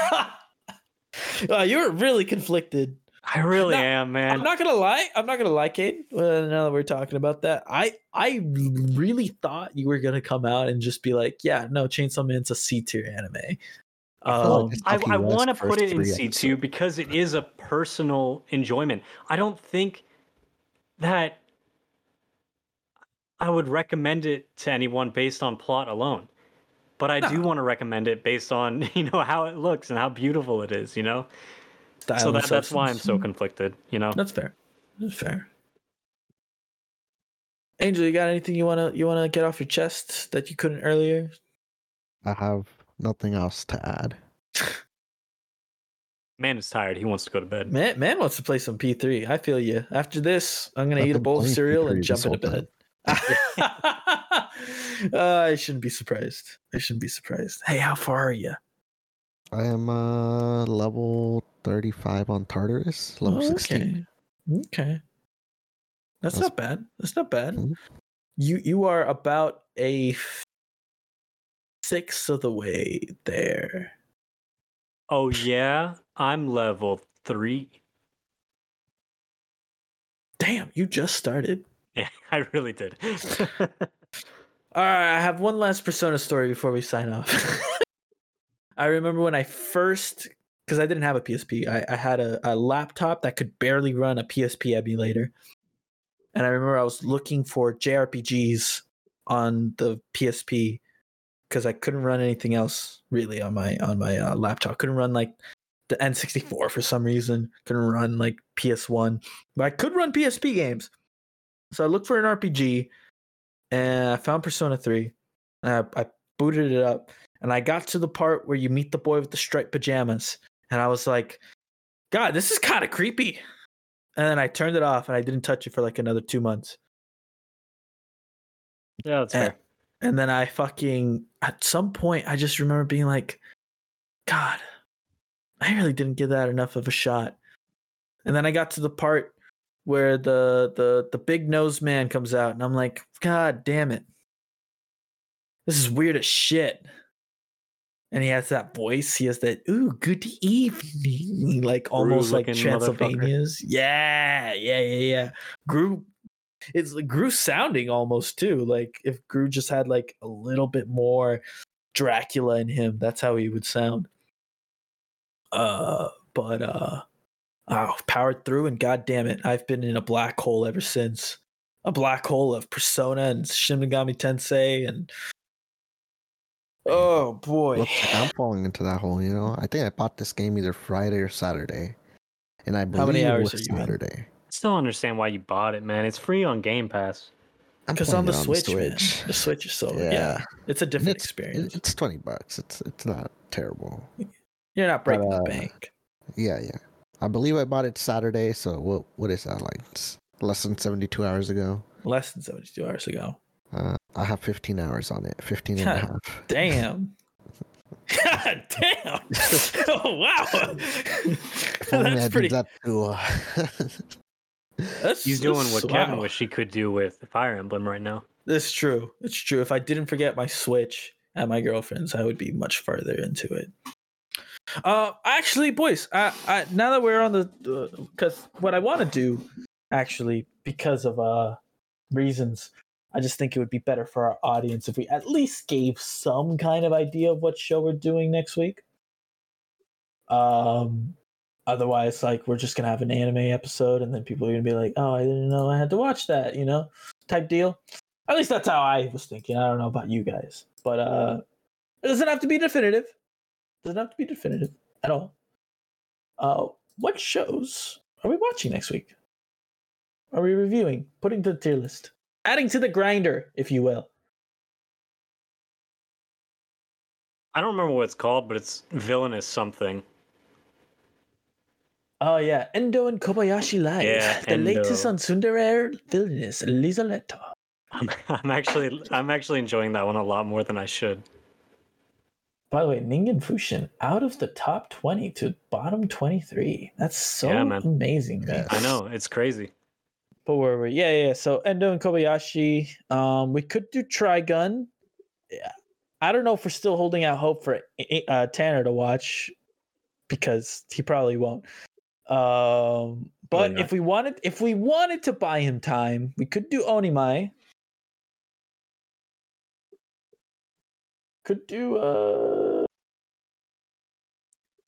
uh, you were really conflicted. I really No, am, man. I'm not gonna lie. I'm not gonna lie, Kate. Uh, now that we're talking about that, I I really thought you were gonna come out and just be like, "Yeah, no, Chainsaw Man's a C tier anime." Um, I, I want to put it in C2 because it is a personal enjoyment. I don't think that I would recommend it to anyone based on plot alone. But I do want to recommend it based on you know how it looks and how beautiful it is. You know, Style so that, that's why I'm so conflicted. You know, That's fair. That's fair. Angel, you got anything you wanna you wanna get off your chest that you couldn't earlier? I have nothing else to add. man is tired. He wants to go to bed. Man, man wants to play some P3. I feel you. After this, I'm gonna I've eat a bowl of cereal P3 and jump this into whole bed. Uh, I shouldn't be surprised. I shouldn't be surprised. Hey, how far are you? I am uh level 35 on Tartarus, level 16. Okay. Okay. That's, That's- not bad. That's not bad. Mhm. You you are about a sixth of the way there. Oh yeah, I'm level three. Damn, you just started. Yeah, I really did. All right, I have one last Persona story before we sign off. I remember when I first, because I didn't have a PSP, I, I had a, a laptop that could barely run a PSP emulator. And I remember I was looking for JRPGs on the PSP because I couldn't run anything else really on my on my uh, laptop. Couldn't run like the N64 for some reason. Couldn't run like PS1, but I could run PSP games. So I looked for an RPG and I found Persona 3. And I, I booted it up and I got to the part where you meet the boy with the striped pajamas. And I was like, God, this is kind of creepy. And then I turned it off and I didn't touch it for like another two months. yeah, that's And, fair. and then I fucking, at some point, I just remember being like, God, I really didn't give that enough of a shot. And then I got to the part where the the the big nose man comes out, and I'm like, God damn it, this is weird as shit. And he has that voice. He has that ooh, good evening, like almost like. Transylvania's. Yeah, yeah, yeah, yeah. Gru, it's like Gru sounding almost too. Like if Gru just had like a little bit more Dracula in him, that's how he would sound. Uh, but uh, oh, powered through, and god damn it, I've been in a black hole ever since. A black hole of Persona and Shin Megami Tensei, and oh boy, Looks like I'm falling into that hole, you know? I think I bought this game either Friday or Saturday. And I believe How many it hours was are you in? Saturday. Still understand why you bought it, man. It's free on Game Pass. I'm because on the playing it Switch, man, the Switch is so yeah, Yeah. it's a different it's, experience. It's 20 bucks. It's it's not terrible. You're not but, breaking uh, the bank. Yeah, yeah. I believe I bought it Saturday, so what what is that like? It's less than 72 hours ago. Less than 72 hours ago. Uh, I have 15 hours on it. 15 and a half. Damn. God damn. oh wow. If that's did pretty. that to, uh, That's, He's doing that's- what Kevin wow. wish he could do with Fire Emblem right now. It's true. It's true. If I didn't forget my Switch at my girlfriend's, I would be much further into it. Uh, actually, boys, I, I now that we're on the, because what I want to do, actually, because of uh reasons, I just think it would be better for our audience if we at least gave some kind of idea of what show we're doing next week. Um, otherwise, like we're just gonna have an anime episode, and then people are gonna be like, "Oh, I didn't know I had to watch that," you know, type deal. At least that's how I was thinking. I don't know about you guys, but uh, it doesn't have to be definitive. Doesn't have to be definitive at all. Uh, what shows are we watching next week? Are we reviewing? Putting to the tier list, adding to the grinder, if you will. I don't remember what it's called, but it's villainous something. Oh yeah, Endo and Kobayashi Live, Yeah, the latest on Tsundere Villainous Lieselotte. I'm, I'm actually I'm actually enjoying that one a lot more than I should. By the way, Ningen Fushin out of the top 20 to bottom 23. That's so Yeah, man. amazing, man. I know it's crazy. But where were we? Yeah, yeah. yeah. So Endo and Kobayashi. Um, we could do Trigun. Yeah. I don't know if we're still holding out hope for uh, Tanner to watch because he probably won't. Um, but if we wanted, if we wanted to buy him time, we could do Onimai. Could do uh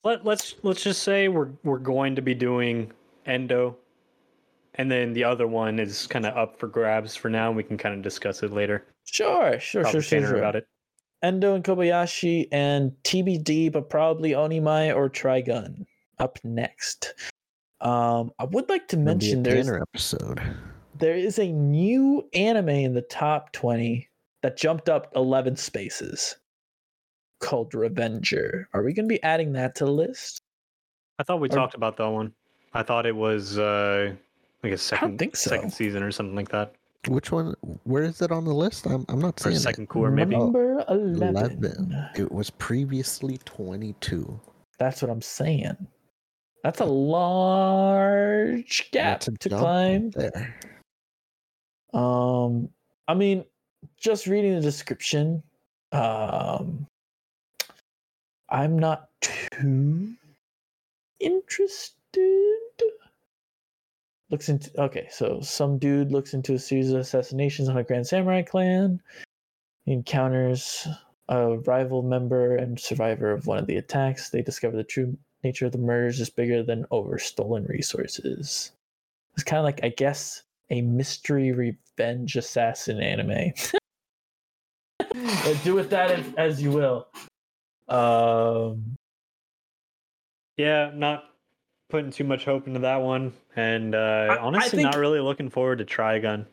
Let let's let's just say we're we're going to be doing Endo. and then the other one is kind of up for grabs for now. and We can kind of discuss it later. Sure, sure, Talk sure, sure, sure. about it. Endo and Kobayashi and TBD, but probably Onimai or Trigun up next. Um, I would like to Gonna be a mention there's Tanner episode. there is a new anime in the top 20 that jumped up 11 spaces called Revenger. Are we going to be adding that to the list? I thought we Or- talked about that one. I thought it was uh like a second think so. second season or something like that. Which one? Where is it on the list? I'm I'm not Or seeing second cour maybe. Number 11. 11. it. It was previously 22. That's what I'm saying. That's a large gap a to climb. there. Um, I mean, just reading the description, um, I'm not too interested. Looks into okay, so some dude looks into a series of assassinations on a Grand Samurai clan. He encounters a rival member and survivor of one of the attacks. They discover the true nature of the murders is bigger than over stolen resources. It's kind of like, I guess, a mystery revenge assassin anime. Do with that as, as you will. Um, Yeah, not putting too much hope into that one, and uh, I honestly, think- not really looking forward to Trigun.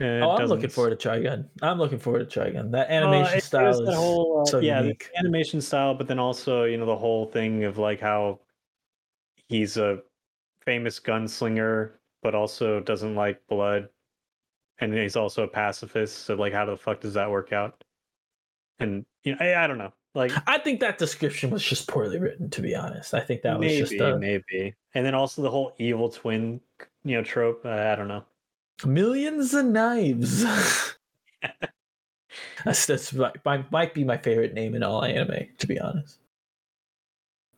Uh, it oh, I'm looking doesn't- forward to Trigun. I'm looking forward to Trigun. That animation it- style is that whole, uh, so yeah, the unique. animation style, but then also you know the whole thing of like how he's a famous gunslinger, but also doesn't like blood, and he's also a pacifist. So like, how the fuck does that work out? And you know, I, I don't know. Like I think that description was just poorly written, to be honest. I think that was just a maybe, and then also the whole evil twin, you know, trope. Uh, I don't know. millions of knives. that's that's my, might be my favorite name in all anime, to be honest.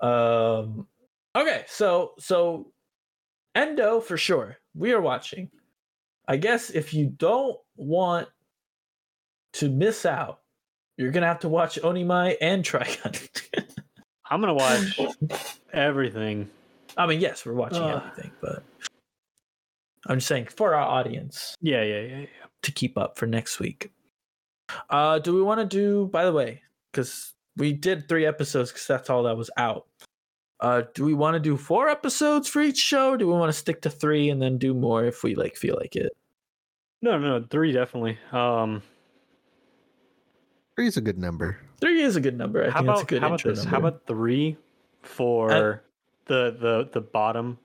Um. Okay, so so Endo for sure. We are watching. I guess if you don't want to miss out, you're gonna have to watch Onimai and Trigun. I'm gonna watch everything. I mean, yes, we're watching Ugh. everything, but I'm just saying for our audience Yeah, yeah, yeah. yeah. to keep up for next week. Uh, do we want to do? By the way, because we did three episodes, because that's all that was out. Uh, do we want to do four episodes for each show? Do we want to stick to three and then do more if we like feel like it? No, no, three definitely. Um, Three's a good number. Three is a good number. I how think about that's a good how about this? number. How about three for the the the bottom?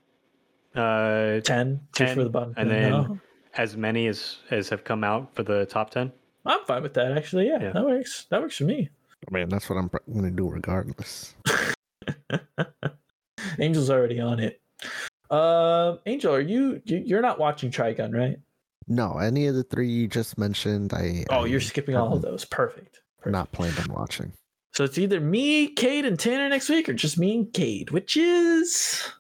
Uh, 10? Two for the bottom. and then- No. as many as as have come out for the top ten. I'm fine with that. Actually, yeah, Yeah. that works. That works for me. I mean, that's what I'm going to do regardless. Angel's already on it. Uh, Angel, are you, you you're not watching Trigun, right? No, any of the three you just mentioned, I. Oh, I you're skipping all of those. Perfect. Perfect. Not planned on watching. So it's either me, Cade, and Tanner next week, or just me and Cade, which is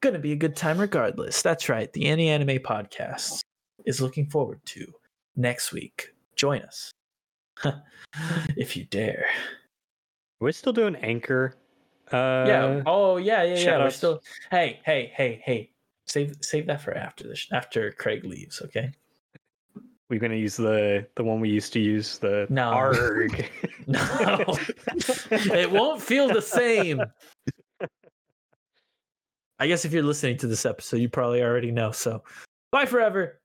gonna be a good time regardless. That's right. The Any Anime Podcast is looking forward to next week. Join us. if you dare. We're still doing Anchor. Uh, yeah. Oh yeah, yeah, yeah. We're still Hey, hey, hey, hey. Save save that for after this after Craig leaves, okay? we're gonna use the the one we used to use. The No. Arg. No. it won't feel the same. I guess if you're listening to this episode, you probably already know. So bye forever.